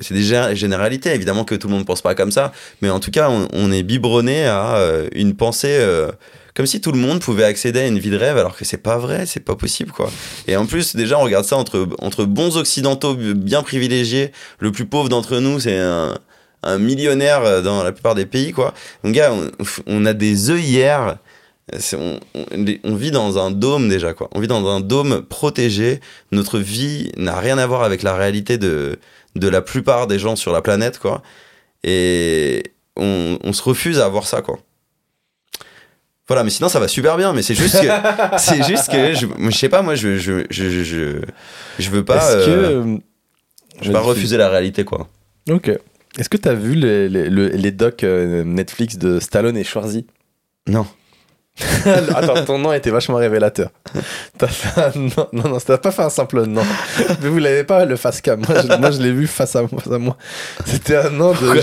C'est des gé- généralités, évidemment que tout le monde pense pas comme ça, mais en tout cas, on, on est biberonné à euh, une pensée. euh, comme si tout le monde pouvait accéder à une vie de rêve, alors que c'est pas vrai, c'est pas possible, quoi. Et en plus, déjà, on regarde ça entre, entre bons occidentaux bien privilégiés. Le plus pauvre d'entre nous, c'est un, un millionnaire dans la plupart des pays, quoi. Donc, gars, on, on a des œillères. On, on- vit dans un dôme déjà, quoi. On vit dans un dôme protégé. Notre vie n'a rien à voir avec la réalité de, de la plupart des gens sur la planète, quoi. Et on, on se refuse à voir ça, quoi. Voilà, mais sinon ça va super bien, mais c'est juste que, c'est juste que, je, sais pas, moi je, je, je, je, je, veux pas, que. euh, euh, je veux pas refuser la réalité, quoi. Ok. Est-ce que t'as vu les, les, le- les docs euh, Netflix de Stallone et Schwarzy? Non. Attends, ton nom était vachement révélateur. T'as fait un nom. Non, non, t'as pas fait un simple nom. Mais vous l'avez pas, le face cam. Moi, je, moi, je l'ai vu face à, moi- face à moi. C'était un nom de.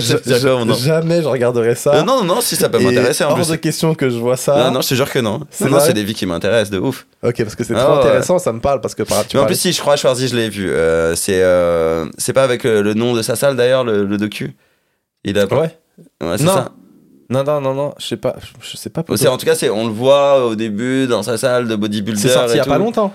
Jamais je regarderai ça. Euh, non, non, non, si ça peut m'intéresser en hors plus. de question que je vois ça. Non, non, je te jure que non. C'est Non, non, c'est des vies qui m'intéressent de ouf. Ok, parce que c'est Ah, trop ouais. intéressant, ça me parle. Parce que par tu Mais en plus, si, je crois, Schwarzy, je l'ai vu. Euh, c'est euh, c'est pas avec euh, le nom de sa salle d'ailleurs, le, le docu? Il a. Ouais. Ouais, c'est Non. ça. Non, non, non, non, je sais pas. Je sais pas. C'est- En tout cas, c'est on le voit au début dans sa salle de bodybuilder. C'est sorti il y a tout. pas longtemps.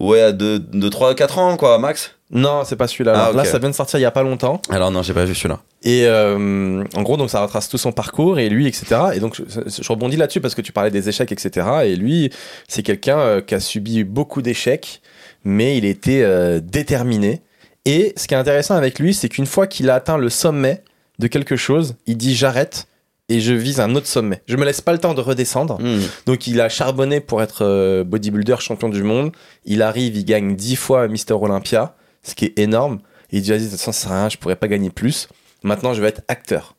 Ouais, à 2, 3, 4 ans, quoi, max. Non, c'est pas celui-là. Ah, Là, ça vient de sortir il y a pas longtemps. Alors, non, j'ai pas vu celui-là. Et euh, en gros, donc ça retrace tout son parcours et lui, etc. Et donc je, je rebondis là-dessus parce que tu parlais des échecs, etc. Et lui, c'est quelqu'un euh, qui a subi beaucoup d'échecs, mais il était euh, déterminé. Et ce qui est intéressant avec lui, c'est qu'une fois qu'il a atteint le sommet de quelque chose, il dit j'arrête et je vise un autre sommet. Je me laisse pas le temps de redescendre. Hmm. Donc il a charbonné pour être euh, bodybuilder champion du monde. Il arrive, il gagne 10 fois Mister Olympia, ce qui est énorme. Et il dit, vas-y, de toute façon, ça sert à rien, je pourrais pas gagner plus. Maintenant, je vais être acteur.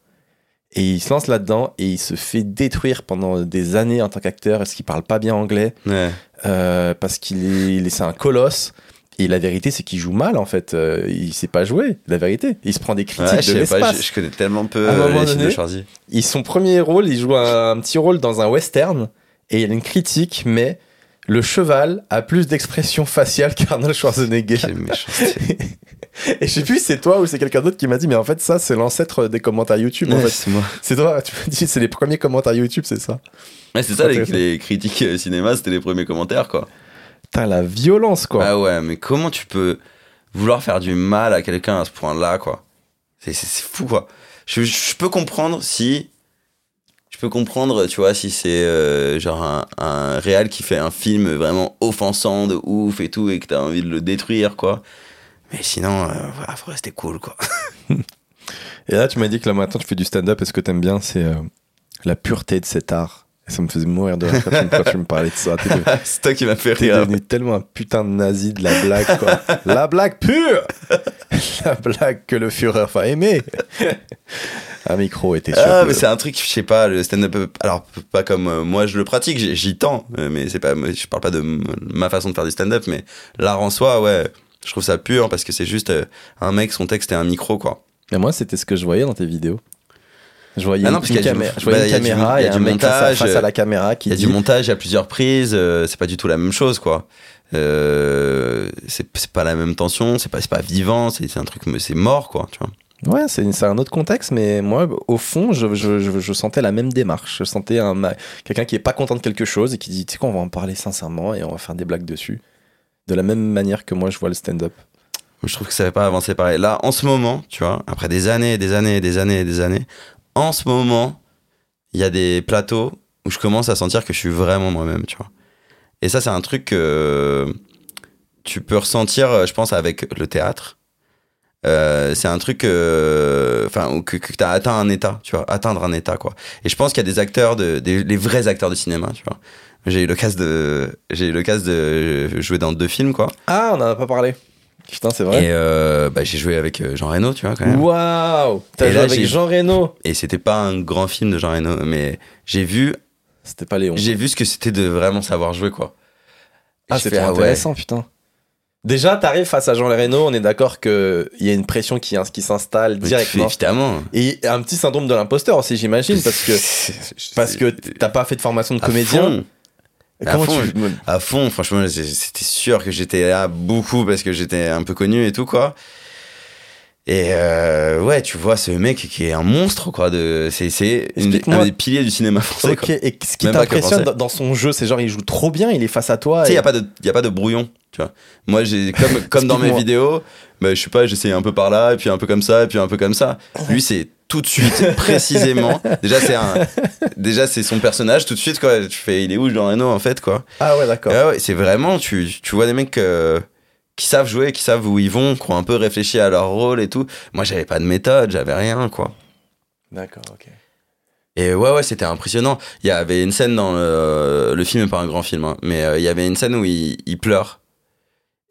Et il se lance là-dedans et il se fait détruire pendant des années en tant qu'acteur parce qu'il parle pas bien anglais, Ouais. euh, parce qu'il est, il est- c'est un colosse. Et la vérité, c'est qu'il joue mal en fait. Euh, il sait pas jouer, la vérité. Il se prend des critiques Ouais, je de sais pas, l'espace. je, je connais tellement peu À un euh, moment les films de donné, Schwarzy. Et son premier rôle, il joue un, un petit rôle dans un western et il y a une critique, mais le cheval a plus d'expression faciale qu'Arnold Schwarzenegger. Quelle méchanceté. Et je sais plus si c'est toi ou c'est quelqu'un d'autre qui m'a dit, mais en fait, ça, c'est l'ancêtre des commentaires YouTube. en Ouais, fait. c'est moi. C'est toi, tu m'as dit, c'est les premiers commentaires YouTube, c'est ça. Ouais, c'est ça, les, les critiques euh, cinéma, c'était les premiers commentaires, quoi. Putain, la violence, quoi. Ah ouais, mais comment tu peux vouloir faire du mal à quelqu'un à ce point-là, quoi? C'est fou, quoi. Je, je peux comprendre si. Je peux comprendre, tu vois, si c'est euh, genre un, un réal qui fait un film vraiment offensant de ouf et tout, et que t'as envie de le détruire, quoi. Mais sinon, euh, voilà, faut rester cool, quoi. Et là, tu m'as dit que là maintenant, tu fais du stand-up et ce que t'aimes bien, c'est euh, la pureté de cet art. Ça me faisait mourir de rire quand tu, me- quand tu me parlais de ça. T'es c'est toi qui m'as fait T'es rire. devenu tellement un putain de nazi de la blague, quoi. la blague pure La blague que le Führer va aimer Un micro était sûr. Ah, que- mais c'est un truc, je sais pas, le stand-up, alors pas comme euh, moi je le pratique, j'y- tends, euh, mais c'est pas, je parle pas de ma façon de faire du stand-up, mais l'art en soi, ouais, je trouve ça pur parce que c'est juste euh, un mec, son texte et un micro, quoi. Mais moi, c'était ce que je voyais dans tes vidéos. Je voyais Ah non, une, parce qu'il y a du- caméra, je voyais bah, une il y a du- caméra il y a du montage, face à euh, la caméra qui Il y a dit du montage, il y a plusieurs prises, euh, c'est pas du tout la même chose, quoi. Euh, c'est pas la même tension, c'est pas, pas vivant, c'est un truc, c'est mort, quoi, tu vois. Ouais, c'est un autre contexte, mais moi, au fond, je, je, je, je sentais la même démarche. Je sentais quelqu'un qui est pas content de quelque chose et qui dit, tu sais quoi, on va en parler sincèrement et on va faire des blagues dessus. De la même manière que moi, je vois le stand-up. Je trouve que ça va pas avancer pareil. Là, en ce moment, tu vois, après des années, des années, des années, des années, en ce moment, il y a des plateaux où je commence à sentir que je suis vraiment moi-même, tu vois. Et ça, c'est un truc que tu peux ressentir, euh, je pense, avec le théâtre. Euh, c'est un truc, euh, enfin, que, tu as atteint un état, tu vois, atteindre un état, quoi. Et je pense qu'il y a des acteurs, de, des, les vrais acteurs de cinéma, tu vois. J'ai eu cas de, j'ai eu de jouer dans deux films, quoi. Ah, on en a pas parlé. Putain, c'est vrai. Et euh, bah, j'ai joué avec euh, Jean Reno, tu vois, quand même. Waouh T'as joué là, avec Jean Reno? Et c'était pas un grand film de Jean Reno, mais j'ai vu, C'était pas Léon. j'ai vu ce que c'était de vraiment savoir jouer, quoi. Et Ah, c'est ouais. intéressant, putain. Déjà, t'arrives face à Jean Reno, on est d'accord qu'il y a une pression qui, qui s'installe directement. Évidemment. Et un petit syndrome de l'imposteur aussi, j'imagine, parce que, parce que t'as pas fait de formation de comédien. À fond, tu. À fond, franchement, c'était sûr que j'étais là beaucoup parce que j'étais un peu connu et tout, quoi. Et euh, ouais, tu vois ce mec qui est un monstre, quoi. De, c'est un des piliers du cinéma français, Ok, quoi. et ce qui t'impressionne dans, son jeu, c'est genre il joue trop bien, il est face à toi. Tu sais, il et- n'y a, pas de- y a pas de brouillon, tu vois. Moi, j'ai comme, comme dans mes vidéos, bah, je sais pas, j'essaie un peu par là, et puis un peu comme ça, et puis un peu comme ça. Lui, c'est tout de suite, précisément. Déjà, c'est un, déjà, c'est son personnage, tout de suite, quoi. Tu fais, il est où, Reno, en fait, quoi? Ah ouais, d'accord. Ah ouais, c'est vraiment, tu, tu vois des mecs euh, qui savent jouer, qui savent où ils vont, qui ont un peu réfléchi à leur rôle et tout. Moi, j'avais pas de méthode, j'avais rien, quoi. D'accord, ok. Et ouais, ouais, c'était impressionnant. Il y avait une scène dans le, le film, est pas un grand film, hein, mais euh, il y avait une scène où il, il pleure.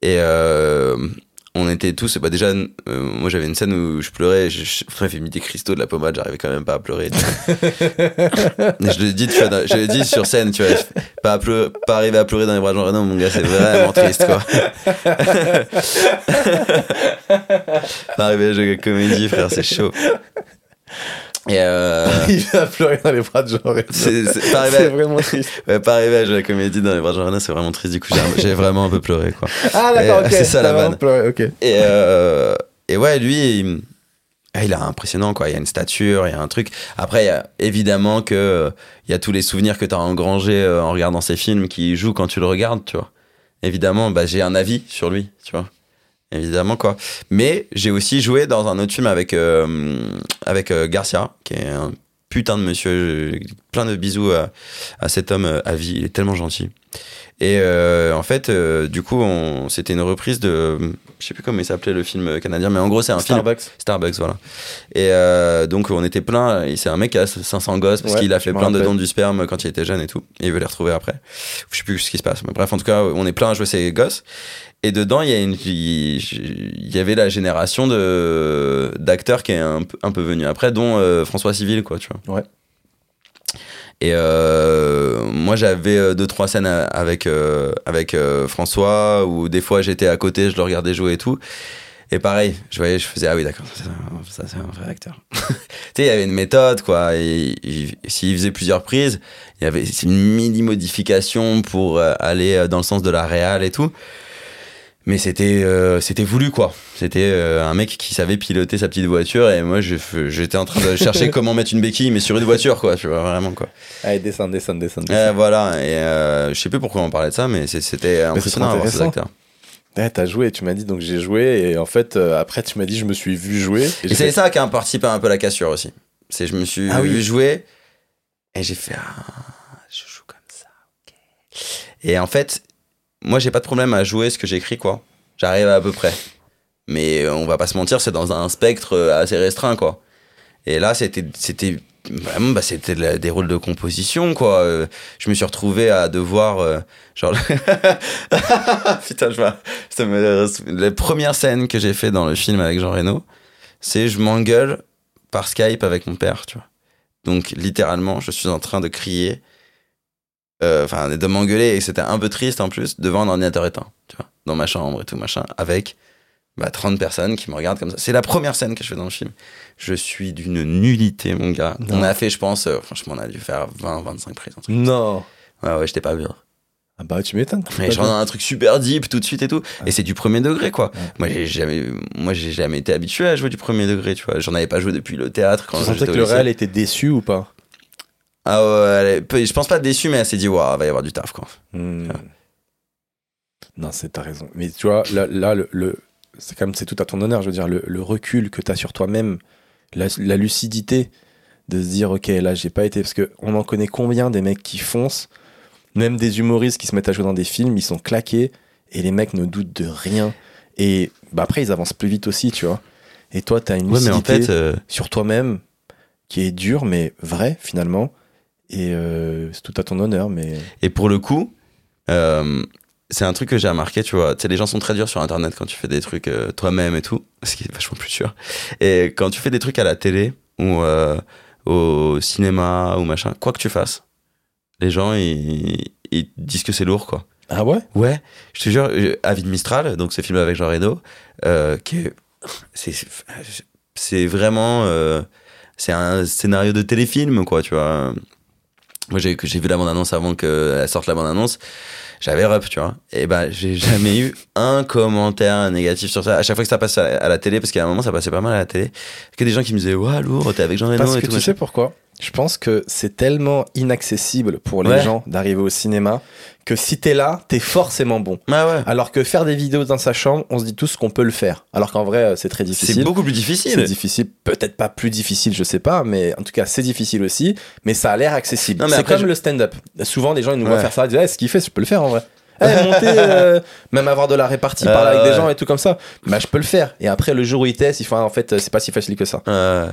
Et euh, on était tous, bah déjà, euh, moi j'avais une scène où je pleurais, je- je- j'avais mis des cristaux de la pommade, j'arrivais quand même pas à pleurer. je le dis, tu vois, je le dis sur scène, tu vois, pas, à pleu- pas arriver à pleurer dans les bras de Jean Reno, mon gars, c'est vraiment triste, quoi. pas arriver à jouer comédie, frère, c'est chaud. Et euh, Il va pleurer dans les bras de Jean Reno. c'est arrivé à- vraiment triste. Ouais, pas arriver à jouer la comédie dans les bras de Jean Reno, c'est vraiment triste. Du coup, j'ai- vraiment un peu pleuré, quoi. Ah, d'accord, Et, ok. c'est ça, la vanne. pleuré. Et, euh, et ouais, lui, il, ah, il est impressionnant, quoi. Il y a une stature, il y a un truc. Après, il y a évidemment que euh, il y a tous les souvenirs que tu as engrangés euh, en regardant ces films qui jouent quand tu le regardes, tu vois. Évidemment, bah, j'ai un avis sur lui, tu vois. Évidemment, quoi. Mais j'ai aussi joué dans un autre film avec, euh, avec euh, Garcia, qui est un putain de monsieur. Plein de bisous à, à cet homme euh, à vie. Il est tellement gentil. Et euh, en fait, du coup, c'était une reprise de. Je sais plus comment il s'appelait le film canadien, mais en gros, c'est un film. Starbucks. Starbucks, voilà. Et donc, on était plein. et C'est un mec qui a 500 gosses parce Ouais, qu'il a fait plein de dons du sperme quand il était jeune et tout. Et il veut les retrouver après. Je sais plus ce qui se passe. Mais bref, en tout cas, on est plein à jouer ces gosses. Et dedans, il y, a une, il il y avait la génération de d'acteurs qui est un, peu- un peu venue après, dont euh, François Civil, quoi, tu vois. Ouais. Et euh, moi, j'avais euh, deux trois scènes avec euh, avec François où des fois j'étais à côté, je le regardais jouer et tout. Et pareil, je voyais, je faisais ah oui d'accord, ça, c'est un- vrai acteur. tu sais, il y avait une méthode quoi. Et, il- s'il faisait plusieurs prises, il y avait une mini modification pour aller dans le sens de la réal et tout. Mais c'était euh, c'était voulu quoi. C'était euh, un mec qui savait piloter sa petite voiture et moi j'étais en train de chercher comment mettre une béquille mais sur une voiture quoi, tu vois vraiment quoi. Allez, descends, descends. descends. Euh, voilà, et je sais plus pourquoi on parlait de ça, mais c'était impressionnant d'avoir ces acteurs. Ouais, t'as joué, tu m'as dit, donc j'ai joué, et en fait, après, tu m'as dit, je me suis vu jouer. Et c'est fait, ça qui a participé un peu à la cassure aussi. C'est je me suis Ah oui. vu jouer et j'ai fait ah, je joue comme ça. ok. Et en fait, moi j'ai pas de problème à jouer ce que j'écris quoi. J'arrive à, peu près. Mais euh, on va pas se mentir, c'est dans un spectre euh, assez restreint quoi. Et là c'était c'était vraiment bah, c'était des rôles de composition quoi. Euh, je me suis retrouvé à devoir euh, genre putain je vois me la première scène que j'ai fait dans le film avec Jean Reno, c'est je m'engueule par Skype avec mon père, tu vois. Donc littéralement, je suis en train de crier, enfin de m'engueuler et c'était un peu triste en plus devant un ordinateur éteint, tu vois, dans ma chambre et tout machin, avec bah, 30 personnes qui me regardent comme ça. C'est la première scène que je fais dans le film. Je suis d'une nullité, mon gars. Non. On a fait, je pense, euh, franchement, on a dû faire 20, 25 prises. Non. Ouais, ouais, j'étais pas bien. Ah bah, tu m'étonnes. Mais genre un truc super deep tout de suite et tout. Et c'est du premier degré, quoi. Moi, j'ai jamais, moi, j'ai jamais été habitué à jouer du premier degré, tu vois. J'en avais pas joué depuis le théâtre quand Tu sentais que le réel était déçu ou pas? Ah ouais, elle est peu- je pense pas déçu, mais elle s'est dit, waouh, va y avoir du taf, quoi. Hmm. Non, c'est t'as raison. Mais tu vois, là, là le, le- c'est comme c'est tout à ton honneur. Je veux dire, le, le recul que t'as sur toi-même, la, la lucidité de se dire, ok, là, j'ai pas été parce que on en connaît combien des mecs qui foncent, même des humoristes qui se mettent à jouer dans des films, ils sont claqués et les mecs ne doutent de rien. Et bah après, ils avancent plus vite aussi, tu vois. Et toi, t'as une Ouais, mais lucidité en fait, euh, sur toi-même qui est dure, mais vrai finalement. Et euh, c'est tout à ton honneur, mais et pour le coup, euh, c'est un truc que j'ai remarqué, tu vois. Tu sais, les gens sont très durs sur Internet quand tu fais des trucs euh, toi-même et tout, ce qui est vachement plus sûr. Et quand tu fais des trucs à la télé ou au cinéma ou machin, quoi que tu fasses, les gens, ils, ils disent que c'est lourd, quoi. ah ouais? Ouais, je te jure, Avid Mistral, donc ce film avec Jean Reno, qui est, c'est, c'est vraiment, c'est un scénario de téléfilm, quoi, tu vois. Moi, j'ai, vu la bande-annonce avant qu'elle sorte la bande-annonce. J'avais rep, tu vois. Et ben, j'ai jamais eu un commentaire négatif sur ça. À chaque fois que ça passe à la, à la télé, parce qu'à un moment, ça passait pas mal à la télé, que des gens qui me disaient, ouais, lourd, t'es avec Jean Reno Parce et que tout. tu machin. sais pourquoi? Je pense que c'est tellement inaccessible pour les Ouais. gens d'arriver au cinéma que si t'es là, t'es forcément bon. Ah ouais. Alors que faire des vidéos dans sa chambre, on se dit tous qu'on peut le faire. Alors qu'en vrai, euh, c'est très C'est difficile. beaucoup plus C'est difficile. difficile, peut-être pas plus difficile, je sais pas, mais en tout cas c'est difficile aussi, mais ça a l'air accessible. C'est comme je- le stand-up. Souvent les gens ils nous voient faire ça, ils disent Eh, ce qu'il fait, je peux le faire en vrai. Eh, monter, euh, même avoir de la répartie, Euh, parler avec ouais. des gens et tout comme ça, bah je peux le faire. Et après le jour où ils testent, ils font ah, en fait c'est pas si facile que ça. Euh,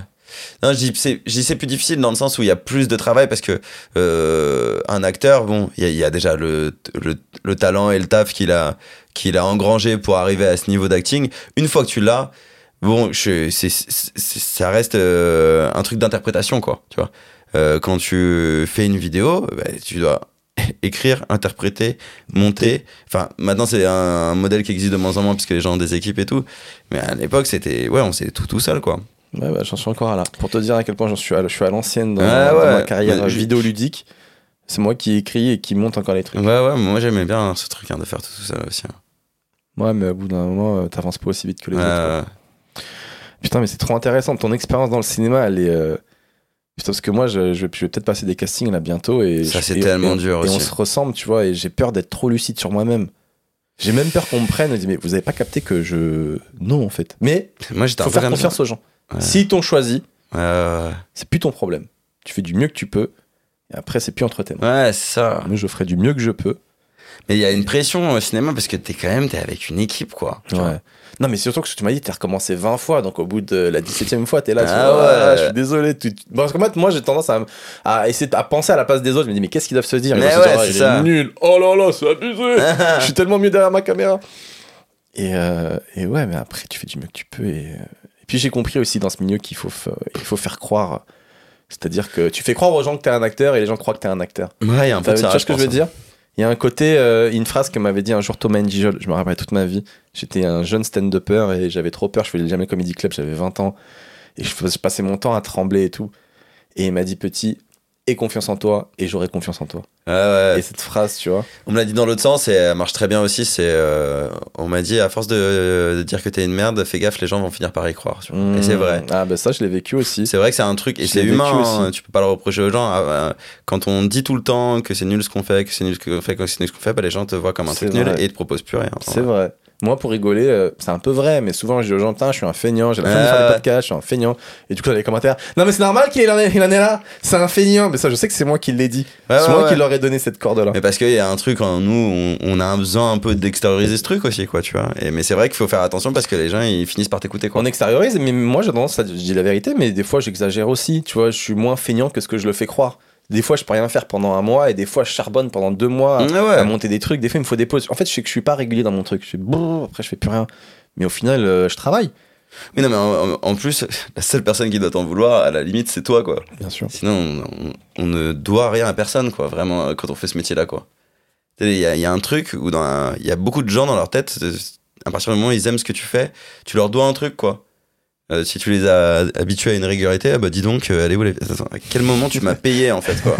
non, c'est, c'est plus difficile dans le sens où il y a plus de travail parce que euh, un acteur, bon, il y, a- déjà le, le, le talent et le taf qu'il a, qu'il a engrangé pour arriver à ce niveau d'acting. Une fois que tu l'as, bon, je, ça reste euh, un truc d'interprétation, quoi. Tu vois, Euh, quand tu fais une vidéo, bah, tu dois écrire, interpréter, monter. Enfin, maintenant c'est un, modèle qui existe de moins en moins puisque les gens ont des équipes et tout. Mais à l'époque, c'était, ouais, on faisait tout tout seul, quoi. Ouais, bah, j'en suis encore là. Pour te dire à quel point j'en suis à, je suis à l'ancienne dans, Ah ma carrière Mais je- vidéoludique. C'est moi qui écris et qui monte encore les trucs. Ouais, ouais, moi j'aimais bien ce truc hein, de faire tout, tout ça aussi. hein. Ouais, mais au bout d'un moment, euh, t'avances pas aussi vite que les autres. quoi. Putain, mais c'est trop intéressant. Ton expérience dans le cinéma, elle est. euh, Putain, parce que moi, je, je vais, peut-être passer des castings là bientôt. Et Ça, c'est tellement et- dur Et on aussi. se ressemble, tu vois, et j'ai peur d'être trop lucide sur moi-même. J'ai même peur qu'on me prenne et dire, mais vous avez pas capté que je. Non, en fait. Mais Moi j'étais faut faire confiance ça. aux gens. Ouais. S'ils t'ont choisi, Ouais, ouais, c'est plus ton problème. Tu fais du mieux que tu peux. Et après, c'est plus entre tes mains. ouais. Ouais, c'est ça. Moi, je ferai du mieux que je peux. Mais il y a une pression au cinéma parce que t'es quand même t'es avec une équipe, quoi. Ouais. Non, mais surtout que que tu m'as dit, t'as recommencé 20 fois, donc au bout de la 17ème fois, t'es là, tu Ah vois, ouais. ah, je suis désolé. tu- parce qu'en fait, moi, j'ai tendance à, à essayer à penser à la place des autres. Je me dis, mais qu'est-ce qu'ils doivent se dire? Mais ouais, dire, ah, il est nul. Oh là là, c'est abusé. je suis tellement mieux derrière ma caméra. Et, euh, et ouais, mais après, tu fais du mieux que tu peux. Et, euh, et puis, j'ai compris aussi dans ce milieu qu'il faut, fa- il faut faire croire. C'est-à-dire que tu fais croire aux gens que t'es un acteur et les gens croient que t'es un acteur. Ouais, il y a un peu tu vois ce que je veux dire? Il y a un côté, euh, une phrase que m'avait dit un jour Thomas Njijol, je me rappelle toute ma vie. J'étais un jeune stand-upper et j'avais trop peur, je faisais jamais Comedy Club, j'avais 20 ans. Et je passais mon temps à trembler et tout. Et il m'a dit, petit, confiance en toi et j'aurai confiance en toi. Ouais. Et cette phrase, tu vois. On me l'a dit dans l'autre sens et elle marche très bien aussi. C'est, euh, on m'a dit à force de, de dire que t'es une merde, fais gaffe, les gens vont finir par y croire. tu vois. Et c'est vrai. Ah, bah ça, je l'ai vécu aussi. C'est vrai que c'est un truc et c'est humain. hein, tu peux pas le reprocher aux gens. Ah, bah, Quand on dit tout le temps que c'est nul ce qu'on fait, que c'est nul ce qu'on fait, que c'est nul ce qu'on fait, bah, les gens te voient comme un truc nul et ils te proposent plus rien. C'est vrai. Moi, pour rigoler, euh, c'est un peu vrai, mais souvent, je dis aux gens, putain, je suis un feignant, j'ai la flemme de faire des podcasts, je suis un feignant. Et du coup, dans les commentaires, non, mais c'est normal qu'il en, est, il en est là, c'est un feignant. Mais ça, je sais que c'est moi qui l'ai dit. C'est moi qui leur ai donné cette corde-là. Mais parce qu'il y a un truc en nous, on, on a un besoin un peu d'extérioriser ce truc aussi, quoi, tu vois. Et, mais c'est vrai qu'il faut faire attention parce que les gens, ils finissent par t'écouter, quoi. On extériorise, mais moi, j'ai tendance à je dis la vérité, mais des fois, j'exagère aussi. Tu vois, je suis moins feignant que ce que je le fais croire. Des fois, je peux rien faire pendant un mois, et des fois, je charbonne pendant deux mois à- Ouais, à monter des trucs. Des fois, il me faut des pauses. En fait, je sais que je suis pas régulier dans mon truc. Je fais brrr, après, je fais plus rien. Mais au final, euh, je travaille. Oui, non, mais en, plus, la seule personne qui doit t'en vouloir, à la limite, c'est toi, quoi. Bien sûr. Sinon, on, on- on ne doit rien à personne, quoi, vraiment, euh, quand on fait ce métier-là, quoi. Il y a, il y a un truc où il y a beaucoup de gens dans leur tête, euh, à partir du moment où ils aiment ce que tu fais, tu leur dois un truc, quoi. Euh, si tu les as habitués à une régularité, ah bah dis donc, euh, allez où les... Attends, à quel moment tu m'as payé, en fait, quoi?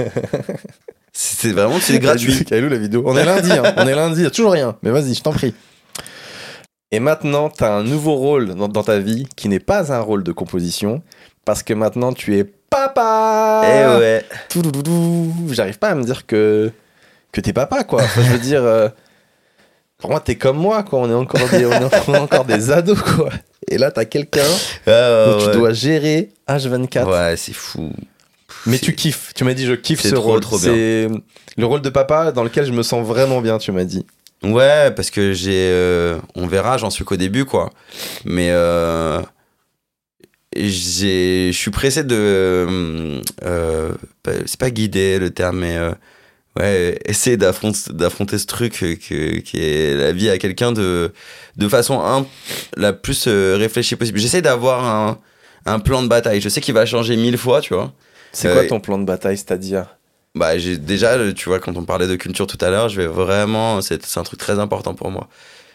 C'est vraiment, c'est gratuit. Elle est où la vidéo? On est lundi, hein. on est lundi, toujours rien. Mais vas-y, je t'en prie. Et maintenant, tu as un nouveau rôle dans, dans ta vie qui n'est pas un rôle de composition, parce que maintenant tu es papa. Eh ouais. J'arrive pas à me dire que que t'es papa, quoi. Enfin, je veux dire, euh, pour moi, t'es comme moi, quoi. On est encore des, on est encore des ados, quoi. Et là, t'as quelqu'un Ah, dont tu dois gérer H24. Ouais, c'est fou. Mais tu kiffes. Tu m'as dit, je kiffe C'est ce trop, rôle. trop bien. C'est le rôle de papa dans lequel je me sens vraiment bien, tu m'as dit. Ouais, parce que j'ai. euh, on verra, j'en suis qu'au début, quoi. Mais. euh, j'ai, je suis pressé de. euh, euh, pas- c'est pas guider le terme, mais. Euh, ouais, essayer d'affronter, d'affronter ce truc euh, que, qui est la vie à quelqu'un de, de façon un, la plus euh, réfléchie possible. J'essaie d'avoir un, un plan de bataille. Je sais qu'il va changer mille fois, tu vois. C'est Euh, quoi ton plan de bataille, c'est-à-dire? Bah, j'ai déjà, tu vois, quand on parlait de culture tout à l'heure, je vais vraiment, c'est c'est un truc très important pour moi.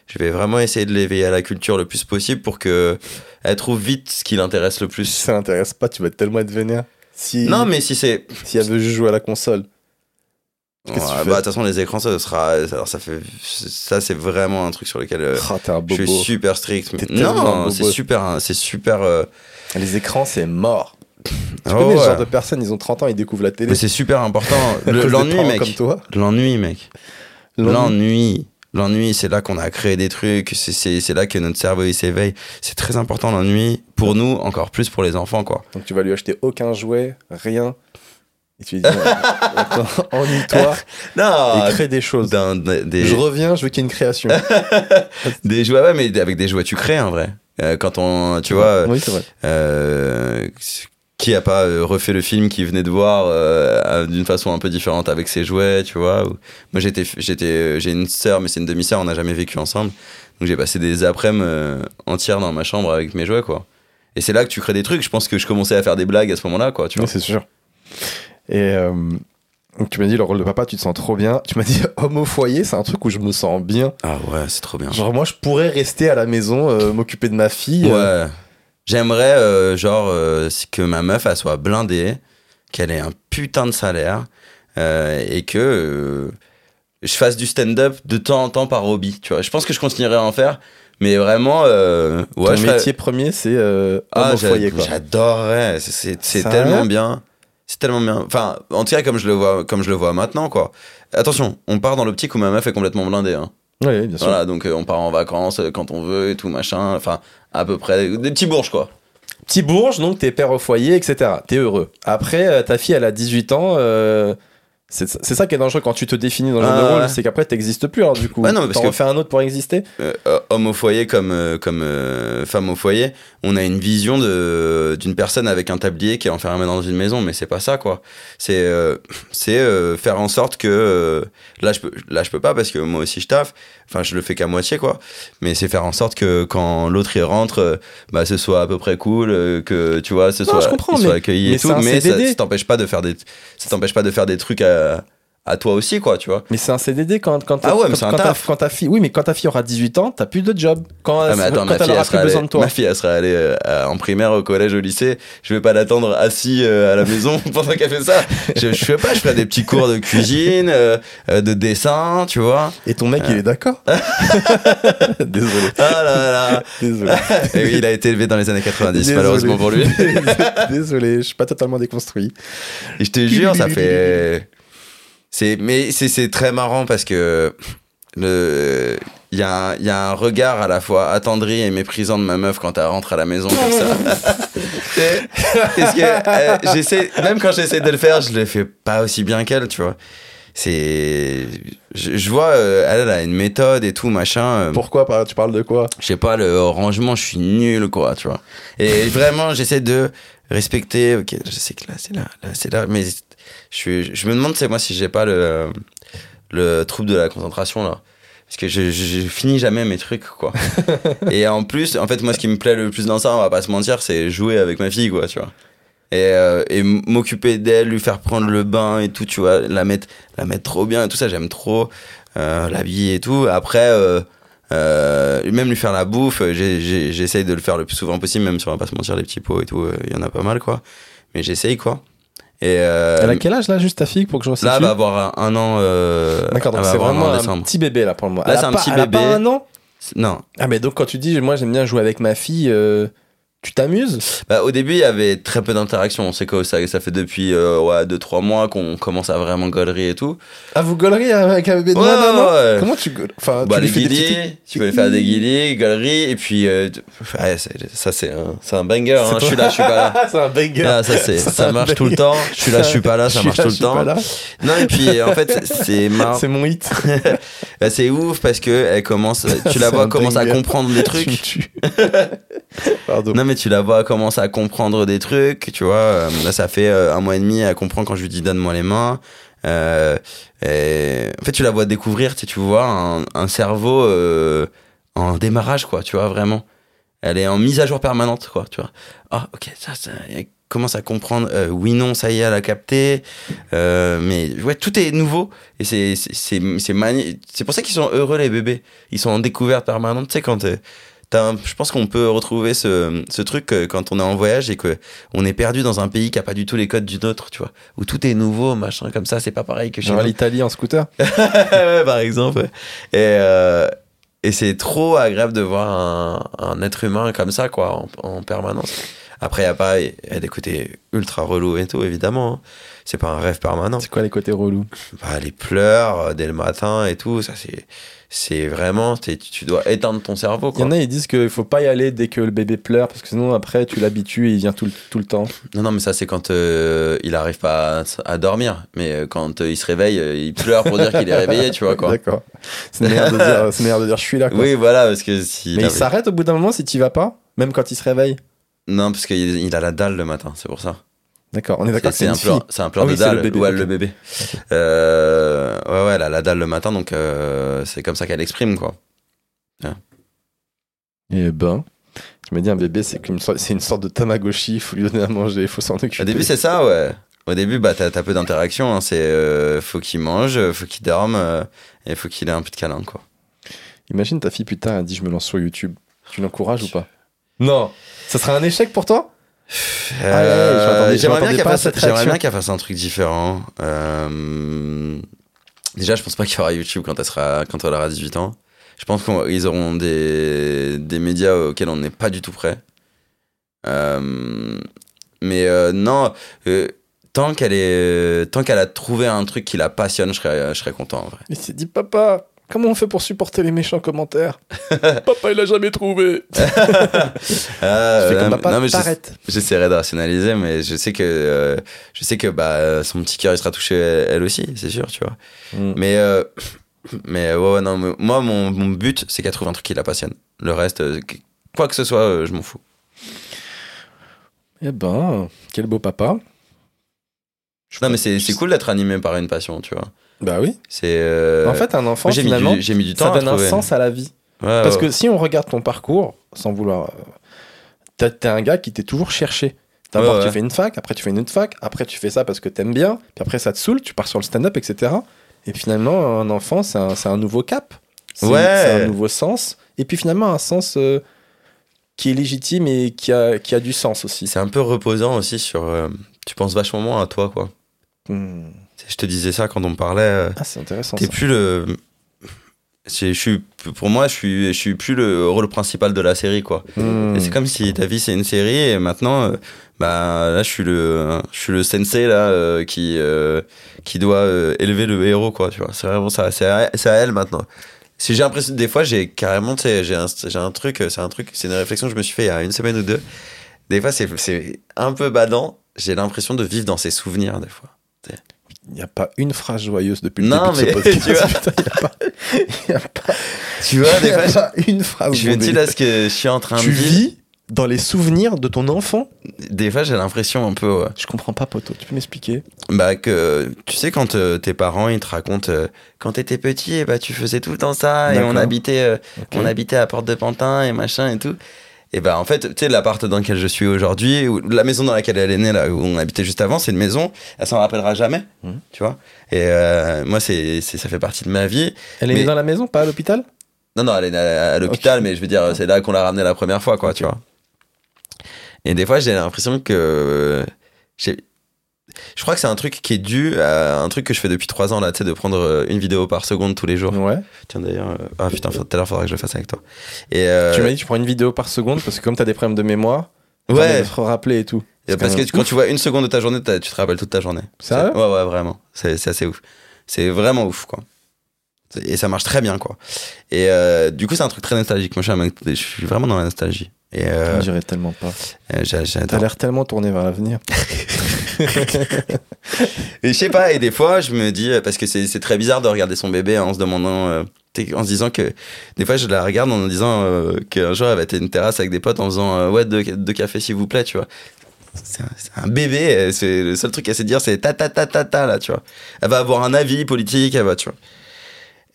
Je vais vraiment essayer de l'éveiller à la culture le plus possible pour que elle trouve vite ce qui l'intéresse le Si plus. ça l'intéresse pas, tu vas tellement être vénère. Si, Non, mais si c'est, si elle veut juste jouer à la console. Ouais, bah, de toute façon, les écrans, ça sera, alors ça fait, ça c'est vraiment un truc sur lequel euh, un je suis super strict. Un Non, c'est super, c'est super. euh, Les écrans, c'est mort. Tu oh, connais ce ouais. genre de personnes, ils ont 30 ans, ils découvrent la télé. Mais c'est super important. Le- L'ennui, mec. Comme toi. L'ennui, mec. L'ennui. L'ennui. C'est là qu'on a créé des trucs, c'est là que notre cerveau il s'éveille. C'est très important l'ennui, pour nous, encore plus pour les enfants, quoi. Donc tu vas lui acheter aucun jouet, rien. Et tu lui dis, attends, ennuie-toi Non et crée des choses. d'un- d'un- des, Je reviens, je veux qu'il y ait une création. des jouets, ouais, mais avec des jouets, tu crées en vrai. Euh, quand on, tu vois, oui, c'est vrai. euh, qui a pas euh, refait le film qu'il venait de voir euh, d'une façon un peu différente avec ses jouets, tu vois. Moi, j'étais, j'étais, euh, j'ai une sœur, mais c'est une demi-sœur, on n'a jamais vécu ensemble. Donc, j'ai passé des après-midi euh, entières dans ma chambre avec mes jouets, quoi. Et c'est là que tu crées des trucs. Je pense que je commençais à faire des blagues à ce moment-là, quoi, tu vois. Oui, c'est sûr. Et euh, tu m'as dit le rôle de papa, tu te sens trop bien. Tu m'as dit homme au foyer, c'est un truc où je me sens bien. Ah ouais, c'est trop bien. Genre moi, je pourrais rester à la maison, euh, m'occuper de ma fille. euh, Ouais. J'aimerais, euh, genre, que ma meuf, elle soit blindée, qu'elle ait un putain de salaire, et que je fasse du stand-up de temps en temps par hobby, tu vois. Je pense que je continuerai à en faire, mais vraiment, euh, ouais, ton je ferais- métier premier, c'est euh, homme Ah, au foyer. J'adorerais, c'est- tellement bien. C'est tellement bien. Enfin, en tout cas, comme je le vois, comme je le vois maintenant, quoi. Attention, on part dans l'optique où ma meuf est complètement blindée, hein. Oui, bien sûr. Voilà, donc euh, on part en vacances euh, quand on veut et tout, machin. Enfin, à peu près, des petits bourges, quoi. Petit bourge, donc t'es père au foyer, etc. T'es heureux. Après, euh, ta fille, elle a 18 ans. C'est c'est ça qui est dangereux quand tu te définis dans le Ah, de rôle, c'est qu'après t'existes plus alors du coup. Non, parce T'en refais un autre pour exister. euh, euh, homme au foyer comme, euh, comme euh, femme au foyer, on a une vision de d'une personne avec un tablier qui est enfermée dans une maison, mais c'est pas ça quoi. C'est euh, c'est euh, faire en sorte que euh, là je peux là je peux pas parce que moi aussi je taffe. Enfin je le fais qu'à moitié quoi. Mais c'est faire en sorte que quand l'autre il rentre, euh, bah ce soit à peu près cool, euh, que tu vois ce Non, soit je comprends, il soit accueilli mais et tout. Mais ça t'empêche pas de faire des ça t'empêche pas de faire des trucs à à toi aussi quoi tu vois. Mais c'est un CDD quand, quand, Ah ouais, quand, quand ta, quand ta fille. Oui, mais quand ta fille aura 18 ans, t'as plus de job. Quand, Ah, mais attends, quand ma elle aura elle plus besoin de toi. ma fille, elle sera allée euh, en primaire, au collège, au lycée. Je vais pas l'attendre assis euh, à la maison pendant qu'elle fait ça. Je, je fais pas, je ferai des petits cours de cuisine, euh, euh, de dessin, tu vois. Et ton mec, il est d'accord Désolé. Ah là là. Désolé. Et oui, il a été élevé dans les années 90, Désolé. malheureusement pour lui. Désolé, je suis pas totalement déconstruit. Et je te jure, ça fait. C'est, mais c'est, c'est très marrant parce que le, il y a, un- il y a un regard à la fois attendri et méprisant de ma meuf quand elle rentre à la maison comme ça. C'est- parce que euh, j'essaie, même quand j'essaie de le faire, je le fais pas aussi bien qu'elle, tu vois. C'est, je, je vois, euh, elle, elle a une méthode et tout machin. euh, Pourquoi Tu parles de quoi? Je sais pas, le rangement, je suis nul, quoi, tu vois. Et vraiment, j'essaie de respecter, ok, je sais que là, c'est là, là, c'est là, mais je, suis- je me demande, c'est moi, si j'ai pas le, le trouble de la concentration, là. Parce que je, je, je finis jamais mes trucs, quoi. et en plus, en fait, moi, ce qui me plaît le plus dans ça, on va pas se mentir, c'est jouer avec ma fille, quoi, tu vois. Et, euh, et m'occuper d'elle, lui faire prendre le bain et tout, tu vois, la mettre, la mettre trop bien et tout ça, j'aime trop. Euh, l'habiller et tout. Après, euh, euh, même lui faire la bouffe, j'essaye de le faire le plus souvent possible, même si on va pas se mentir, les petits pots et tout, euh, il y en a pas mal, quoi. Mais j'essaye, quoi. Et euh, Elle a quel âge là, juste ta fille, pour que je resitue là, elle va avoir un, un an. Euh, D'accord, donc c'est vraiment en un petit bébé là pour le moment. Là, c'est un pas- petit elle a bébé. pas un an Non. Ah, mais donc quand tu dis, moi j'aime bien jouer avec ma fille, euh, tu t'amuses Bah, au début, il y avait très peu d'interactions. C'est que ça, ça fait depuis euh, ouais, 2-3 mois qu'on commence à vraiment gaulerie et tout. Ah, vous gaulerie avec un bébé de Ouais, an ouais. Comment tu gaules Enfin, bah, tu les guillis, tu peux les faire des guillis, gaulerie, et puis. euh, ça, c'est un, c'est un banger. hein. Je suis là, je suis pas là. C'est un banger. Ah, ça, c'est, ça marche tout le temps. Je suis là, je suis pas là, ça marche là, tout le temps. Non, et puis en fait, c'est- marrant. C'est mon hit. Bah, c'est ouf parce que elle commence, tu la vois commence à comprendre des trucs. Pardon. Non, mais tu la vois commencer à comprendre des trucs, tu vois. Euh, Là, ça fait euh, un mois et demi, elle comprend quand je lui dis donne-moi les mains. Euh, et... En fait, tu la vois découvrir, tu, tu vois un, cerveau en démarrage, quoi, tu vois, vraiment. Elle est en mise à jour permanente, quoi, tu vois. Ah, ok, ça, ça. Commence à comprendre, oui, non, ça y est, elle a capté. Mais tout est nouveau. Et c'est c'est- C'est pour ça qu'ils sont heureux, les bébés. Ils sont en découverte permanente, tu sais, quand. Un- je pense qu'on peut retrouver ce, ce truc euh, quand on est en voyage et que on est perdu dans un pays qui a pas du tout les codes du nôtre, tu vois, où tout est nouveau, machin comme ça, c'est pas pareil que chez Genre l'Italie en scooter. Ouais, par exemple. Et, euh, et c'est trop agréable de voir un, un être humain comme ça, quoi, en, en permanence. Après, il y a pas il y a des côtés ultra relous et tout, évidemment. hein. C'est pas un rêve permanent. C'est quoi les côtés relous Bah, les pleurs euh, dès le matin et tout, ça c'est. C'est vraiment, tu dois éteindre ton cerveau. Il y en a, ils disent qu'il faut pas y aller dès que le bébé pleure, parce que sinon après tu l'habitues et il vient tout, le- tout le temps. Non, non, mais ça, c'est quand euh, il arrive pas à, à dormir. Mais euh, quand euh, il se réveille, il pleure pour dire qu'il est réveillé, tu vois, quoi. D'accord. C'est meilleur de dire, c'est meilleur de dire je suis là. Quoi. Oui, voilà, parce que si. Mais il s'arrête au bout d'un moment si tu vas pas, même quand il se réveille. Non, parce qu'il il a la dalle le matin, c'est pour ça. D'accord, on est d'accord C'est un pleur, c'est un pleur Ah de oui, c'est le dalle. bébé, ouais, ok. le bébé. Euh, ouais, ouais, elle a la dalle le matin, donc euh, c'est comme ça qu'elle exprime, quoi. Eh ben, je me dis un bébé, c'est une sorte de tamagotchi, il faut lui donner à manger, il faut s'en occuper. Au début, c'est ça, ouais. Au début, bah, t'as t'as peu d'interaction. hein. C'est euh, faut qu'il mange, faut qu'il dorme, euh, et faut qu'il ait un peu de câlin, quoi. Imagine ta fille, putain, elle dit je me lance sur YouTube. Tu l'encourages ou pas? Non. Ça sera un échec pour toi? Euh, Ah, ouais, je J'aimerais bien qu'elle fasse, un truc différent. Euh, déjà, je pense pas qu'il y aura YouTube quand elle sera, quand elle aura 18 ans. Je pense qu'ils auront des, des médias auxquels on n'est pas du tout prêt. Euh, mais euh, non, euh, tant qu'elle est, tant qu'elle a trouvé un truc qui la passionne, je serais, je serais content. En vrai. Il s'est dit papa, comment on fait pour supporter les méchants commentaires Papa, il a jamais trouvé. Euh, Je fais comme non, papa, non, mais j'essa- t'arrêtes. J'essaierai de rationaliser, mais je sais que euh, je sais que bah son petit cœur il sera touché elle aussi, c'est sûr, tu vois. Mm. Mais euh, mais ouais, ouais, non, mais moi mon, mon but c'est qu'elle trouve un truc qui la passionne. Le reste, euh, quoi que ce soit, euh, je m'en fous. Eh ben, quel beau papa. Non, mais c'est c'est cool d'être animé par une passion, tu vois. Bah oui. C'est euh, en fait, un enfant, moi, j'ai mis finalement, du mis du temps ça donne un sens à la vie. Ouais, Parce ouais. que si on regarde ton parcours, sans vouloir. euh, T'es un gars qui t'est toujours cherché. D'abord, Ouais, tu fais une fac, après, tu fais une autre fac, après, tu fais ça parce que t'aimes bien, puis après, ça te saoule, tu pars sur le stand-up, etc. Et finalement, un enfant, c'est un, un nouveau cap. C'est Ouais. c'est un nouveau sens. Et puis finalement, un sens euh, qui est légitime et qui a, qui a du sens aussi. c'est un peu reposant aussi sur. euh, tu penses vachement moins à toi, quoi. Hmm. Je te disais ça quand on me parlait. euh, Ah, c'est intéressant. T'es plus le. Je suis, pour moi, je suis, je suis plus le rôle principal de la série, quoi. Hmm. Et c'est comme si ta vie c'est une série et maintenant, euh, bah là, je suis le, je suis le sensei là euh, qui, euh, qui doit euh, élever le héros, quoi. Tu vois, c'est vraiment ça. C'est à, à elle maintenant. Si j'ai l'impression, des fois, j'ai carrément, tu sais, j'ai un, un truc, c'est un truc, c'est une réflexion que je me suis fait il y a une semaine ou deux. Des fois, c'est, c'est un peu badant. J'ai l'impression de vivre dans ses souvenirs, des fois. Il n'y a pas une phrase joyeuse depuis le Non, début de ce mais podcast. tu vois. Putain, il n'y a pas, il y a pas, Tu vois, des y a fois, pas une phrase. je là ce que je suis en train tu de vis dans les souvenirs de ton enfant? Des fois, j'ai l'impression un peu. ouais. Je comprends pas, poteau. Tu peux m'expliquer? Bah que tu sais quand euh, tes parents ils te racontent euh, quand t'étais petit et bah tu faisais tout le temps ça et on habitait euh, on habitait à Porte de Pantin et machin et tout et bah en fait tu sais l'appart dans lequel je suis aujourd'hui ou la maison dans laquelle elle est née là où on habitait juste avant c'est une maison elle s'en rappellera jamais Mhm. tu vois. Et euh, moi c'est c'est- ça fait partie de ma vie. Elle est Mais- née dans la maison, pas à l'hôpital? Non non elle est à, à l'hôpital mais je veux dire c'est là qu'on l'a ramenée la première fois quoi tu vois. Et des fois j'ai l'impression que j'ai je crois que c'est un truc qui est dû à un truc que je fais depuis trois ans là, tu sais, de prendre euh, une vidéo par seconde tous les jours. Ouais. Tiens d'ailleurs, euh, ah putain, tout à l'heure faudra que je le fasse avec toi. Et euh, Tu m'as dit tu prends une vidéo par seconde parce que comme t'as des problèmes de mémoire, ouais, de te rappeler et tout. Parce que quand tu vois une seconde de ta journée, tu te rappelles toute ta journée. C'est- Ouais, ouais, vraiment. C'est c'est assez ouf. C'est vraiment ouf, quoi. Et ça marche très bien, quoi. Et euh, du coup, c'est un truc très nostalgique. Moi, je suis, mec- je suis vraiment dans la nostalgie. Et euh, On dirait tellement pas. euh, T'as l'air tellement tourné vers l'avenir. Et je sais pas, et des fois, je me dis, parce que c'est très bizarre de regarder son bébé en se demandant, euh, en se disant que, des fois, je la regarde en me disant euh, qu'un jour, elle va être une terrasse avec des potes en faisant, ouais, deux, deux cafés s'il vous plaît, tu vois. C'est un, bébé, c'est le seul truc qu'elle sait dire, c'est ta ta ta ta ta, là, tu vois. Elle va avoir un avis politique, elle va, tu vois.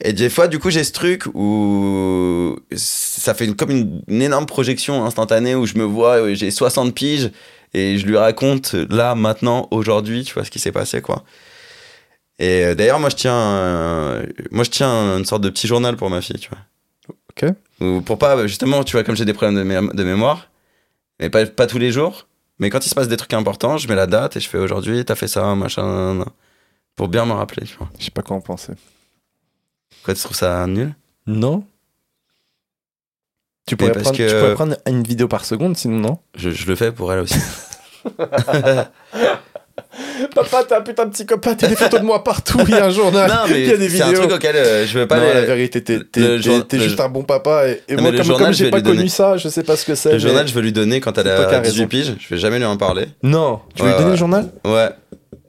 Et des fois, du coup, j'ai ce truc où ça fait comme une, une énorme projection instantanée où je me vois, euh, j'ai 60 piges et je lui raconte là, maintenant, aujourd'hui, tu vois, ce qui s'est passé, quoi. Et euh, d'ailleurs, moi, je tiens, euh, moi, je tiens une sorte de petit journal pour ma fille, tu vois. Ok. Ou pour pas, justement, tu vois, comme j'ai des problèmes de, mé- de mémoire, mais pas, pas tous les jours, mais quand il se passe des trucs importants, je mets la date et je fais aujourd'hui, t'as fait ça, machin, pour bien me rappeler, tu vois. Je sais pas quoi en penser. Quoi, tu trouves ça nul? Non tu pourrais, prendre, que- tu pourrais prendre une vidéo par seconde, sinon non? Je, je le fais pour elle aussi. Papa, t'es un putain de psychopathe, il y a des photos de moi partout, il y a un journal. non, mais il y a des c'est un vidéos. truc auquel euh, je veux pas non, les- la vérité, t'es, le juste un bon papa. Et, et Non, moi, comme, journal, comme j'ai vais pas connu donner. ça, je sais pas ce que c'est. Le mais- journal, je veux lui donner quand elle a 18 raison. piges. Je vais jamais lui en parler. Non, tu veux lui donner ouais. le journal? Ouais.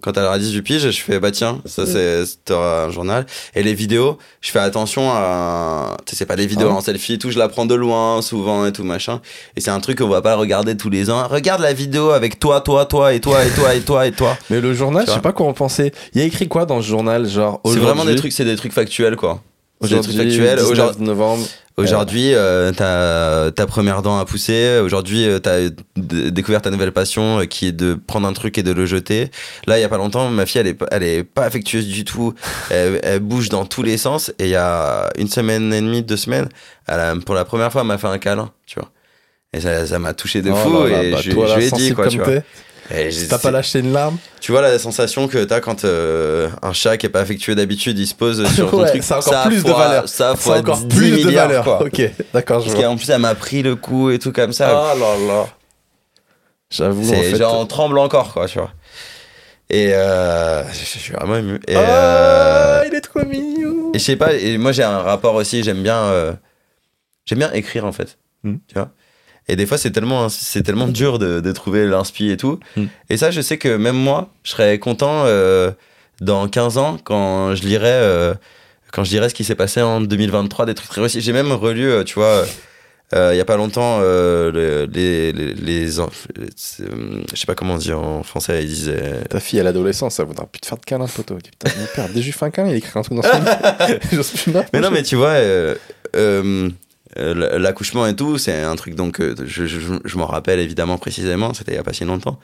Quand elle aura 18 piges, je fais bah tiens, ça c'est t'auras un journal. Et les vidéos, je fais attention à. Tu sais, c'est pas des vidéos Ah. en selfie et tout, je la prends de loin souvent et tout machin. Et c'est un truc qu'on va pas regarder tous les ans. Regarde la vidéo avec toi, toi, toi et toi et toi et toi et toi. Mais le journal, je sais pas quoi en penser. Il y a écrit quoi dans ce journal Genre, C'est vraiment des trucs, c'est des trucs factuels quoi. Aujourd'hui, factuels. 19 Aujourd'hui, novembre. Aujourd'hui, euh, t'as ta première dent à pousser. Aujourd'hui, euh, t'as découvert ta nouvelle passion euh, qui est de prendre un truc et de le jeter. Là, il y a pas longtemps, ma fille, elle est, pas- elle est pas affectueuse du tout. Elle, elle bouge dans tous les sens. Et il y a une semaine et demie, deux semaines, elle a- pour la première fois, elle m'a fait un câlin, tu vois. Et ça ça m'a touché de Oh fou. là là, et bah, je, lui ai dit, quoi, tu vois. J'ai- T'as pas lâché une larme? Tu vois la sensation que t'as quand euh, un chat qui est pas affectueux d'habitude, il se pose sur ton Ouais, truc. ça a encore ça plus de valeur. Ça fois encore 10 plus de valeur. quoi. Ok, d'accord, je Parce qu'en plus, elle m'a pris le coup et tout comme ça. Ah là là. J'avoue, en C'est fait. genre on tremble encore quoi, tu vois. Et euh, je suis vraiment ému. Et, euh, il est trop mignon. et je sais pas, et moi j'ai un rapport aussi, j'aime bien, euh, j'aime bien écrire en fait, Mm. tu vois? Et des fois c'est tellement, c'est tellement dur de, de trouver l'inspi et tout. Mm. Et ça, je sais que même moi, je serais content euh, dans 15 ans quand je lirais, euh, quand je dirais ce qui s'est passé en 2023, des trucs très réussis. J'ai même relu, euh, tu vois. euh, Il y a pas longtemps, euh, le- les, les, les, euh, je sais pas comment dire en français, ils disaient Ta fille à l'adolescence, ça voudra plus te faire de câlin, poteau. Dis, Putain, mon père, dès que je fais un câlin, il écrit un truc dans son livre. Mais non, mais tu vois, euh, l'accouchement et tout, c'est un truc donc euh, je, je, je m'en rappelle évidemment précisément, c'était il y a pas si longtemps.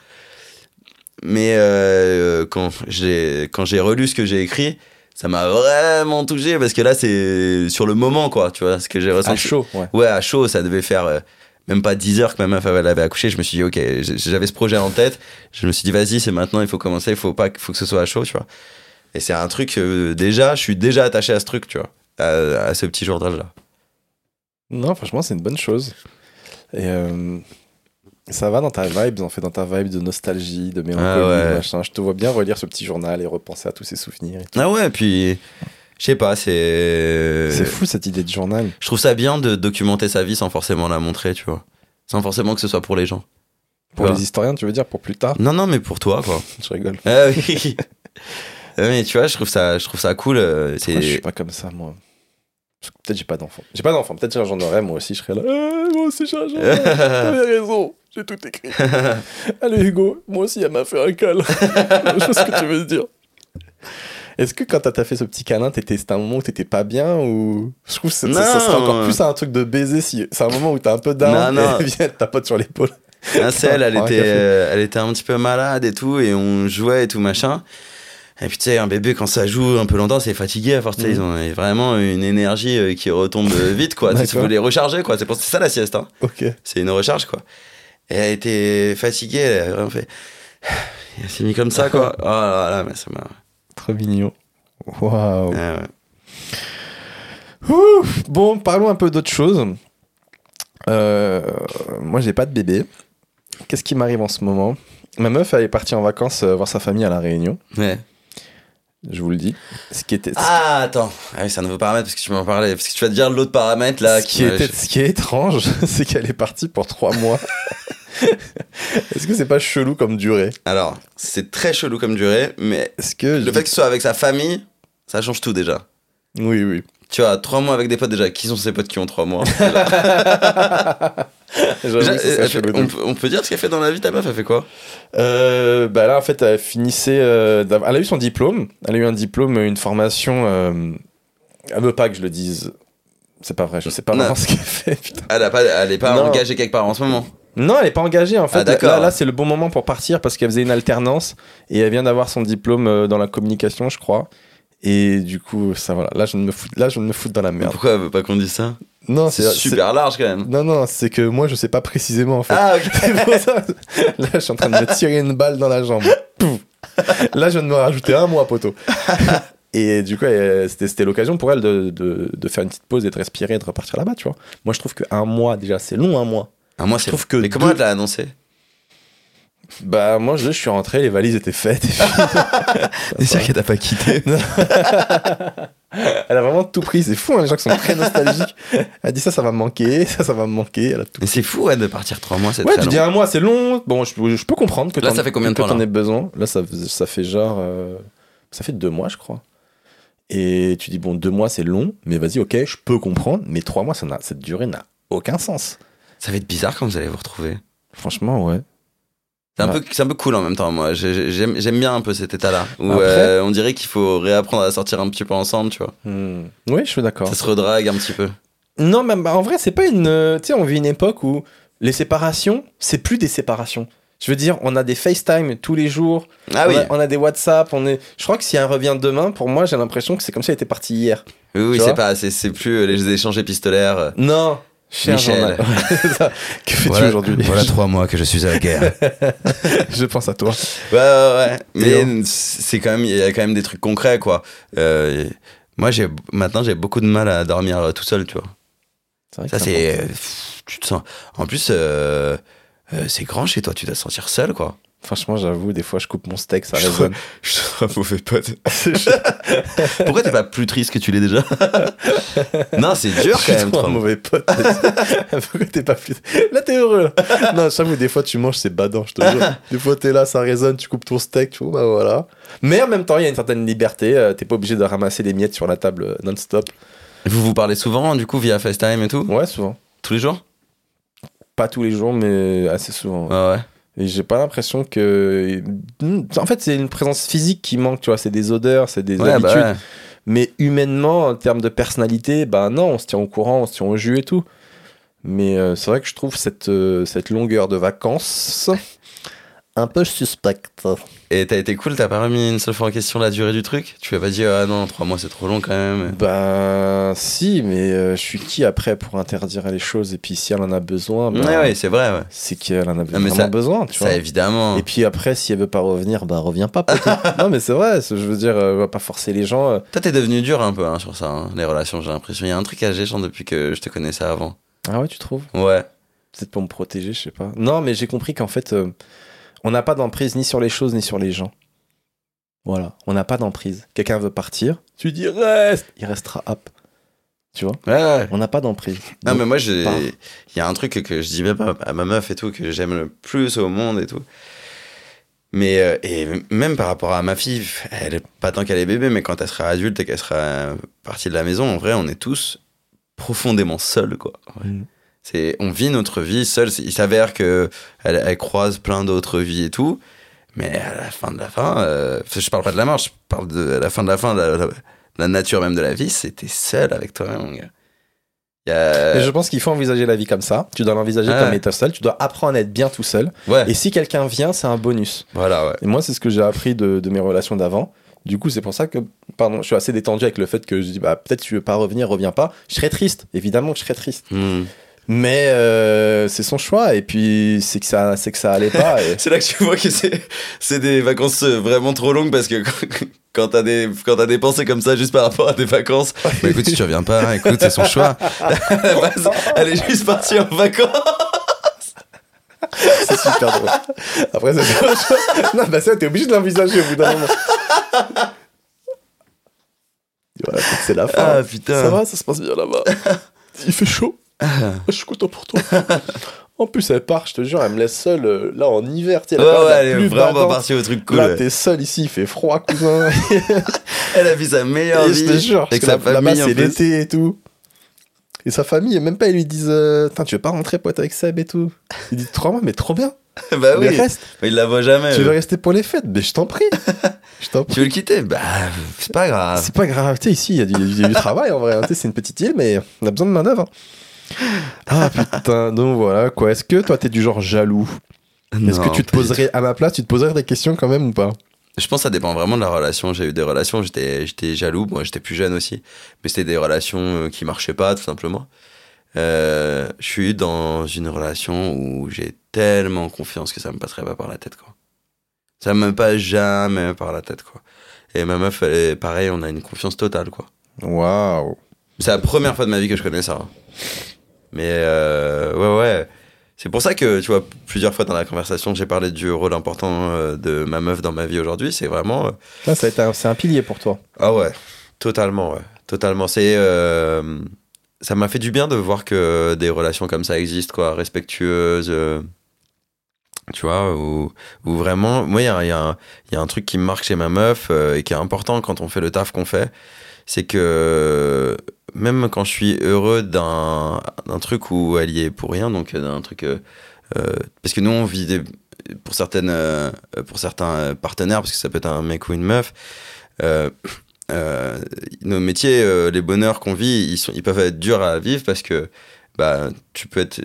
Mais euh, quand j'ai quand j'ai relu ce que j'ai écrit, ça m'a vraiment touché parce que là c'est sur le moment quoi, tu vois, ce que j'ai ressenti. À chaud, ouais. Ouais, à chaud, ça devait faire même pas 10 heures que ma meuf elle avait accouché. Je me suis dit, ok, j'avais ce projet en tête. Je me suis dit, vas-y, c'est maintenant, il faut commencer, il faut pas, faut que ce soit à chaud, tu vois. Et c'est un truc, déjà, je suis déjà attaché à ce truc, tu vois, à, à ce petit journal-là. Non, franchement, c'est une bonne chose. Et euh, ça va dans ta vibe, en fait, dans ta vibe de nostalgie, de mélancolie, Ah ouais. machin. Je te vois bien relire ce petit journal et repenser à tous ces souvenirs. et tout. Ah ouais, puis, je sais pas, c'est. C'est fou cette idée de journal. Je trouve ça bien de documenter sa vie sans forcément la montrer, tu vois. Sans forcément que ce soit pour les gens. Pour les historiens, tu veux dire, pour plus tard Non, non, mais pour toi, quoi. Je rigole. ah oui. Ah, mais tu vois, je trouve ça, je trouve ça cool. euh, Moi, je suis C'est. pas comme ça, moi? Peut-être j'ai pas d'enfant. J'ai pas d'enfant. Peut-être que j'en aurais, moi aussi, je serais là. Eh, moi aussi, j'ai un journal. T'avais raison. J'ai tout écrit. Allez, Hugo, moi aussi, elle m'a fait un câlin. je sais ce que tu veux dire. Est-ce que quand t'as fait ce petit câlin, t'étais- c'était un moment où t'étais pas bien ou? Je trouve que ça, serait encore plus un truc de baiser si c'est un moment où t'es un peu down Non, non. et vient elle tapote sur l'épaule. Ah, elle était, euh, elle était un petit peu malade et tout, et on jouait et tout machin. Et puis tu sais, un bébé quand ça joue un peu longtemps, c'est fatigué à force. Mhm. Ils ont vraiment une énergie euh, qui retombe vite, quoi. D'accord. faut les recharger, quoi. C'est pour ça la sieste, hein. Ok. C'est une recharge, quoi. Et elle était fatiguée, elle a vraiment fait. Elle s'est mis comme ça, quoi. Oh là là, mais ça m'a. Trop mignon. Waouh. Ouf. Bon, parlons un peu d'autre chose. Euh, moi, j'ai pas de bébé. Qu'est-ce qui m'arrive en ce moment? Ma meuf, elle est partie en vacances euh, voir sa famille à La Réunion. Ouais. Je vous le dis. Ce qui était, Ah, attends. Ah oui, c'est un nouveau paramètre parce que tu m'en parlais. Parce que tu vas te dire l'autre paramètre là. ce, qui était- ce qui est étrange, c'est qu'elle est partie pour trois mois. Est-ce que c'est pas chelou comme durée? Alors, c'est très chelou comme durée, mais Est-ce que le fait que ce soit avec sa famille, ça change tout déjà. oui, oui. Tu vois, trois mois avec des potes déjà. Qui sont ces potes qui ont trois mois Déjà, fait- de on, peut- on peut dire ce qu'elle fait dans la vie, ta meuf, elle fait quoi? Euh, bah là, en fait, elle finissait. euh, elle a eu son diplôme. Elle a eu un diplôme, une formation. Euh, elle veut pas que je le dise. C'est pas vrai, je sais pas Non. vraiment ce qu'elle fait. Putain. elle, a pas, elle est pas Non. engagée quelque part en ce moment? Non, elle est pas engagée en fait. Ah, d'accord. là, là, c'est le bon moment pour partir parce qu'elle faisait une alternance et elle vient d'avoir son diplôme euh, dans la communication, je crois. Et du coup, ça voilà. Là, je me fous, là, je me fous dans la merde. Pourquoi elle veut pas qu'on dise ça Non, C'est super large quand même. Non, non, c'est que moi, je sais pas précisément en fait. Ah, ok. C'est pour ça. Là, je suis en train de me tirer une balle dans la jambe. Pouf. Là, je viens de me rajouter un mois, poteau. Et du coup, elle- c'était l'occasion pour elle de, de, de faire une petite pause et de respirer et de repartir là-bas, tu vois. Moi, je trouve qu'un mois, déjà, c'est long, un mois. Ah, moi, c'est trouve que Mais comment elle l'a annoncé? Bah, moi, je, je suis rentré, les valises étaient faites. C'est sûr qu'elle t'a pas quitté. Elle a vraiment tout pris. C'est fou, hein, les gens qui sont très nostalgiques. Elle dit ça, ça va me manquer. Ça, ça va me manquer. Elle a tout Mais c'est fou, ouais, de partir trois mois, c'est Ouais, très tu long. dis un mois, c'est long. Bon, je, je peux comprendre que Là, t'en- ça fait combien de que temps, t'en là aies besoin? Là, ça, ça fait genre. euh, ça fait deux mois, je crois. Et tu dis, bon, deux mois, c'est long, mais vas-y, ok, je peux comprendre. Mais trois mois, ça n'a- cette durée n'a aucun sens. Ça va être bizarre quand vous allez vous retrouver. Franchement, ouais. C'est un, Ouais. peu, c'est un peu cool en même temps, moi. J'ai- j'ai- J'aime j'aime bien un peu cet état-là. Où Après- euh, on dirait qu'il faut réapprendre à sortir un petit peu ensemble, tu vois. Hmm. Oui, je suis d'accord. Ça se redrague un petit peu. Non, mais bah, en vrai, c'est pas une. euh, Tu sais, on vit une époque où les séparations, c'est plus des séparations. Je veux dire, on a des FaceTime tous les jours. Ah on, oui, a, on a des WhatsApp. On est. Je crois que si elle revient demain, pour moi, j'ai l'impression que c'est comme si elle était partie hier. oui, oui c'est pas, c'est c'est plus euh, les échanges épistolaires. Non. Cher Michel. ça. que fais-tu Voilà- aujourd'hui? Voilà trois mois que je suis à la guerre. Je pense à toi. Ouais, ouais, ouais. Mais c'est quand même, il y a quand même des trucs concrets, quoi. Euh, moi, j'ai maintenant, j'ai beaucoup de mal à dormir euh, tout seul, tu vois. vrai Ça, c'est, euh, tu te sens. En plus, euh, euh, c'est grand chez toi. Tu dois te sentir seul, quoi. Franchement, j'avoue, des fois, je coupe mon steak, ça Je résonne. Je suis un mauvais pote. Pourquoi t'es pas plus triste que tu l'es déjà? Non, c'est dur Je quand suis même. trop un trois mois. mauvais pote. Pourquoi t'es pas plus. Là, t'es heureux. là. Non, j'avoue, des fois, tu manges, c'est badant, je te jure. Des fois, t'es là, ça résonne, tu coupes ton steak, tu vois, bah voilà. Mais en même temps, il y a une certaine liberté. euh, T'es pas obligé de ramasser les miettes sur la table euh, non-stop. Vous vous parlez souvent, du coup, via FaceTime et tout? Ouais, souvent. Tous les jours? Pas tous les jours, mais assez souvent. Ouais, ouais? Et j'ai pas l'impression que. En fait, c'est une présence physique qui manque, tu vois. C'est des odeurs, c'est des Ouais, habitudes. bah ouais. Mais humainement, en termes de personnalité, bah non, on se tient au courant, on se tient au jus et tout. Mais euh, c'est vrai que je trouve cette, euh, cette longueur de vacances un peu suspecte. Et t'as été cool, t'as pas remis une seule fois en question la durée du truc? Tu as pas dit, ah non, trois mois c'est trop long quand même. Ben si, mais euh, je suis qui après pour interdire les choses? Et puis si elle en a besoin, ben, Ouais, ouais, c'est vrai, ouais. c'est qu'elle en a mais vraiment ça- besoin, tu Ça vois. évidemment. Et puis après, si elle veut pas revenir, bah reviens pas. peut-être. non mais c'est vrai, je veux dire, euh, on va pas forcer les gens. euh. Toi, t'es devenu dur un peu hein, sur ça, hein, les relations, j'ai l'impression. Il y a un truc à Géchant depuis que je te connaissais avant. Ah ouais, tu trouves? Ouais. Peut-être pour me protéger, je sais pas. Non, mais j'ai compris qu'en fait, euh, on n'a pas d'emprise ni sur les choses ni sur les gens. Voilà, on n'a pas d'emprise. Quelqu'un veut partir, tu dis reste, il restera hop. Tu vois? Ouais, ouais. On n'a pas d'emprise. Non, Donc, mais moi. Il y a un truc que je dis même à ma meuf et tout, que j'aime le plus au monde et tout. Mais, euh, et même par rapport à ma fille, elle pas tant qu'elle est bébé, mais quand elle sera adulte et qu'elle sera partie de la maison, en vrai, on est tous profondément seuls, quoi. Ouais. C'est, on vit notre vie seul. Il s'avère que elle, elle croise plein d'autres vies et tout. Mais à la fin de la fin, euh, je parle pas de la marche, je parle de à la fin de la fin, la, la- la nature même de la vie, c'était seul avec toi-même, mon gars. A- Et je pense qu'il faut envisager la vie comme ça. Tu dois l'envisager Ouais. comme étant seul. Tu dois apprendre à être bien tout seul. Ouais, Et si quelqu'un vient, c'est un bonus. voilà, ouais. Et moi, c'est ce que j'ai appris de, de mes relations d'avant. Du coup, c'est pour ça que, pardon, je suis assez détendu avec le fait que je dis, bah, peut-être tu veux pas revenir, reviens pas. Je serais triste, évidemment que je serais triste. Hmm. Mais euh, c'est son choix, et puis c'est que ça, c'est que ça allait pas. et- C'est là que tu vois que c'est, c'est des vacances euh, vraiment trop longues parce que quand, t'as des, quand t'as des pensées comme ça juste par rapport à tes vacances, bah écoute, si tu reviens pas, écoute, c'est son choix. Elle est juste partie en vacances. c'est super drôle. Après, c'est son choix. Non, bah ça, t'es obligé de l'envisager au bout d'un moment. Voilà, c'est la fin. Ah Ça putain. va, ça se passe bien là-bas. Il fait chaud. Je suis content pour toi. En plus, elle part, je te jure, elle me laisse seule euh, là en hiver. Tu sais, Ouais, ouais, elle est vraiment badante. partie au truc cool. Là, ouais. t'es seul ici, il fait froid, cousin. Elle a vu sa meilleure Et je te vie. jure, sa que là-bas, famille c'est l'été et tout. Et sa famille, et même pas, ils lui disent euh, tu veux pas rentrer pote avec Seb et tout? Il dit Trois mois, mais trop bien. bah Mais oui. reste, Mais il la voit jamais. tu veux rester pour les fêtes? Mais je t'en prie. Je t'en prie. Tu veux le quitter? Bah, c'est pas grave. C'est pas grave, tu sais, ici, il y, a du- il y a du travail en vrai. hein. Tu sais, c'est une petite île, mais on a besoin de main-d'œuvre. hein. Ah putain, donc voilà quoi. Est-ce que toi, t'es du genre jaloux? Est-ce que tu te poserais, à ma place, tu te poserais des questions quand même ou pas? Je pense que ça dépend vraiment de la relation. J'ai eu des relations, j'étais, j'étais jaloux. Moi, j'étais plus jeune aussi. Mais c'était des relations euh, qui marchaient pas, tout simplement. Euh, je suis dans une relation où j'ai tellement confiance que ça me passerait pas par la tête, quoi. Ça me passe jamais par la tête, quoi. Et ma meuf, elle est pareil, on a une confiance totale, quoi. Waouh. C'est la première fois de ma vie que je connais ça. hein. Mais euh, ouais, ouais. C'est pour ça que, tu vois, plusieurs fois dans la conversation, j'ai parlé du rôle important euh, de ma meuf dans ma vie aujourd'hui. C'est vraiment. euh, ça c'est un pilier pour toi. ah ouais. Totalement, ouais. Totalement. C'est. euh, ça m'a fait du bien de voir que des relations comme ça existent, quoi, respectueuses. euh, tu vois, où, où vraiment. Moi, il y a, il y a un- il y a un truc qui me marque chez ma meuf euh, et qui est important quand on fait le taf qu'on fait. C'est que même quand je suis heureux d'un truc où elle y est pour rien, donc d'un truc. euh, euh, parce que nous, on vit pour, certaines, euh, pour certains euh, partenaires, parce que ça peut être un mec ou une meuf. euh, euh, nos métiers, euh, les bonheurs qu'on vit, ils peuvent être durs à vivre parce que bah, tu peux être.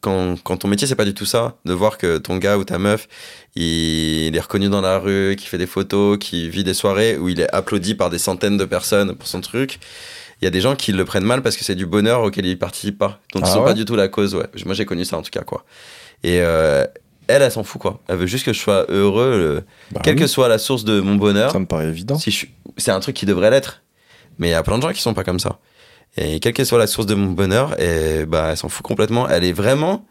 Quand, quand ton métier, c'est pas du tout ça, de voir que ton gars ou ta meuf, il, il est reconnu dans la rue, qui fait des photos, qui vit des soirées où il est applaudi par des centaines de personnes pour son truc. Il y a des gens qui le prennent mal parce que c'est du bonheur auquel ils participent pas. Donc Ah ils sont ouais pas du tout la cause, ouais. Moi j'ai connu ça en tout cas, quoi. Et euh, elle, elle s'en fout, quoi. Elle veut juste que je sois heureux, le- Bah quelle oui, que soit la source de mon bonheur. Ça me paraît évident. Si je suis- c'est un truc qui devrait l'être. Mais il y a plein de gens qui sont pas comme ça. Et quelle que soit la source de mon bonheur, et bah, elle s'en fout complètement. Elle est vraiment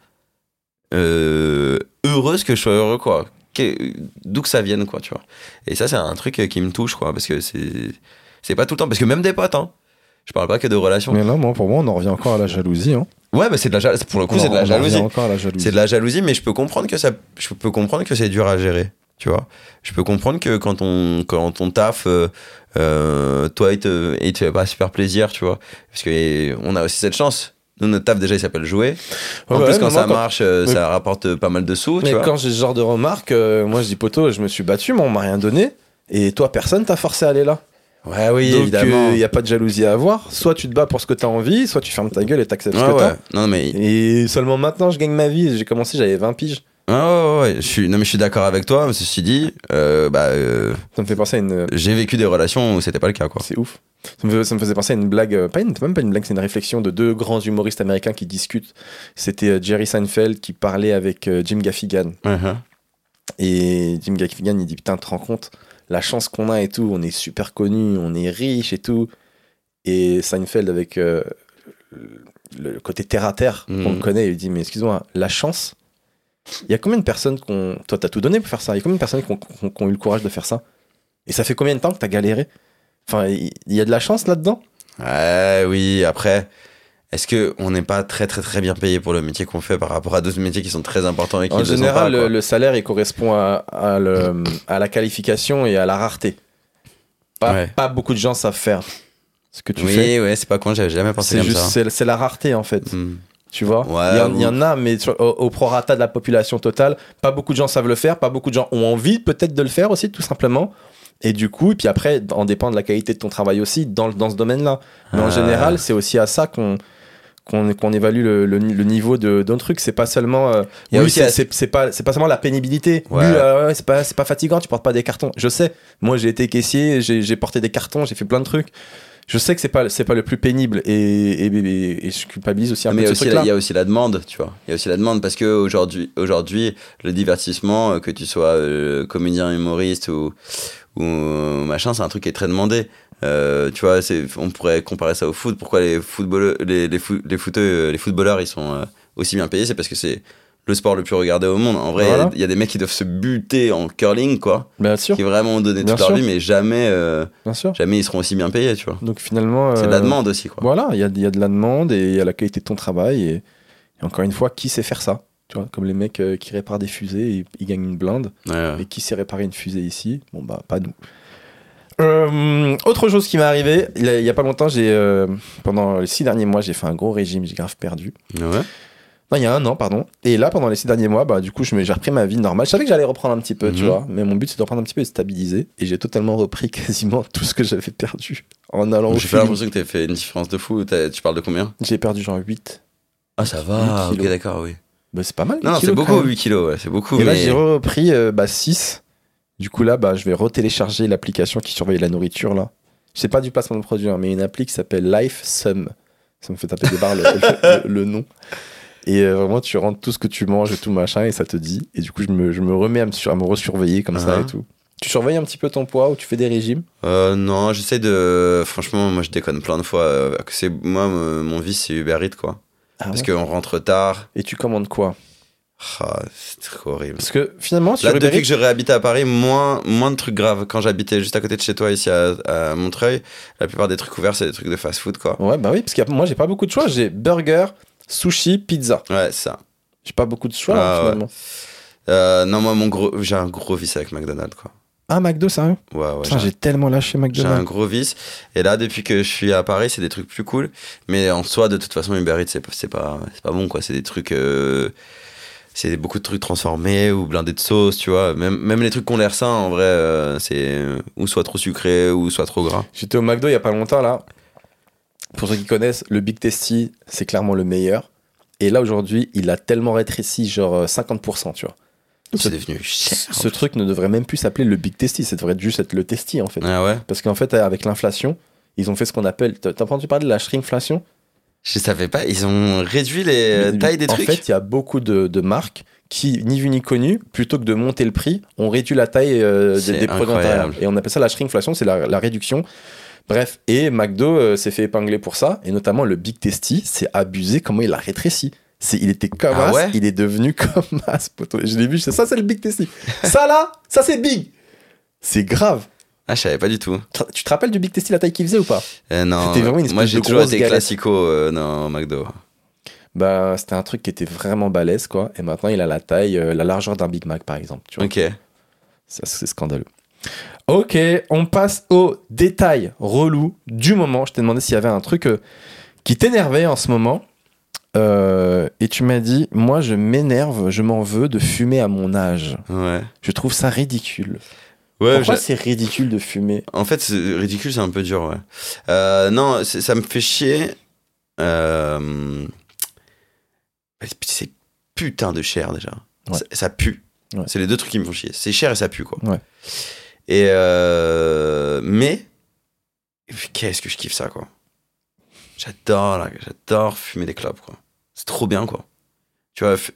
euh, heureuse que je sois heureux, quoi. D'où que ça vienne, quoi, tu vois. Et ça, c'est un truc qui me touche, quoi. Parce que c'est, c'est pas tout le temps. Parce que même des potes, hein. Je parle pas que de relations. Mais là, moi, pour moi, on en revient encore à la jalousie. Hein. Ouais, mais c'est de la jalousie. Pour le coup, On c'est de la jalousie. revient encore à la jalousie. C'est de la jalousie, mais je peux comprendre que ça, je peux comprendre que c'est dur à gérer. Tu vois, je peux comprendre que quand on, quand on taffe, euh, euh, toi, il te, il te fait pas super plaisir, tu vois, parce que on a aussi cette chance. Nous, notre taf déjà, il s'appelle jouer. En Ouais, plus, ouais, quand ça moi, marche, euh, ça rapporte pas mal de sous, tu Mais vois. quand j'ai ce genre de remarques, euh, moi je dis poteau, je me suis battu, mais on m'a rien donné. Et toi, personne t'a forcé à aller là. Ouais, oui, Donc évidemment. il n'y a pas de jalousie à avoir. Soit tu te bats pour ce que t'as envie, soit tu fermes ta gueule et t'acceptes Ouais, ce que ouais. t'as. Non, mais Et seulement maintenant, je gagne ma vie. J'ai commencé, j'avais 20 piges. ah, ouais, ouais, ouais. Je suis, non, mais je suis d'accord avec toi. Mais ceci dit, euh, bah, euh, Ça me fait penser à une. j'ai vécu des relations où c'était pas le cas, quoi. C'est ouf. Ça me, fait- ça me faisait penser à une blague, euh, pas une, même pas une blague, c'est une réflexion de deux grands humoristes américains qui discutent. C'était euh, Jerry Seinfeld qui parlait avec euh, Jim Gaffigan. Uh-huh. Et Jim Gaffigan, il dit Putain, te rends compte, la chance qu'on a et tout, on est super connu, on est riche et tout. Et Seinfeld, avec euh, le côté terre à terre qu'on Mhm. le connaît, il dit Mais excuse-moi, la chance, il y a combien de personnes qu'on. Toi, t'as tout donné pour faire ça? Il y a combien de personnes qui ont, eu le courage de faire ça? Et ça fait combien de temps que t'as galéré? Enfin, il il y a de la chance là-dedans? Ouais, oui, après, est-ce que on n'est pas très très très bien payé pour le métier qu'on fait par rapport à d'autres métiers qui sont très importants et qui En le sont général, pas, quoi. le, le salaire, il correspond à, à le- à la qualification et à la rareté. Pas, Ouais. pas beaucoup de gens savent faire ce que tu Oui, fais. ouais, c'est pas con, j'avais jamais pensé comme juste, ça. c'est la rareté en fait. Hmm. Tu vois? Ouais, il, y en, y a, mais sur- au, au prorata de la population totale, pas beaucoup de gens savent le faire, pas beaucoup de gens ont envie peut-être de le faire aussi, tout simplement. Et du coup, et puis après, en dépend de la qualité de ton travail aussi dans, le- dans ce domaine-là. Mais en Ah. général, c'est aussi à ça qu'on qu'on qu'on évalue le, le, le niveau d'un truc. C'est pas seulement. euh, oui, c'est- pas, c'est pas seulement la pénibilité. Ouais. Euh, c'est pas, c'est pas fatigant, tu portes pas des cartons. Je sais. Moi, j'ai été caissier, j'ai porté des cartons, j'ai fait plein de trucs. Je sais que c'est pas, c'est pas le plus pénible et, et, et- et je culpabilise aussi un mais peu truc-là. il y a aussi la demande, tu vois. Il y a aussi la demande parce que aujourd'hui, aujourd'hui, le divertissement, euh, que tu sois euh, comédien, humoriste ou, ou machin, c'est un truc qui est très demandé. Euh, tu vois, c'est, on pourrait comparer ça au foot. Pourquoi les footballeurs, les, les, fou- les, footeux, euh, les footballeurs, ils sont euh, aussi bien payés? C'est parce que c'est le sport le plus regardé au monde. En vrai, il y a- Voilà. il y, a des mecs qui doivent se buter en curling, quoi, Bien sûr, qui vraiment ont donné Bien toute leur vie, mais jamais, euh, bien sûr. jamais ils seront aussi bien payés, tu vois. Donc finalement, C'est de la demande aussi, quoi. Voilà, il y a, y a de la demande et il y a la qualité de ton travail. Et, et encore une fois, qui sait faire ça? Tu vois, Comme les mecs qui réparent des fusées, ils, ils gagnent une blinde. Ouais, ouais. Et qui sait réparer une fusée ici? Bon, bah, pas nous. Euh, autre chose qui m'est arrivé, il y a, pas longtemps, j'ai euh, pendant les six derniers mois, j'ai fait un gros régime, j'ai grave perdu. Ouais. Non, il y a un an, pardon. Et là, pendant les six derniers mois, bah, du coup, j'ai repris ma vie normale. Je savais que j'allais reprendre un petit peu, tu Mhm. vois. Mais mon but, c'est de reprendre un petit peu et de stabiliser. Et j'ai totalement repris quasiment tout ce que j'avais perdu en allant au J'ai fait film. l'impression que t'as fait une différence de fou. Tu parles de combien? J'ai perdu genre 8. Ah, ça va, Ok, d'accord, oui. Bah, c'est pas mal. Non, 8 non, c'est beaucoup, même. 8 kilos, ouais, c'est beaucoup. Et là, mais... j'ai repris euh, bah, 6. Du coup, là, bah, je vais retélécharger l'application qui surveille la nourriture. là. C'est pas du placement de produit, hein, mais une appli qui s'appelle Life Sum. Ça me fait taper des barres le, le- le nom. Et euh, vraiment, tu rentres tout ce que tu manges et tout machin, et ça te dit. Et du coup, je me, je me remets à me, à me resurveiller comme ça Uh-huh. et tout. Tu surveilles un petit peu ton poids ou tu fais des régimes? Euh, non, j'essaie de. Franchement, moi, je déconne plein de fois. euh, que c'est moi, me- mon vice, c'est Uber Eats, quoi. Ah Parce ouais? qu'on rentre tard. Et tu commandes quoi? Ah, c'est trop horrible. Parce que finalement, sur Là, Uber depuis Eats- que je réhabite à Paris, moins, moins de trucs graves. Quand j'habitais juste à côté de chez toi, ici à, à Montreuil, la plupart des trucs ouverts, c'est des trucs de fast-food, quoi. Ouais, bah oui, parce que moi, j'ai pas beaucoup de choix. J'ai burger, sushi, pizza. Ouais, c'est ça. J'ai pas beaucoup de choix, Ah, ouais. finalement. Euh, non, moi, mon gros, j'ai un gros vice avec McDonald's, quoi. Ah, McDo, sérieux? Ouais, ouais. Putain, j'ai- tellement lâché J'ai un McDonald's. gros vice. Et là, depuis que je suis à Paris, c'est des trucs plus cool. Mais en soi, de toute façon, Uber Eats, c'est pas, pas, pas bon, quoi. C'est des trucs. euh, c'est beaucoup de trucs transformés ou blindés de sauce, tu vois. Même, même les trucs qui ont l'air sains, en vrai, euh, c'est euh, ou soit trop sucré ou soit trop gras. J'étais au McDo il y a pas longtemps, là. Pour ceux qui connaissent, le Big Tasty, c'est clairement le meilleur. Et là, aujourd'hui, il a tellement rétréci, genre euh, 50%, tu vois. C'est devenu cher. Ce truc ne devrait même plus s'appeler le Big Tasty, ça devrait juste être le Tasty, en fait. Ah ouais? Parce qu'en fait, avec l'inflation, ils ont fait ce qu'on appelle. T'as entendu parler de la shrinkflation? Je savais pas. Ils ont réduit les euh, Mais- tailles des En trucs. fait, il y a beaucoup de, de marques qui, ni vu ni connu, plutôt que de monter le prix, ont réduit la taille euh, des, produits intérieurs. Et on appelle ça la shrinkflation, c'est la, la réduction. Bref, et McDo euh, s'est fait épingler pour ça, et notamment le Big Tasty, c'est abusé comment il a rétréci. C'est, il était comme Ah as, ouais il est devenu comme as, poteau. Je l'ai vu, c'est ça, c'est le Big Tasty. ça là, ça c'est Big. C'est grave. Ah, je savais pas du tout. Tu te rappelles du Big Tasty, la taille qu'il faisait ou pas? Euh, non. C'était vraiment une Moi, j'ai toujours été classico euh, dans McDo. Bah, c'était un truc qui était vraiment balèze, quoi. Et maintenant, il a la taille, euh, la largeur d'un Big Mac, par exemple. Tu vois. Ok. Ça, c'est scandaleux. Ok, on passe aux détails relous du moment. Je t'ai demandé s'il y avait un truc euh, qui t'énervait en ce moment. Euh, et tu m'as dit, moi je m'énerve, je m'en veux de fumer à mon âge. Ouais. Je trouve ça ridicule. Ouais, Pourquoi c'est ridicule de fumer En fait, c'est ridicule, c'est un peu dur, ouais. Euh, non, ça me fait chier. Euh... C'est putain de cher déjà. Ouais. Ça, ça pue. Ouais. C'est les deux trucs qui me font chier. C'est cher et ça pue, quoi. Ouais. Et euh... Mais, qu'est-ce que je kiffe ça, quoi. J'adore, là, j'adore fumer des clopes, quoi. C'est trop bien, quoi. Tu vois, fu-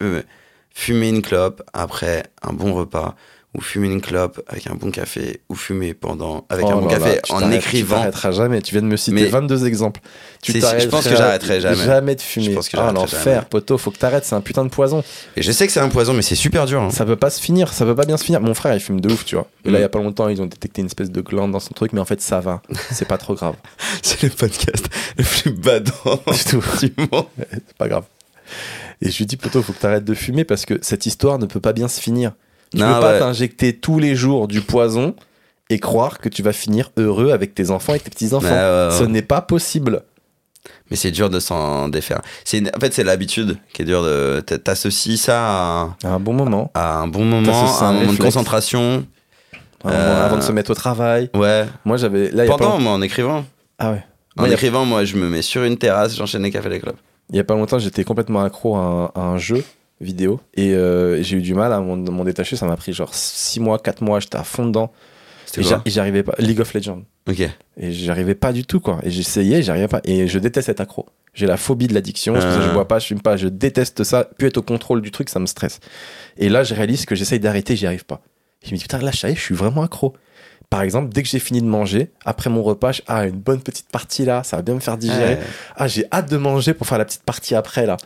fumer une clope après un bon repas, ou fumer une clope avec un bon café, ou fumer pendant avec Oh un bon là là, café tu en t'arrêtes- Tu écrivant. t'arrêteras jamais. Tu viens de me citer Mais- 22 exemples. Tu je pense que j'arrêterai jamais. Jamais de fumer. Je pense que ah, l'enfer, poteau, faut que t'arrêtes. C'est un putain de poison. Et je sais que c'est un poison, mais c'est super dur. hein. Ça peut pas se finir, ça peut pas bien se finir. Mon frère, il fume de ouf, tu vois. Et là, Mm. il y a pas longtemps, ils ont détecté une espèce de glande dans son truc, mais en fait, ça va. C'est pas trop grave. C'est le podcast le plus badant Du monde. C'est pas grave. Et je lui dis, plutôt, faut que t'arrêtes de fumer parce que cette histoire ne peut pas bien se finir. Tu Non, peux pas ouais. t'injecter tous les jours du poison et croire que tu vas finir heureux avec tes enfants et tes petits-enfants. Ouais, ouais. Ce n'est pas possible. Mais c'est dur de s'en défaire. C'est une- En fait, c'est l'habitude qui est dur de. t'a- T'associes ça à, À un bon moment, à un bon moment, à un un moment de concentration. un moment Euh, avant de se mettre au travail. Ouais. Moi, j'avais. Pas Pendant, moi, en écrivant. Ah ouais. En Moi, a- écrivant, moi, je me mets sur une terrasse, j'enchaîne les cafés des clubs. Il y a pas longtemps, j'étais complètement accro à un, à un jeu vidéo et euh, j'ai eu du mal à m'en détacher. Ça m'a pris genre 6 mois, 4 mois. J'étais à fond dedans et et j'arrivais pas. League of Legends. Ok. Et j'arrivais pas du tout, quoi. Et j'essayais, j'arrivais pas. Et je déteste être accro. J'ai la phobie de l'addiction. Que je Euh. bois pas, je fume pas. Je déteste ça. Plus être au contrôle du truc, ça me stresse. Et là, je réalise que j'essaye d'arrêter, j'y arrive pas. Et je me dis, putain, là, y est, je suis vraiment accro. Par exemple, dès que j'ai fini de manger, après mon repas, je- ah, une bonne petite partie là, ça va bien me faire digérer. Ouais. Ah, j'ai hâte de manger pour faire la petite partie après là.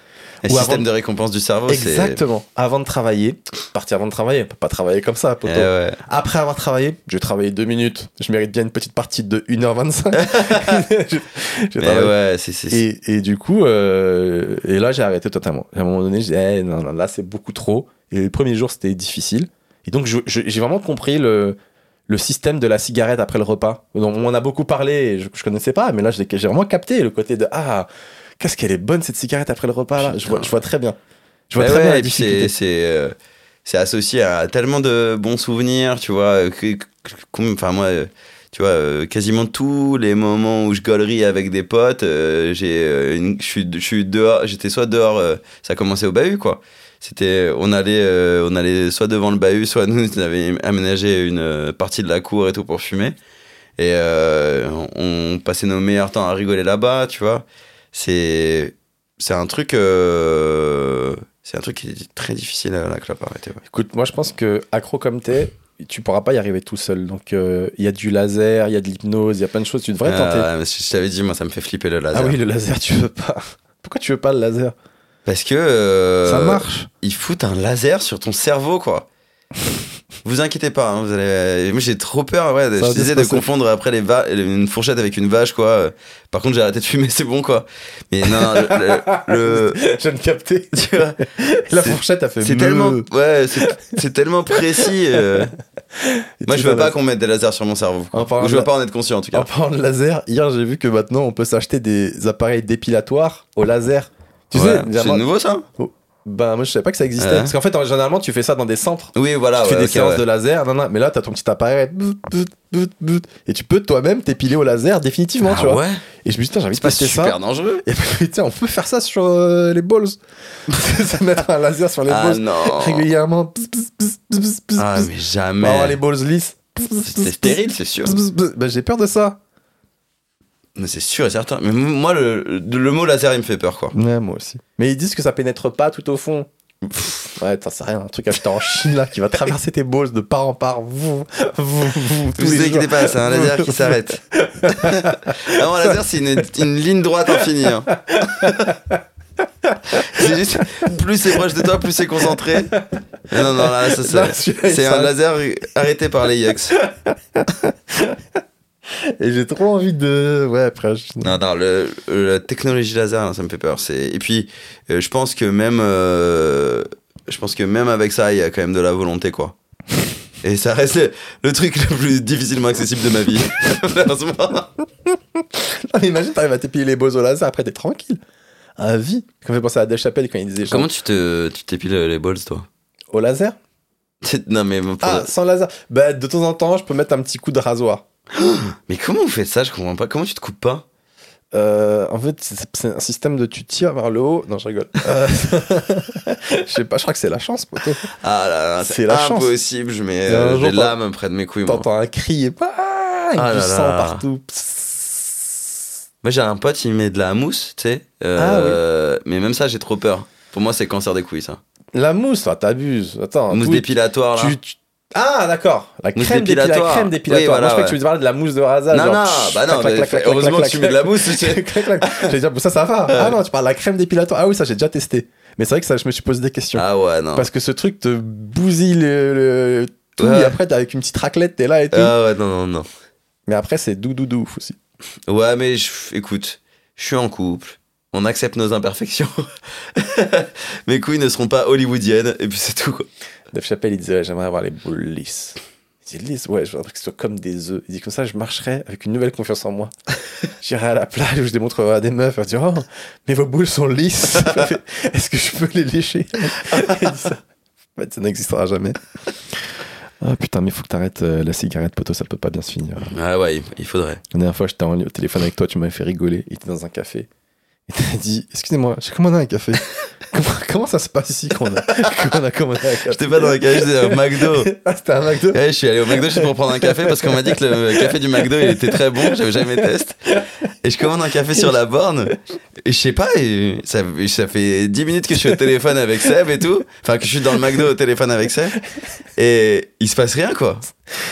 Le système avant- de récompense du cerveau, c'est. Exactement. Avant de travailler, partie avant de travailler, on peut pas travailler comme ça, Eh poteau. ouais. Après avoir travaillé, je vais travailler deux minutes. Je mérite bien une petite partie de 1h25. je, travaille. ouais, c'est. c'est- Et, et du coup, euh, et là, j'ai arrêté totalement. À un moment donné, j'ai dit, Eh, non, non, là, c'est beaucoup trop. Et le premier jour, c'était difficile. Et donc, j'ai vraiment compris le, le système de la cigarette après le repas. On en a beaucoup parlé, et je, je connaissais pas, mais là, j'ai vraiment capté le côté de Ah, qu'est-ce qu'elle est bonne cette cigarette après le repas là. Je vois, je vois très bien. Je vois Ouais, très ouais, bien la et puis c'est difficulté. c'est euh, c'est associé à tellement de bons souvenirs, tu vois. euh, que- que- comme- Enfin moi, euh, tu vois, euh, quasiment tous les moments où je gaulerie avec des potes, euh, j'ai je suis dehors, j'étais soit dehors, ça commençait au bahut quoi. C'était on allait euh, on allait soit devant le bahut, soit nous on avait aménagé une euh, partie de la cour et tout pour fumer. Et euh, on passait nos meilleurs temps à rigoler là-bas, tu vois. C'est c'est un truc euh, c'est un truc qui est très difficile à la clope arrêter. ouais. Écoute, moi, je pense que accro comme t'es, tu pourras pas y arriver tout seul. Donc, euh, il y a du laser, il y a de l'hypnose, il y a plein de choses. Tu devrais tenter. Euh, mais je t'avais dit, moi, ça me fait flipper le laser. Ah oui, le laser, tu veux pas. Pourquoi tu veux pas le laser? Parce que. euh, Ça marche. Ils foutent un laser sur ton cerveau, quoi. vous inquiétez pas, hein, vous allez. Moi j'ai trop peur, ouais. Ça Je disais de confondre après les va... une fourchette avec une vache, quoi. Par contre, j'ai arrêté de fumer, c'est bon, quoi. Mais non, le. le- Je viens de capter. le- tu vois, La C'est- fourchette a fait c'est tellement. Ouais, c'est tellement précis. euh. Moi, je veux pas qu'on mette des lasers sur mon cerveau. Ou je veux la- pas en être conscient, en tout cas. En parlant de laser, hier j'ai vu que maintenant on peut s'acheter des appareils dépilatoires au laser. Tu Ouais, sais, c'est nouveau, ça? Ben moi je savais pas que ça existait. Ouais. Parce qu'en fait, en- généralement tu fais ça dans des centres. Oui, voilà. tu fais des séances ouais. de laser, non, non, mais là t'as ton petit appareil, et tu peux toi-même t'épiler au laser définitivement, Ah tu vois. ouais? Et je me suis dit, putain, j'ai envie de tester super ça. dangereux. Et puis, tiens, on peut faire ça sur euh, les balls. se mettre un laser sur les Ah balls non. régulièrement. Ah, mais Pour jamais. avoir les balls lisses. C'est stérile, c'est sûr. Ben, j'ai peur de ça. Mais C'est sûr et certain. Mais moi, le, le mot laser, il me fait peur, quoi. Ouais, moi aussi. Mais ils disent que ça pénètre pas tout au fond. Pff, ouais, t'en sais rien, un truc acheté en Chine là qui va traverser tes balls de part en part. Vous, vous, vous, tous les pas, c'est un laser qui s'arrête. non, un laser, c'est une, une ligne droite infinie. hein. C'est juste, plus c'est proche de toi, plus c'est concentré. Non, non, là, ça, c'est, il c'est un laser arrêté par les Yux. Et j'ai trop envie de. Ouais, après. je- Non, non, le, la technologie laser, ça me fait peur. Et puis, euh, je pense que même, euh, je pense que même avec ça, il y a quand même de la volonté, quoi. Et ça reste le, le truc le plus difficilement accessible de ma vie. Malheureusement. Ah, mais imagine, t'arrives à t'épiler les balls au laser, après t'es tranquille. À vie. Ça me fait penser à Dave Chappelle quand il disait genre, Comment tu te, tu t'épiles les balls, toi? Au laser? Non, mais pour- Ah, sans laser. Bah, de temps en temps, je peux mettre un petit coup de rasoir. Mais comment vous faites ça? Je comprends pas. Comment tu te coupes pas? Euh, en fait, c'est un système de tu tires vers le haut. Non, je rigole. Euh, je sais pas, je crois que c'est la chance, poteau. Ah là là, C'est impossible. Je mets euh, des lames près de mes couilles. T'entends un cri et ah, Ah du là sang là. partout. Moi, j'ai un pote, il met de la mousse, tu sais. euh, Mais même ça, j'ai trop peur. Pour moi, c'est cancer des couilles, ça. La mousse, ah, t'abuses. Attends. mousse oui, dépilatoire, là. tu- tu- Ah, d'accord. La crème dépilatoire. La crème dépilatoire. Oui, voilà, Moi, je crois ouais. que tu veux parler de la mousse de rasage. Non, genre, non, bah non, clac, clac, clac, heureusement que tu mets de la mousse, clac. J'allais dire, bon, ça, ça va. Ah non, tu parles de la crème dépilatoire. Ah oui, ça, j'ai déjà testé. Mais c'est vrai que ça, je me suis posé des questions. Ah ouais, non. Parce que ce truc te bousille le, le- tout. Ouais. Et après, t'es avec une petite raclette, t'es là et tout. Ah ouais, non, non, non. Mais après, c'est doudou de ouf aussi. Ouais, mais je- écoute, je suis en couple. On accepte nos imperfections. Mes couilles ne seront pas hollywoodiennes. Et puis c'est tout, quoi. Dave Chappelle, il disait, j'aimerais avoir les boules lisses. Il dit, lisses, ouais, je voudrais que ce soit comme des œufs. Il dit, comme ça, je marcherais avec une nouvelle confiance en moi. J'irai à la plage où je démontrerai à des meufs, elles dire, oh, mais vos boules sont lisses. Est-ce que je peux les lécher? Il dit ça. En fait, ça n'existera jamais. Ah putain, mais faut que t'arrêtes euh, la cigarette, poteau, ça peut pas bien se finir. Ah ouais, il- il faudrait. La dernière fois, j'étais en ligne au téléphone avec toi, tu m'avais fait rigoler. Il était dans un café. Et t'as dit, excusez-moi, j'ai commandé un café. Comment, comment ça se passe ici qu'on a, qu'on a commandé un café J'étais pas dans la cage, j'étais au McDo. Ah, c'était un McDo Ouais, je suis allé au McDo juste pour prendre un café parce qu'on m'a dit que le café du McDo il était très bon, j'avais jamais testé. Et je commande un café sur la borne et je sais pas, et ça, ça fait 10 minutes que je suis au téléphone avec Seb et tout. Enfin, que je suis dans le McDo au téléphone avec Seb. Et il se passe rien quoi.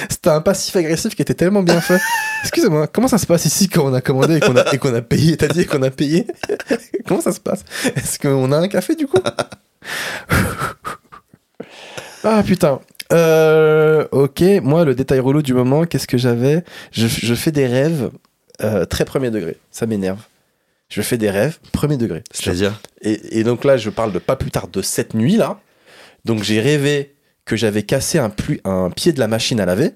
C'était un passif agressif qui était tellement bien fait. Excusez-moi, comment ça se passe ici quand on a commandé et qu'on a, et qu'on a payé? T'as dit qu'on a payé? Comment ça se passe? Est-ce qu'on a un café du coup? Ah putain. Euh, ok, moi le détail relou du moment, qu'est-ce que j'avais? Je, je fais des rêves euh, très premier degré. Ça m'énerve. Je fais des rêves premier degré. C'est-à-dire? Et, et donc là, je parle de pas plus tard de cette nuit là. Donc j'ai rêvé que j'avais cassé un, pied de la machine à laver.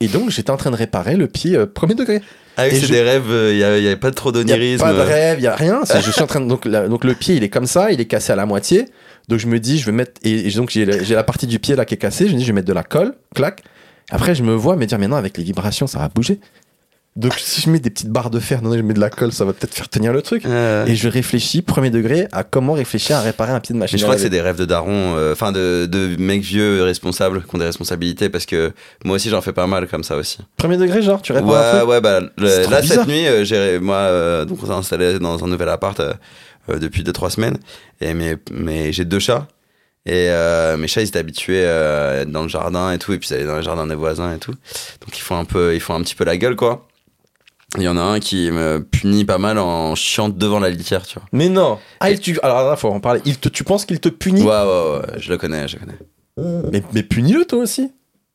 Et donc j'étais en train de réparer le pied euh, premier degré. Ah oui, c'est je- des rêves, il y, avait pas trop d'onirisme. pas de rêve, il y a rien. Je suis en train de, donc, la- donc le pied il est comme ça, il est cassé à la moitié. Donc je me dis, je vais mettre et, et donc j'ai la, j'ai la partie du pied là qui est cassée. Je me dis, je vais mettre de la colle, clac. Après je me vois me dire, mais non avec les vibrations ça va bouger. Donc si je mets des petites barres de fer, non, je mets de la colle, ça va peut-être faire tenir le truc. Euh, Et je réfléchis premier degré à comment réfléchir à réparer un pied de machine. Mais je crois que c'est des rêves de darons, euh, enfin de, de mecs vieux responsables qui ont des responsabilités parce que moi aussi j'en fais pas mal comme ça aussi. Premier degré, genre, tu un Ouais, peu ouais, bah le- là bizarre. cette nuit, euh, j'ai moi euh, donc on s'est installé dans un nouvel appart depuis 2-3 semaines et mais, mais j'ai deux chats et euh, mes chats ils étaient habitués euh, à être dans le jardin et tout et puis ils allaient dans le jardin des voisins et tout donc ils font un peu ils font un petit peu la gueule quoi Il y en a un qui me punit pas mal en chiant devant la litière, tu vois. Mais non. Ah, il tu... Alors, là, faut en parler. Il te... Tu penses qu'il te punit? Ouais, ouais, ouais, je le connais, je le connais. Mais, mais punis-le, toi aussi.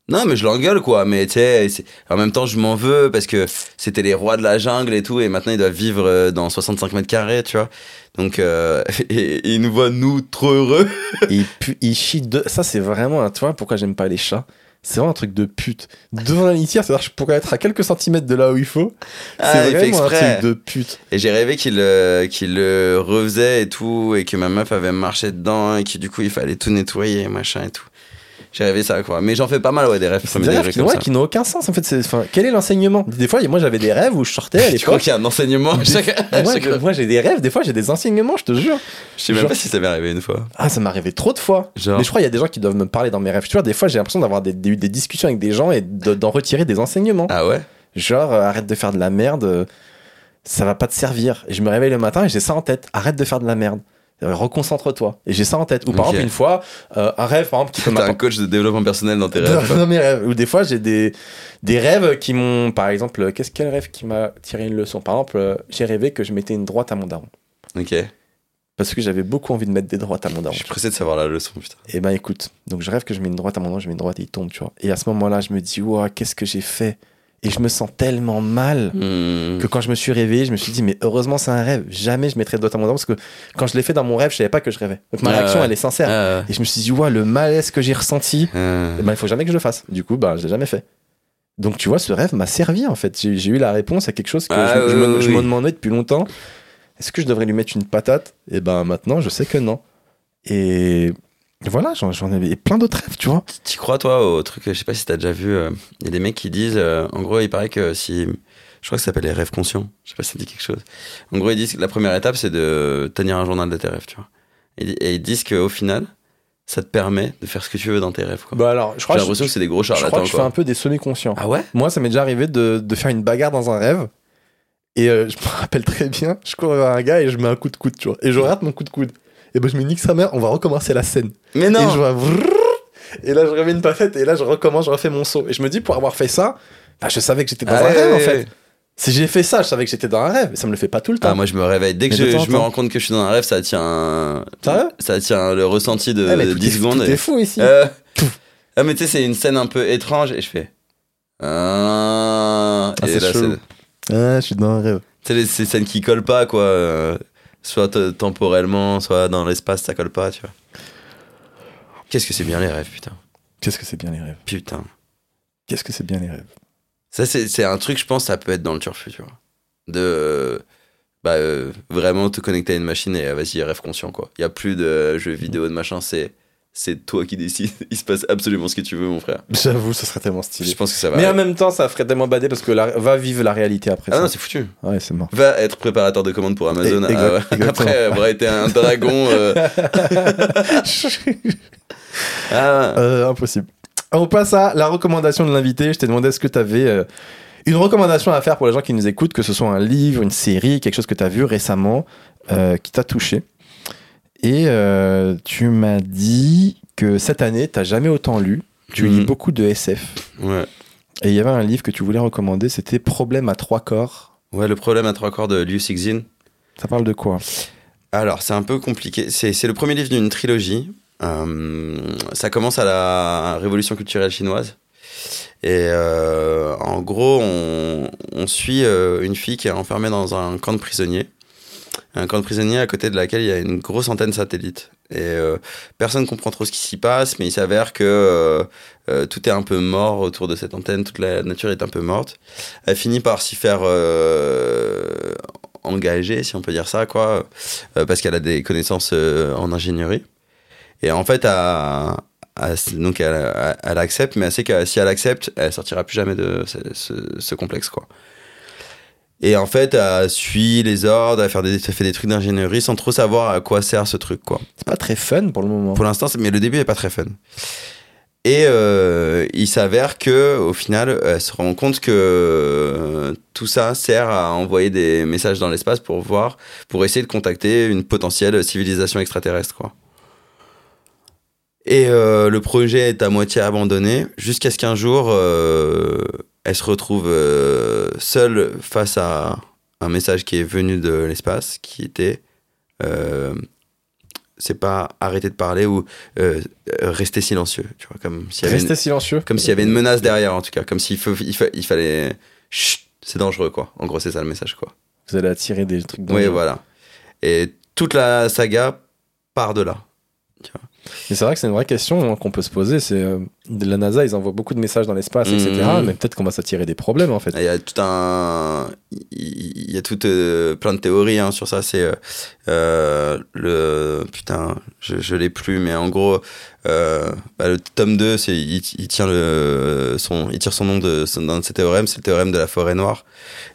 Non, mais je l'engueule, quoi. Mais tu sais, en même temps, je m'en veux parce que c'était les rois de la jungle et tout, et maintenant ils doivent vivre euh, dans 65 mètres carrés, tu vois. Donc, euh, et, et ils nous voient, nous, trop heureux. Et il, pu- de. Ça, c'est vraiment. Tu vois pourquoi j'aime pas les chats C'est vraiment un truc de pute. Devant la litière, c'est-à-dire que je pourrais être à quelques centimètres de là où il faut. Ah, C'est fait vraiment un truc de pute. Et j'ai rêvé qu'il euh, qu'il le refaisait et tout, et que ma meuf avait marché dedans, et que du coup il fallait tout nettoyer, machin et tout. J'ai rêvé ça, quoi. Mais j'en fais pas mal, ouais, des rêves. Des des rêves qui, ouais, qui n'ont aucun sens. En fait. Enfin, quel est l'enseignement? Des fois, moi, j'avais des rêves où je sortais à Tu crois l'époque. qu'il y a un enseignement Des- chaque, Moi, chaque- moi, j'ai des rêves. Des fois, j'ai des enseignements, je te jure. Je sais même genre- pas si ça m'est arrivé une fois. Ah, ça m'est arrivé trop de fois. Genre. Mais je crois qu'il y a des gens qui doivent me parler dans mes rêves. Tu vois, des fois, j'ai l'impression d'avoir des, des, des discussions avec des gens et de- d'en retirer des enseignements. Ah ouais? Genre, euh, arrête de faire de la merde, euh, ça va pas te servir. Et je me réveille le matin et j'ai ça en tête. Arrête de faire de la merde. Euh, Reconcentre-toi. Et j'ai ça en tête. Ou par exemple, une fois, euh, un rêve, par exemple, qui T'as un coach de développement personnel dans tes rêves. dans mes rêves. Ou des fois, j'ai des, des rêves qui m'ont. Par exemple, euh, qu'est-ce quel rêve qui m'a tiré une leçon? Par exemple, j'ai rêvé que je mettais une droite à mon daron. Ok. Parce que j'avais beaucoup envie de mettre des droites à mon Je daron. suis pressé de savoir la leçon, putain. Et ben écoute, donc je rêve que je mets une droite à mon daron, je mets une droite et il tombe, tu vois. Et à ce moment-là, je me dis, ouah, qu'est-ce que j'ai fait? Et je me sens tellement mal. Hmm. que quand je me suis réveillé, je me suis dit, mais heureusement, c'est un rêve. Jamais je mettrais de doigt à mon daron parce que quand je l'ai fait dans mon rêve, je savais pas que je rêvais. Donc ma réaction, elle est sincère. Et je me suis dit, ouais, le malaise que j'ai ressenti, eh ben, il faut jamais que je le fasse. Du coup, bah, je l'ai jamais fait. Donc tu vois, ce rêve m'a servi en fait. J'ai j'ai eu la réponse à quelque chose que Ah je, me, je demandais depuis longtemps. Est-ce que je devrais lui mettre une patate? Et ben maintenant, je sais que non. Et voilà, j'en j'en avais plein d'autres rêves, tu vois. Tu crois, toi, au truc, je sais pas si t'as déjà vu, euh, il y a des mecs qui disent, euh, en gros, il paraît que si. Je crois que ça s'appelle les rêves conscients. Je sais pas si ça dit quelque chose. En gros, ils disent que la première étape, c'est de tenir un journal de tes rêves, tu vois. Et, et ils disent qu'au final, ça te permet de faire ce que tu veux dans tes rêves, quoi. Bah alors, je J'ai crois, que je, l'impression que c'est des gros je crois charlatans, que je fais un peu des semi-conscients. Ah ouais? Moi, ça m'est déjà arrivé de, de faire une bagarre dans un rêve. Et euh, je me rappelle très bien, je cours vers un gars et je mets un coup de coude, tu vois. Et je rate mon coup de coude. Et ben je me nique sa mère, on va recommencer la scène. Mais Et non je vois et là je remets une patate et là je recommence, je refais mon saut. Et je me dis pour avoir fait ça, bah, je savais que j'étais dans Ah un ouais, rêve en fait. ouais. Si j'ai fait ça, je savais que j'étais dans un rêve. Et ça me le fait pas tout le temps. Ah, moi, je me réveille. Dès que je, me rends compte que je suis dans un rêve, ça tient. Sérieux? Ça tient le ressenti de Ah, tout 10 est- secondes. Et- est fou ici. Euh, ah mais tu sais c'est une scène un peu étrange et je fais ah, Ah, et c'est là. Ah, je suis dans un rêve. tu sais ces scènes qui collent pas quoi euh, soit te- temporellement soit dans l'espace ça colle pas tu vois. Qu'est-ce que c'est bien les rêves putain. Qu'est-ce que c'est bien les rêves? Putain. Qu'est-ce que c'est bien les rêves? Ça c'est un truc je pense ça peut être dans le turfu tu vois. De bah euh, vraiment te connecter à une machine et euh, vas-y rêve conscient quoi. Il y a plus de jeux vidéo de machin c'est c'est toi qui décides il se passe absolument ce que tu veux mon frère J'avoue, ça serait tellement stylé. je pense que ça va Mais en même temps, ça ferait tellement bader parce que la- va vivre la réalité après ah ça. non c'est foutu ouais, c'est mort. Va être préparateur de commandes pour Amazon. Et- exact- Ah ouais. Après avoir été un dragon. euh, ah, Euh, impossible. On passe à la recommandation de l'invité. Je t'ai demandé est-ce que tu avais une recommandation à faire pour les gens qui nous écoutent, que ce soit un livre, une série, quelque chose que tu as vu récemment euh, qui t'a touché? Et euh, tu m'as dit que cette année, tu jamais autant lu. Tu lis Mhm. beaucoup de SF. ouais. Et il y avait un livre que tu voulais recommander, c'était Problème à trois corps. ouais, le problème à trois corps de Liu Cixin. Ça parle de quoi? Alors, c'est un peu compliqué. C'est c'est le premier livre d'une trilogie. Euh, ça commence à la Révolution culturelle chinoise. Et euh, en gros, on, on suit euh, une fille qui est enfermée dans un camp de prisonniers. Un camp de prisonniers à côté de laquelle il y a une grosse antenne satellite. Et euh, personne ne comprend trop ce qui s'y passe, mais il s'avère que euh, euh, tout est un peu mort autour de cette antenne, toute la nature est un peu morte. Elle finit par s'y faire engager, si on peut dire ça, quoi, parce qu'elle a des connaissances en ingénierie. Et en fait, donc elle, accepte, mais elle sait que si elle accepte, elle sortira plus jamais de ce, ce- ce complexe, quoi. Et en fait, elle suit les ordres, elle fait des, elle fait des trucs d'ingénierie sans trop savoir à quoi sert ce truc, quoi. C'est pas très fun pour le moment. Pour l'instant, mais le début est pas très fun. Et euh, il s'avère que au final, elle se rend compte que euh, tout ça sert à envoyer des messages dans l'espace pour voir, pour essayer de contacter une potentielle civilisation extraterrestre, quoi. Et euh, le projet est à moitié abandonné jusqu'à ce qu'un jour, euh, elle se retrouve euh, seule face à un message qui est venu de l'espace, qui était euh, c'est pas arrêter de parler ou euh, rester silencieux, tu vois, comme s'il y avait une- Restez silencieux. comme s'il y avait une menace derrière en tout cas, comme s'il faut, il, fa- il fallait Chut, c'est dangereux quoi. En gros, c'est ça le message quoi. Vous allez attirer des trucs Oui, dangereux. voilà. Et toute la saga part de là. Mais c'est vrai que c'est une vraie question hein, qu'on peut se poser. C'est euh, la NASA, ils envoient beaucoup de messages dans l'espace, etc. Mhm. Mais peut-être qu'on va s'attirer des problèmes en fait. Il y a tout un, il y a tout euh, plein de théories hein, sur ça. C'est euh, le putain, je, je l'ai plus, mais en gros, bah, le tome 2, c'est il, il tient le son, il tire son nom de d'un de ses théorèmes, c'est le théorème de la forêt noire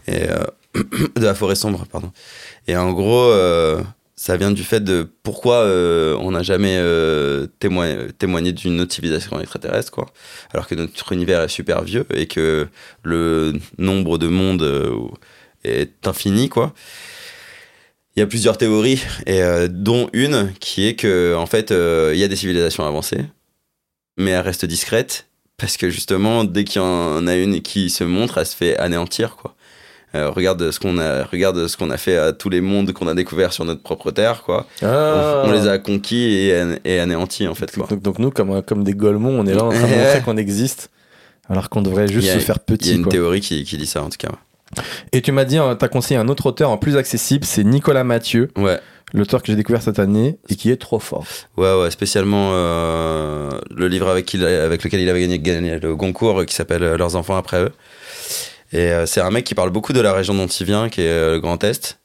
et de la forêt sombre, pardon. Et en gros, ça vient du fait de pourquoi euh, on n'a jamais euh, témoigné, témoigné d'une civilisation extraterrestre, quoi. Alors que notre univers est super vieux et que le nombre de mondes euh, est infini, quoi. Il y a plusieurs théories, dont une qui est que en fait, il y a des civilisations avancées, mais elles restent discrètes parce que justement, dès qu'il y en a une qui se montre, elle se fait anéantir, quoi. Euh, regarde ce qu'on a, regarde ce qu'on a fait à tous les mondes qu'on a découverts sur notre propre terre, quoi. Ah. On, on les a conquis et, an- et anéantis, en fait, quoi. Donc, donc nous, comme, comme des golemons, on est là en train de montrer qu'on existe, alors qu'on devrait juste a- se faire Il y a petit. une quoi. théorie qui, qui dit ça, en tout cas. Et tu m'as dit, tu as conseillé un autre auteur en plus accessible, c'est Nicolas Mathieu, Ouais. l'auteur que j'ai découvert cette année et qui est trop fort. Ouais, ouais, spécialement euh, le livre avec, qui lequel il avait gagné, gagné le Goncourt euh, qui s'appelle Leurs enfants après eux. Et euh, c'est un mec qui parle beaucoup de la région dont il vient, qui est euh, le Grand Est.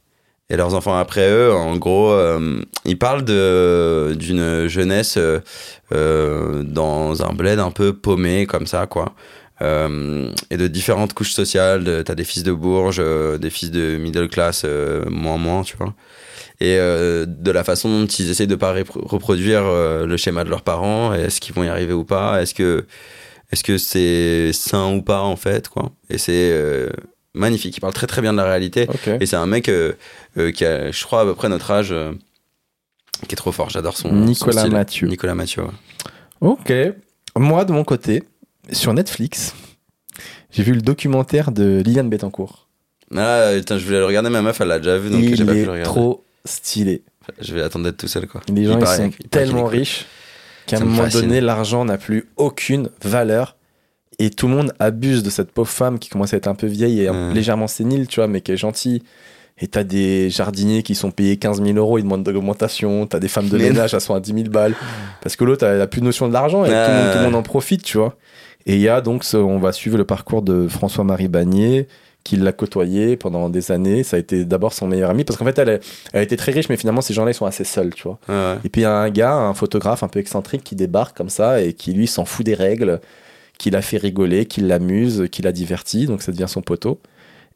Et leurs enfants après eux, en gros, euh, il parle de d'une jeunesse euh, euh, dans un bled un peu paumé comme ça, quoi. Euh, et de différentes couches sociales. de- T'as des fils de Bourges, des fils de middle class, moins moins, tu vois. Et de la façon dont ils essayent de pas reproduire le schéma de leurs parents. Est-ce qu'ils vont y arriver ou pas? Est-ce que est-ce que c'est sain ou pas en fait, quoi? Et c'est euh, magnifique. Il parle très très bien de la réalité. Et c'est un mec euh, euh, qui a, je crois, à peu près notre âge, qui est trop fort. J'adore son son Nicolas style. Mathieu. Nicolas Mathieu. ouais. Ok. Moi, de mon côté, sur Netflix, j'ai vu le documentaire de Liliane Bettencourt. Ah, putain, je voulais le regarder, ma meuf, elle l'a déjà vu, donc il j'ai pas pu le est regarder. trop stylé. Je vais attendre d'être tout seul, quoi. Les gens Il ils sont il tellement est cool. Qu'à un moment fascine. donné, l'argent n'a plus aucune valeur. Et tout le monde abuse de cette pauvre femme qui commence à être un peu vieille et légèrement sénile, tu vois, mais qui est gentille. Et t'as des jardiniers qui sont payés 15 000 euros, ils demandent de l'augmentation. T'as des femmes de ménage, elles sont à 10 000 balles. Parce que l'autre, elle a plus de notion de l'argent et tout, le monde, tout le monde en profite, tu vois. Et il y a donc, ce- on va suivre le parcours de François-Marie Bagné, qui l'a côtoyé pendant des années. Ça a été d'abord son meilleur ami, parce qu'en fait, elle, est- elle a été très riche, mais finalement, ces gens-là, ils sont assez seuls, tu vois. Ouais. Et puis il y a un gars, un photographe un peu excentrique qui débarque comme ça et qui lui s'en fout des règles, qui l'a fait rigoler, qui l'amuse, qui l'a diverti, donc ça devient son poteau.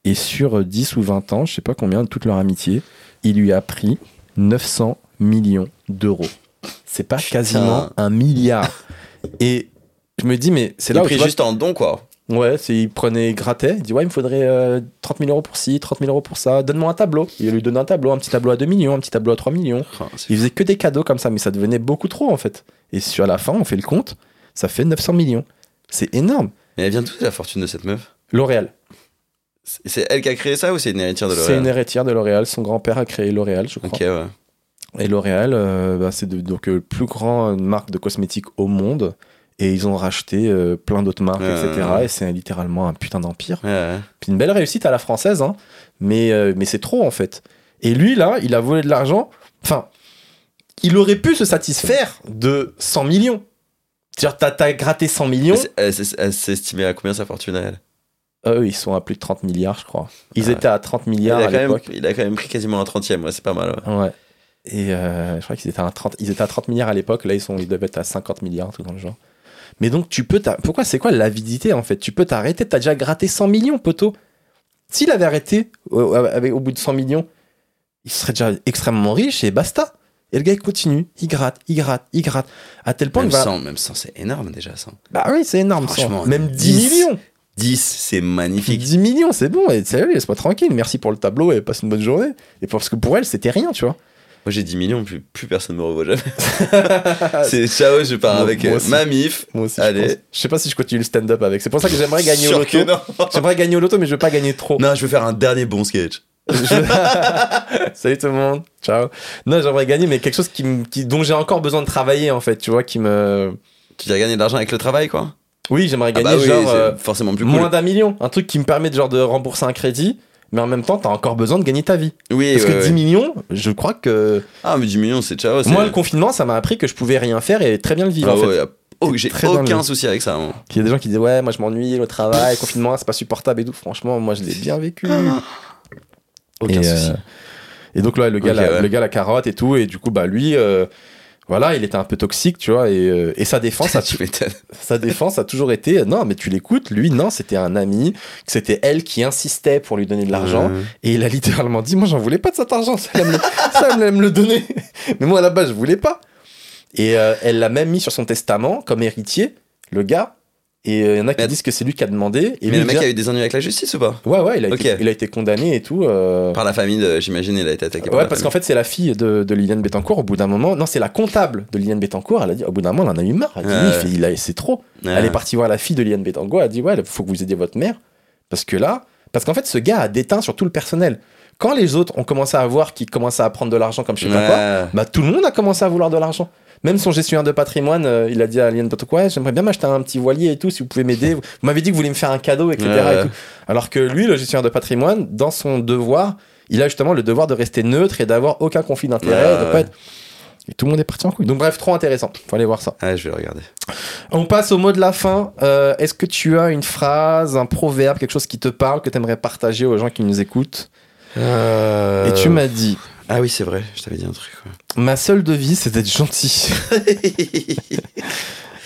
Et sur 10 ou 20 ans, je sais pas combien de toute leur amitié, il lui a pris 900 millions d'euros. C'est pas quasiment un milliard. Et je me dis, mais c'est Il là où pris tu vois- juste en don, quoi. Ouais, c'est, il prenait, il grattait, il dit ouais, il me faudrait euh, 30 000 euros pour ci, 30 000 euros pour ça, donne-moi un tableau. Il lui donne un tableau, un petit tableau à 2 millions, un petit tableau à 3 millions. Oh, c'est Il faisait que des cadeaux comme ça, mais ça devenait beaucoup trop en fait. Et sur la fin, on fait le compte, ça fait 900 millions. C'est énorme. Mais elle vient d'où la fortune de cette meuf? L'Oréal. C'est c'est elle qui a créé ça ou c'est une héritière de C'est L'Oréal une héritière de L'Oréal. Son grand-père a créé L'Oréal, je crois. Ok, ouais. Et L'Oréal, euh, bah, c'est donc euh, plus grande marque de cosmétiques au monde. Et ils ont racheté euh, plein d'autres marques, Ouais, etc. ouais. Et c'est littéralement un putain d'empire. Ouais. Puis une belle réussite à la française, hein. mais, euh, mais c'est trop en fait. Et lui, là, il a volé de l'argent. Enfin, il aurait pu se satisfaire de 100 millions. C'est-à-dire, t'as, t'as gratté 100 millions. Elle s'est- estimée à combien sa fortune à elle? Eux, ils sont à plus de 30 milliards, je crois. Ils Ouais. étaient à 30 il milliards a, à même, l'époque. il a quand même pris quasiment un trentième, ouais, c'est pas mal. ouais. Ouais. Et euh, je crois qu'ils étaient, à 30, ils étaient à 30 milliards à l'époque. Là, ils, sont, ils doivent être à 50 milliards, tout dans le genre. Mais donc, tu peux. Pourquoi C'est quoi l'avidité en fait? Tu peux t'arrêter. T'as déjà gratté 100 millions, poteau. S'il avait arrêté au, au bout de 100 millions, il serait déjà extrêmement riche et basta. Et le gars, il continue. Il gratte, il gratte, il gratte. À tel point Même qu'il va. 100, même 100, c'est énorme déjà, 100. Bah oui, c'est énorme. Franchement, Même 10 10. millions. 10, c'est magnifique. 10 millions, c'est bon. Et sérieux, laisse-moi tranquille. Merci pour le tableau et passe une bonne journée. Et parce que pour elle, c'était rien, tu vois. Moi j'ai 10 millions, plus, plus personne me revoit jamais. c'est ciao, je pars Moi- avec moi euh, aussi. ma mif. Moi aussi. Allez. Je, pense. je sais pas si je continue le stand-up avec. C'est pour ça que j'aimerais gagner au Sûr loto. non. J'aimerais gagner au loto, mais je veux pas gagner trop. Non, je veux faire un dernier bon sketch. Je- Salut tout le monde. Ciao. Non, j'aimerais gagner, mais quelque chose qui, me- qui, dont j'ai encore besoin de travailler, en fait. Tu vois, qui me. Tu vas gagner de l'argent avec le travail, quoi? Oui, j'aimerais Ah gagner bah oui, genre. c'est euh, forcément plus moins d'un million. Un truc qui me permet de, genre, de rembourser un crédit, mais en même temps, t'as encore besoin de gagner ta vie. Oui, Parce ouais, que ouais. 10 millions, je crois que. Ah, mais 10 millions, c'est ciao. Moi, le confinement, ça m'a appris que je pouvais rien faire et très bien le vivre, Ah en fait. ouais, oh, j'ai aucun souci avec ça. moi. Il y a des gens qui disent Ouais, moi je m'ennuie, le travail, le confinement, c'est pas supportable et tout. Franchement, moi je l'ai bien vécu. Aucun et, souci. euh, et donc là, le gars, la, le gars, la carotte et tout. Et du coup, bah lui, euh, voilà, il était un peu toxique, tu vois. Et, euh, et sa défense, a, sa défense a toujours été Non, mais tu l'écoutes. Lui, non, c'était un ami, que c'était elle qui insistait pour lui donner de l'argent. Euh, Et il a littéralement dit Moi, j'en voulais pas de cet argent, ça allait me le, ça me le donner. Mais moi, à la base, je voulais pas. Et euh, elle l'a même mis sur son testament comme héritier, le gars. Et euh, il y en a qui Mais- disent que c'est lui qui a demandé. Et Mais le mec a eu des ennuis avec la justice ou pas Ouais, ouais, il a, été, il a été condamné et tout. euh, Par la famille, j'imagine, il a été attaqué par Ouais, parce qu'en fait, c'est la fille de, de Liliane Bettencourt. Au bout d'un moment, non, c'est la comptable de Liliane Bettencourt. Elle a dit, au bout d'un moment, elle en a eu marre. Elle a dit, Ouais. lui, il a- c'est trop. Ouais. Elle est partie voir la fille de Liliane Bettencourt. Elle a dit, ouais, il faut que vous aidiez votre mère. Parce que là, parce qu'en fait, ce gars a déteint sur tout le personnel. Quand les autres ont commencé à voir qu'ils commençaient à prendre de l'argent comme je sais pas quoi, Ouais. bah tout le monde a commencé à vouloir de l'argent. Même son gestionnaire de patrimoine, euh, il a dit à Bettencourt, ouais, j'aimerais bien m'acheter un petit voilier et tout, si vous pouvez m'aider. Vous m'avez dit que vous voulez me faire un cadeau, etc. Ouais, et ouais. tout. Alors que lui, le gestionnaire de patrimoine, dans son devoir, il a justement le devoir de rester neutre et d'avoir aucun conflit d'intérêt. Ouais, de ouais. pas être- Et tout le monde est parti en couille. Donc bref, trop intéressant. Faut aller voir ça. Ouais, je vais le regarder. On passe au mot de la fin. Euh, Est-ce que tu as une phrase, un proverbe, quelque chose qui te parle, que tu aimerais partager aux gens qui nous écoutent? Et tu m'as dit, Ah oui, c'est vrai, je t'avais dit un truc. ouais. ma seule devise, c'est d'être gentil.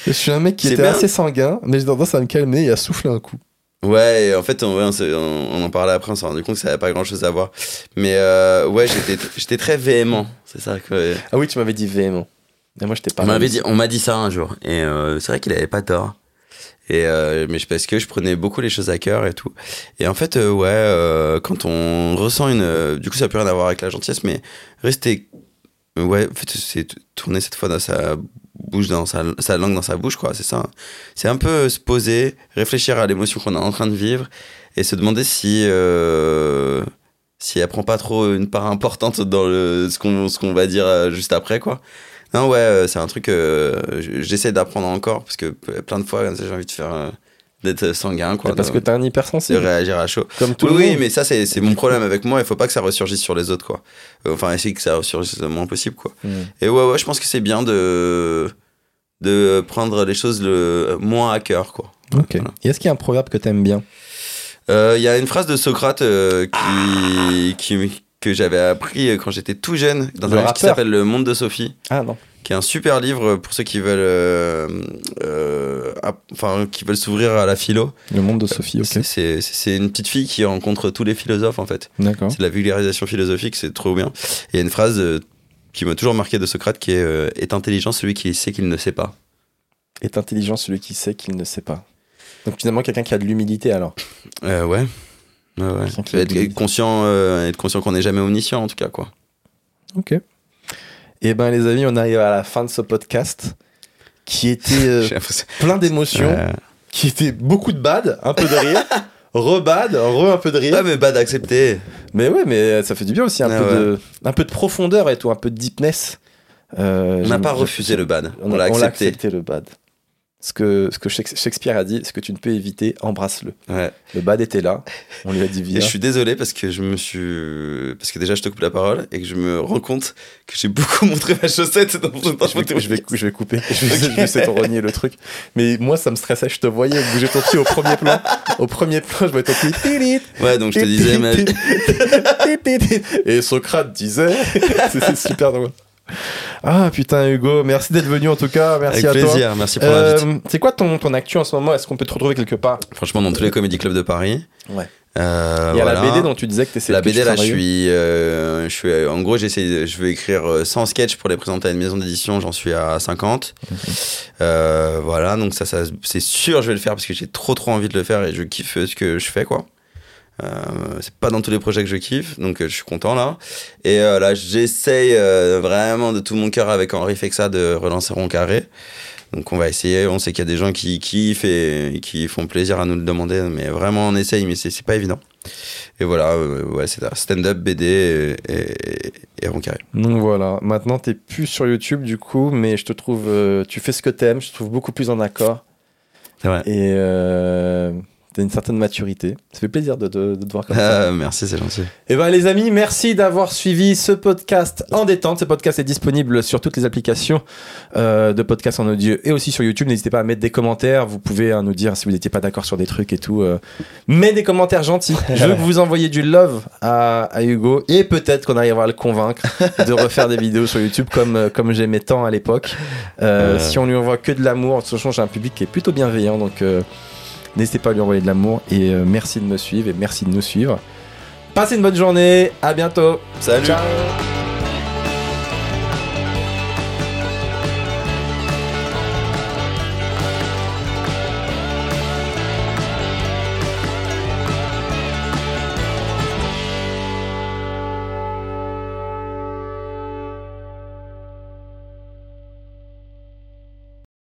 Je suis un mec qui était bien. assez sanguin, mais j'ai tendance à me calmer et à souffler un coup. Ouais, en fait, on, on, en parlait après, on s'est rendu compte que ça n'avait pas grand chose à voir. Mais euh, ouais, j'étais j'étais très véhément. C'est ça que. Ah oui, tu m'avais dit véhément. Et moi, je t'ai pas On m'avait dit, on m'a dit ça un jour. Et euh, c'est vrai qu'il avait pas tort. Et euh, mais parce que je prenais beaucoup les choses à cœur et tout. Et en fait, euh, ouais, euh, quand on ressent une, euh, du coup, ça peut rien à voir avec la gentillesse, mais rester, ouais, en fait, c'est tourner cette fois dans sa bouche, dans sa, langue dans sa bouche, quoi. C'est ça. C'est un peu se poser, réfléchir à l'émotion qu'on est en train de vivre et se demander si. Si elle prend pas trop une part importante dans ce qu'on ce qu'on va dire juste après, quoi. Non, ouais, euh, c'est un truc que j'essaie d'apprendre encore parce que plein de fois, j'ai envie de faire. euh, d'être sanguin, quoi. Parce de, que t'es un de hypersensible. réagir à chaud. Comme tout Oui, le oui, monde. mais ça, c'est mon problème avec moi. Il faut pas que ça ressurgisse sur les autres, quoi. Euh, Enfin, essayer que ça ressurgisse le moins possible, quoi. Mm. Et ouais, ouais, je pense que c'est bien de, de prendre les choses le moins à cœur, quoi. Ok. Voilà. Et est-ce qu'il y a un proverbe que t'aimes bien? Euh, Il y a une phrase de Socrate euh, qui, qui, que j'avais appris quand j'étais tout jeune dans Le un livre qui rappeur. s'appelle Le Monde de Sophie. Ah non. qui est un super livre pour ceux qui veulent, euh, euh, enfin, qui veulent s'ouvrir à la philo. Le monde de Sophie, ok. C'est- une petite fille qui rencontre tous les philosophes en fait. D'accord. C'est de la vulgarisation philosophique, c'est trop bien. Et Il y a une phrase euh, qui m'a toujours marqué de Socrate qui est euh, est intelligent celui qui sait qu'il ne sait pas. Est intelligent celui qui sait qu'il ne sait pas. Donc finalement, quelqu'un qui a de l'humilité alors. Euh, ouais. Ouais, ouais. Être, conscient, euh, être conscient qu'on n'est jamais omniscient en tout cas quoi. Ok. Eh ben les amis, on arrive à la fin de ce podcast qui était euh, plein d'émotions, Euh, qui était beaucoup de bad, un peu de rire, re-bad, re un peu de rire. Ouais, mais pas d'accepter. Mais ouais, mais ça fait du bien aussi, un, Ah peu, ouais. de, un peu de profondeur et tout, un peu de deepness. Euh, On n'a pas refusé le ban. On, on l'a accepté. accepté le bad. Ce que, ce que Shakes- Shakespeare a dit, ce que tu ne peux éviter, embrasse-le. Ouais. Le bad était là, on lui a dit Et viens. je suis désolé parce que je me suis. Parce que déjà, je te coupe la parole et que je me rends compte que j'ai beaucoup montré ma chaussette dans, dans Je vais, je, vais, je vais couper, je vais, je vais essayer de renier le truc. Mais moi, ça me stressait, je te voyais bouger ton pied au premier plan. Au premier plan, je voyais ton pied. Ouais, donc je te disais, ma... Et Socrate disait. C'était super drôle. Ah putain, Hugo, merci d'être venu en tout cas. Merci avec à toi. plaisir, merci pour l'invite. Euh, c'est quoi ton, ton actu en ce moment? Est-ce qu'on peut te retrouver quelque part? Franchement, dans tous les comédie clubs de Paris. Ouais. Euh, Il y a voilà. la BD dont tu disais que tu La BD, là, je suis, euh, je suis. En gros, j'essaie. Je veux écrire euh, 100 sketchs pour les présenter à une maison d'édition. J'en suis à 50. Euh, voilà, donc ça, ça c'est sûr, je vais le faire parce que j'ai trop, trop envie de le faire et je kiffe ce que je fais, quoi. Euh, c'est pas dans tous les projets que je kiffe, donc euh, je suis content là. Et euh, là, j'essaye vraiment de tout mon cœur avec Henri Fexa de relancer Rond Carré. Donc on va essayer. On sait qu'il y a des gens qui kiffent et, qui font plaisir à nous le demander, mais vraiment on essaye, mais c'est pas évident. Et voilà, euh, ouais, c'est. Stand-up, BD et, et, et Rond Carré. Donc voilà, maintenant t'es plus sur YouTube du coup, mais je te trouve, euh, tu fais ce que t'aimes, je te trouve beaucoup plus en accord C'est vrai. et euh, t'as une certaine maturité. Ça fait plaisir de, de- de te voir comme ça. Ah, merci, c'est gentil. Et ben les amis, merci d'avoir suivi ce podcast en détente. Ce podcast est disponible sur toutes les applications euh, de podcast en audio et aussi sur YouTube. N'hésitez pas à mettre des commentaires. Vous pouvez hein, nous dire si vous n'étiez pas d'accord sur des trucs et tout. euh. Mets des commentaires gentils. Je veux que vous envoyiez du love à, à Hugo et peut-être qu'on arrivera à le convaincre de refaire des vidéos sur YouTube comme euh, comme j'aimais tant à l'époque. Euh. Si on lui envoie que de l'amour, de toute façon j'ai un public qui est plutôt bienveillant, donc n'hésitez pas à lui envoyer de l'amour et euh, merci de me suivre et merci de nous suivre. Passez une bonne journée, à bientôt. Salut.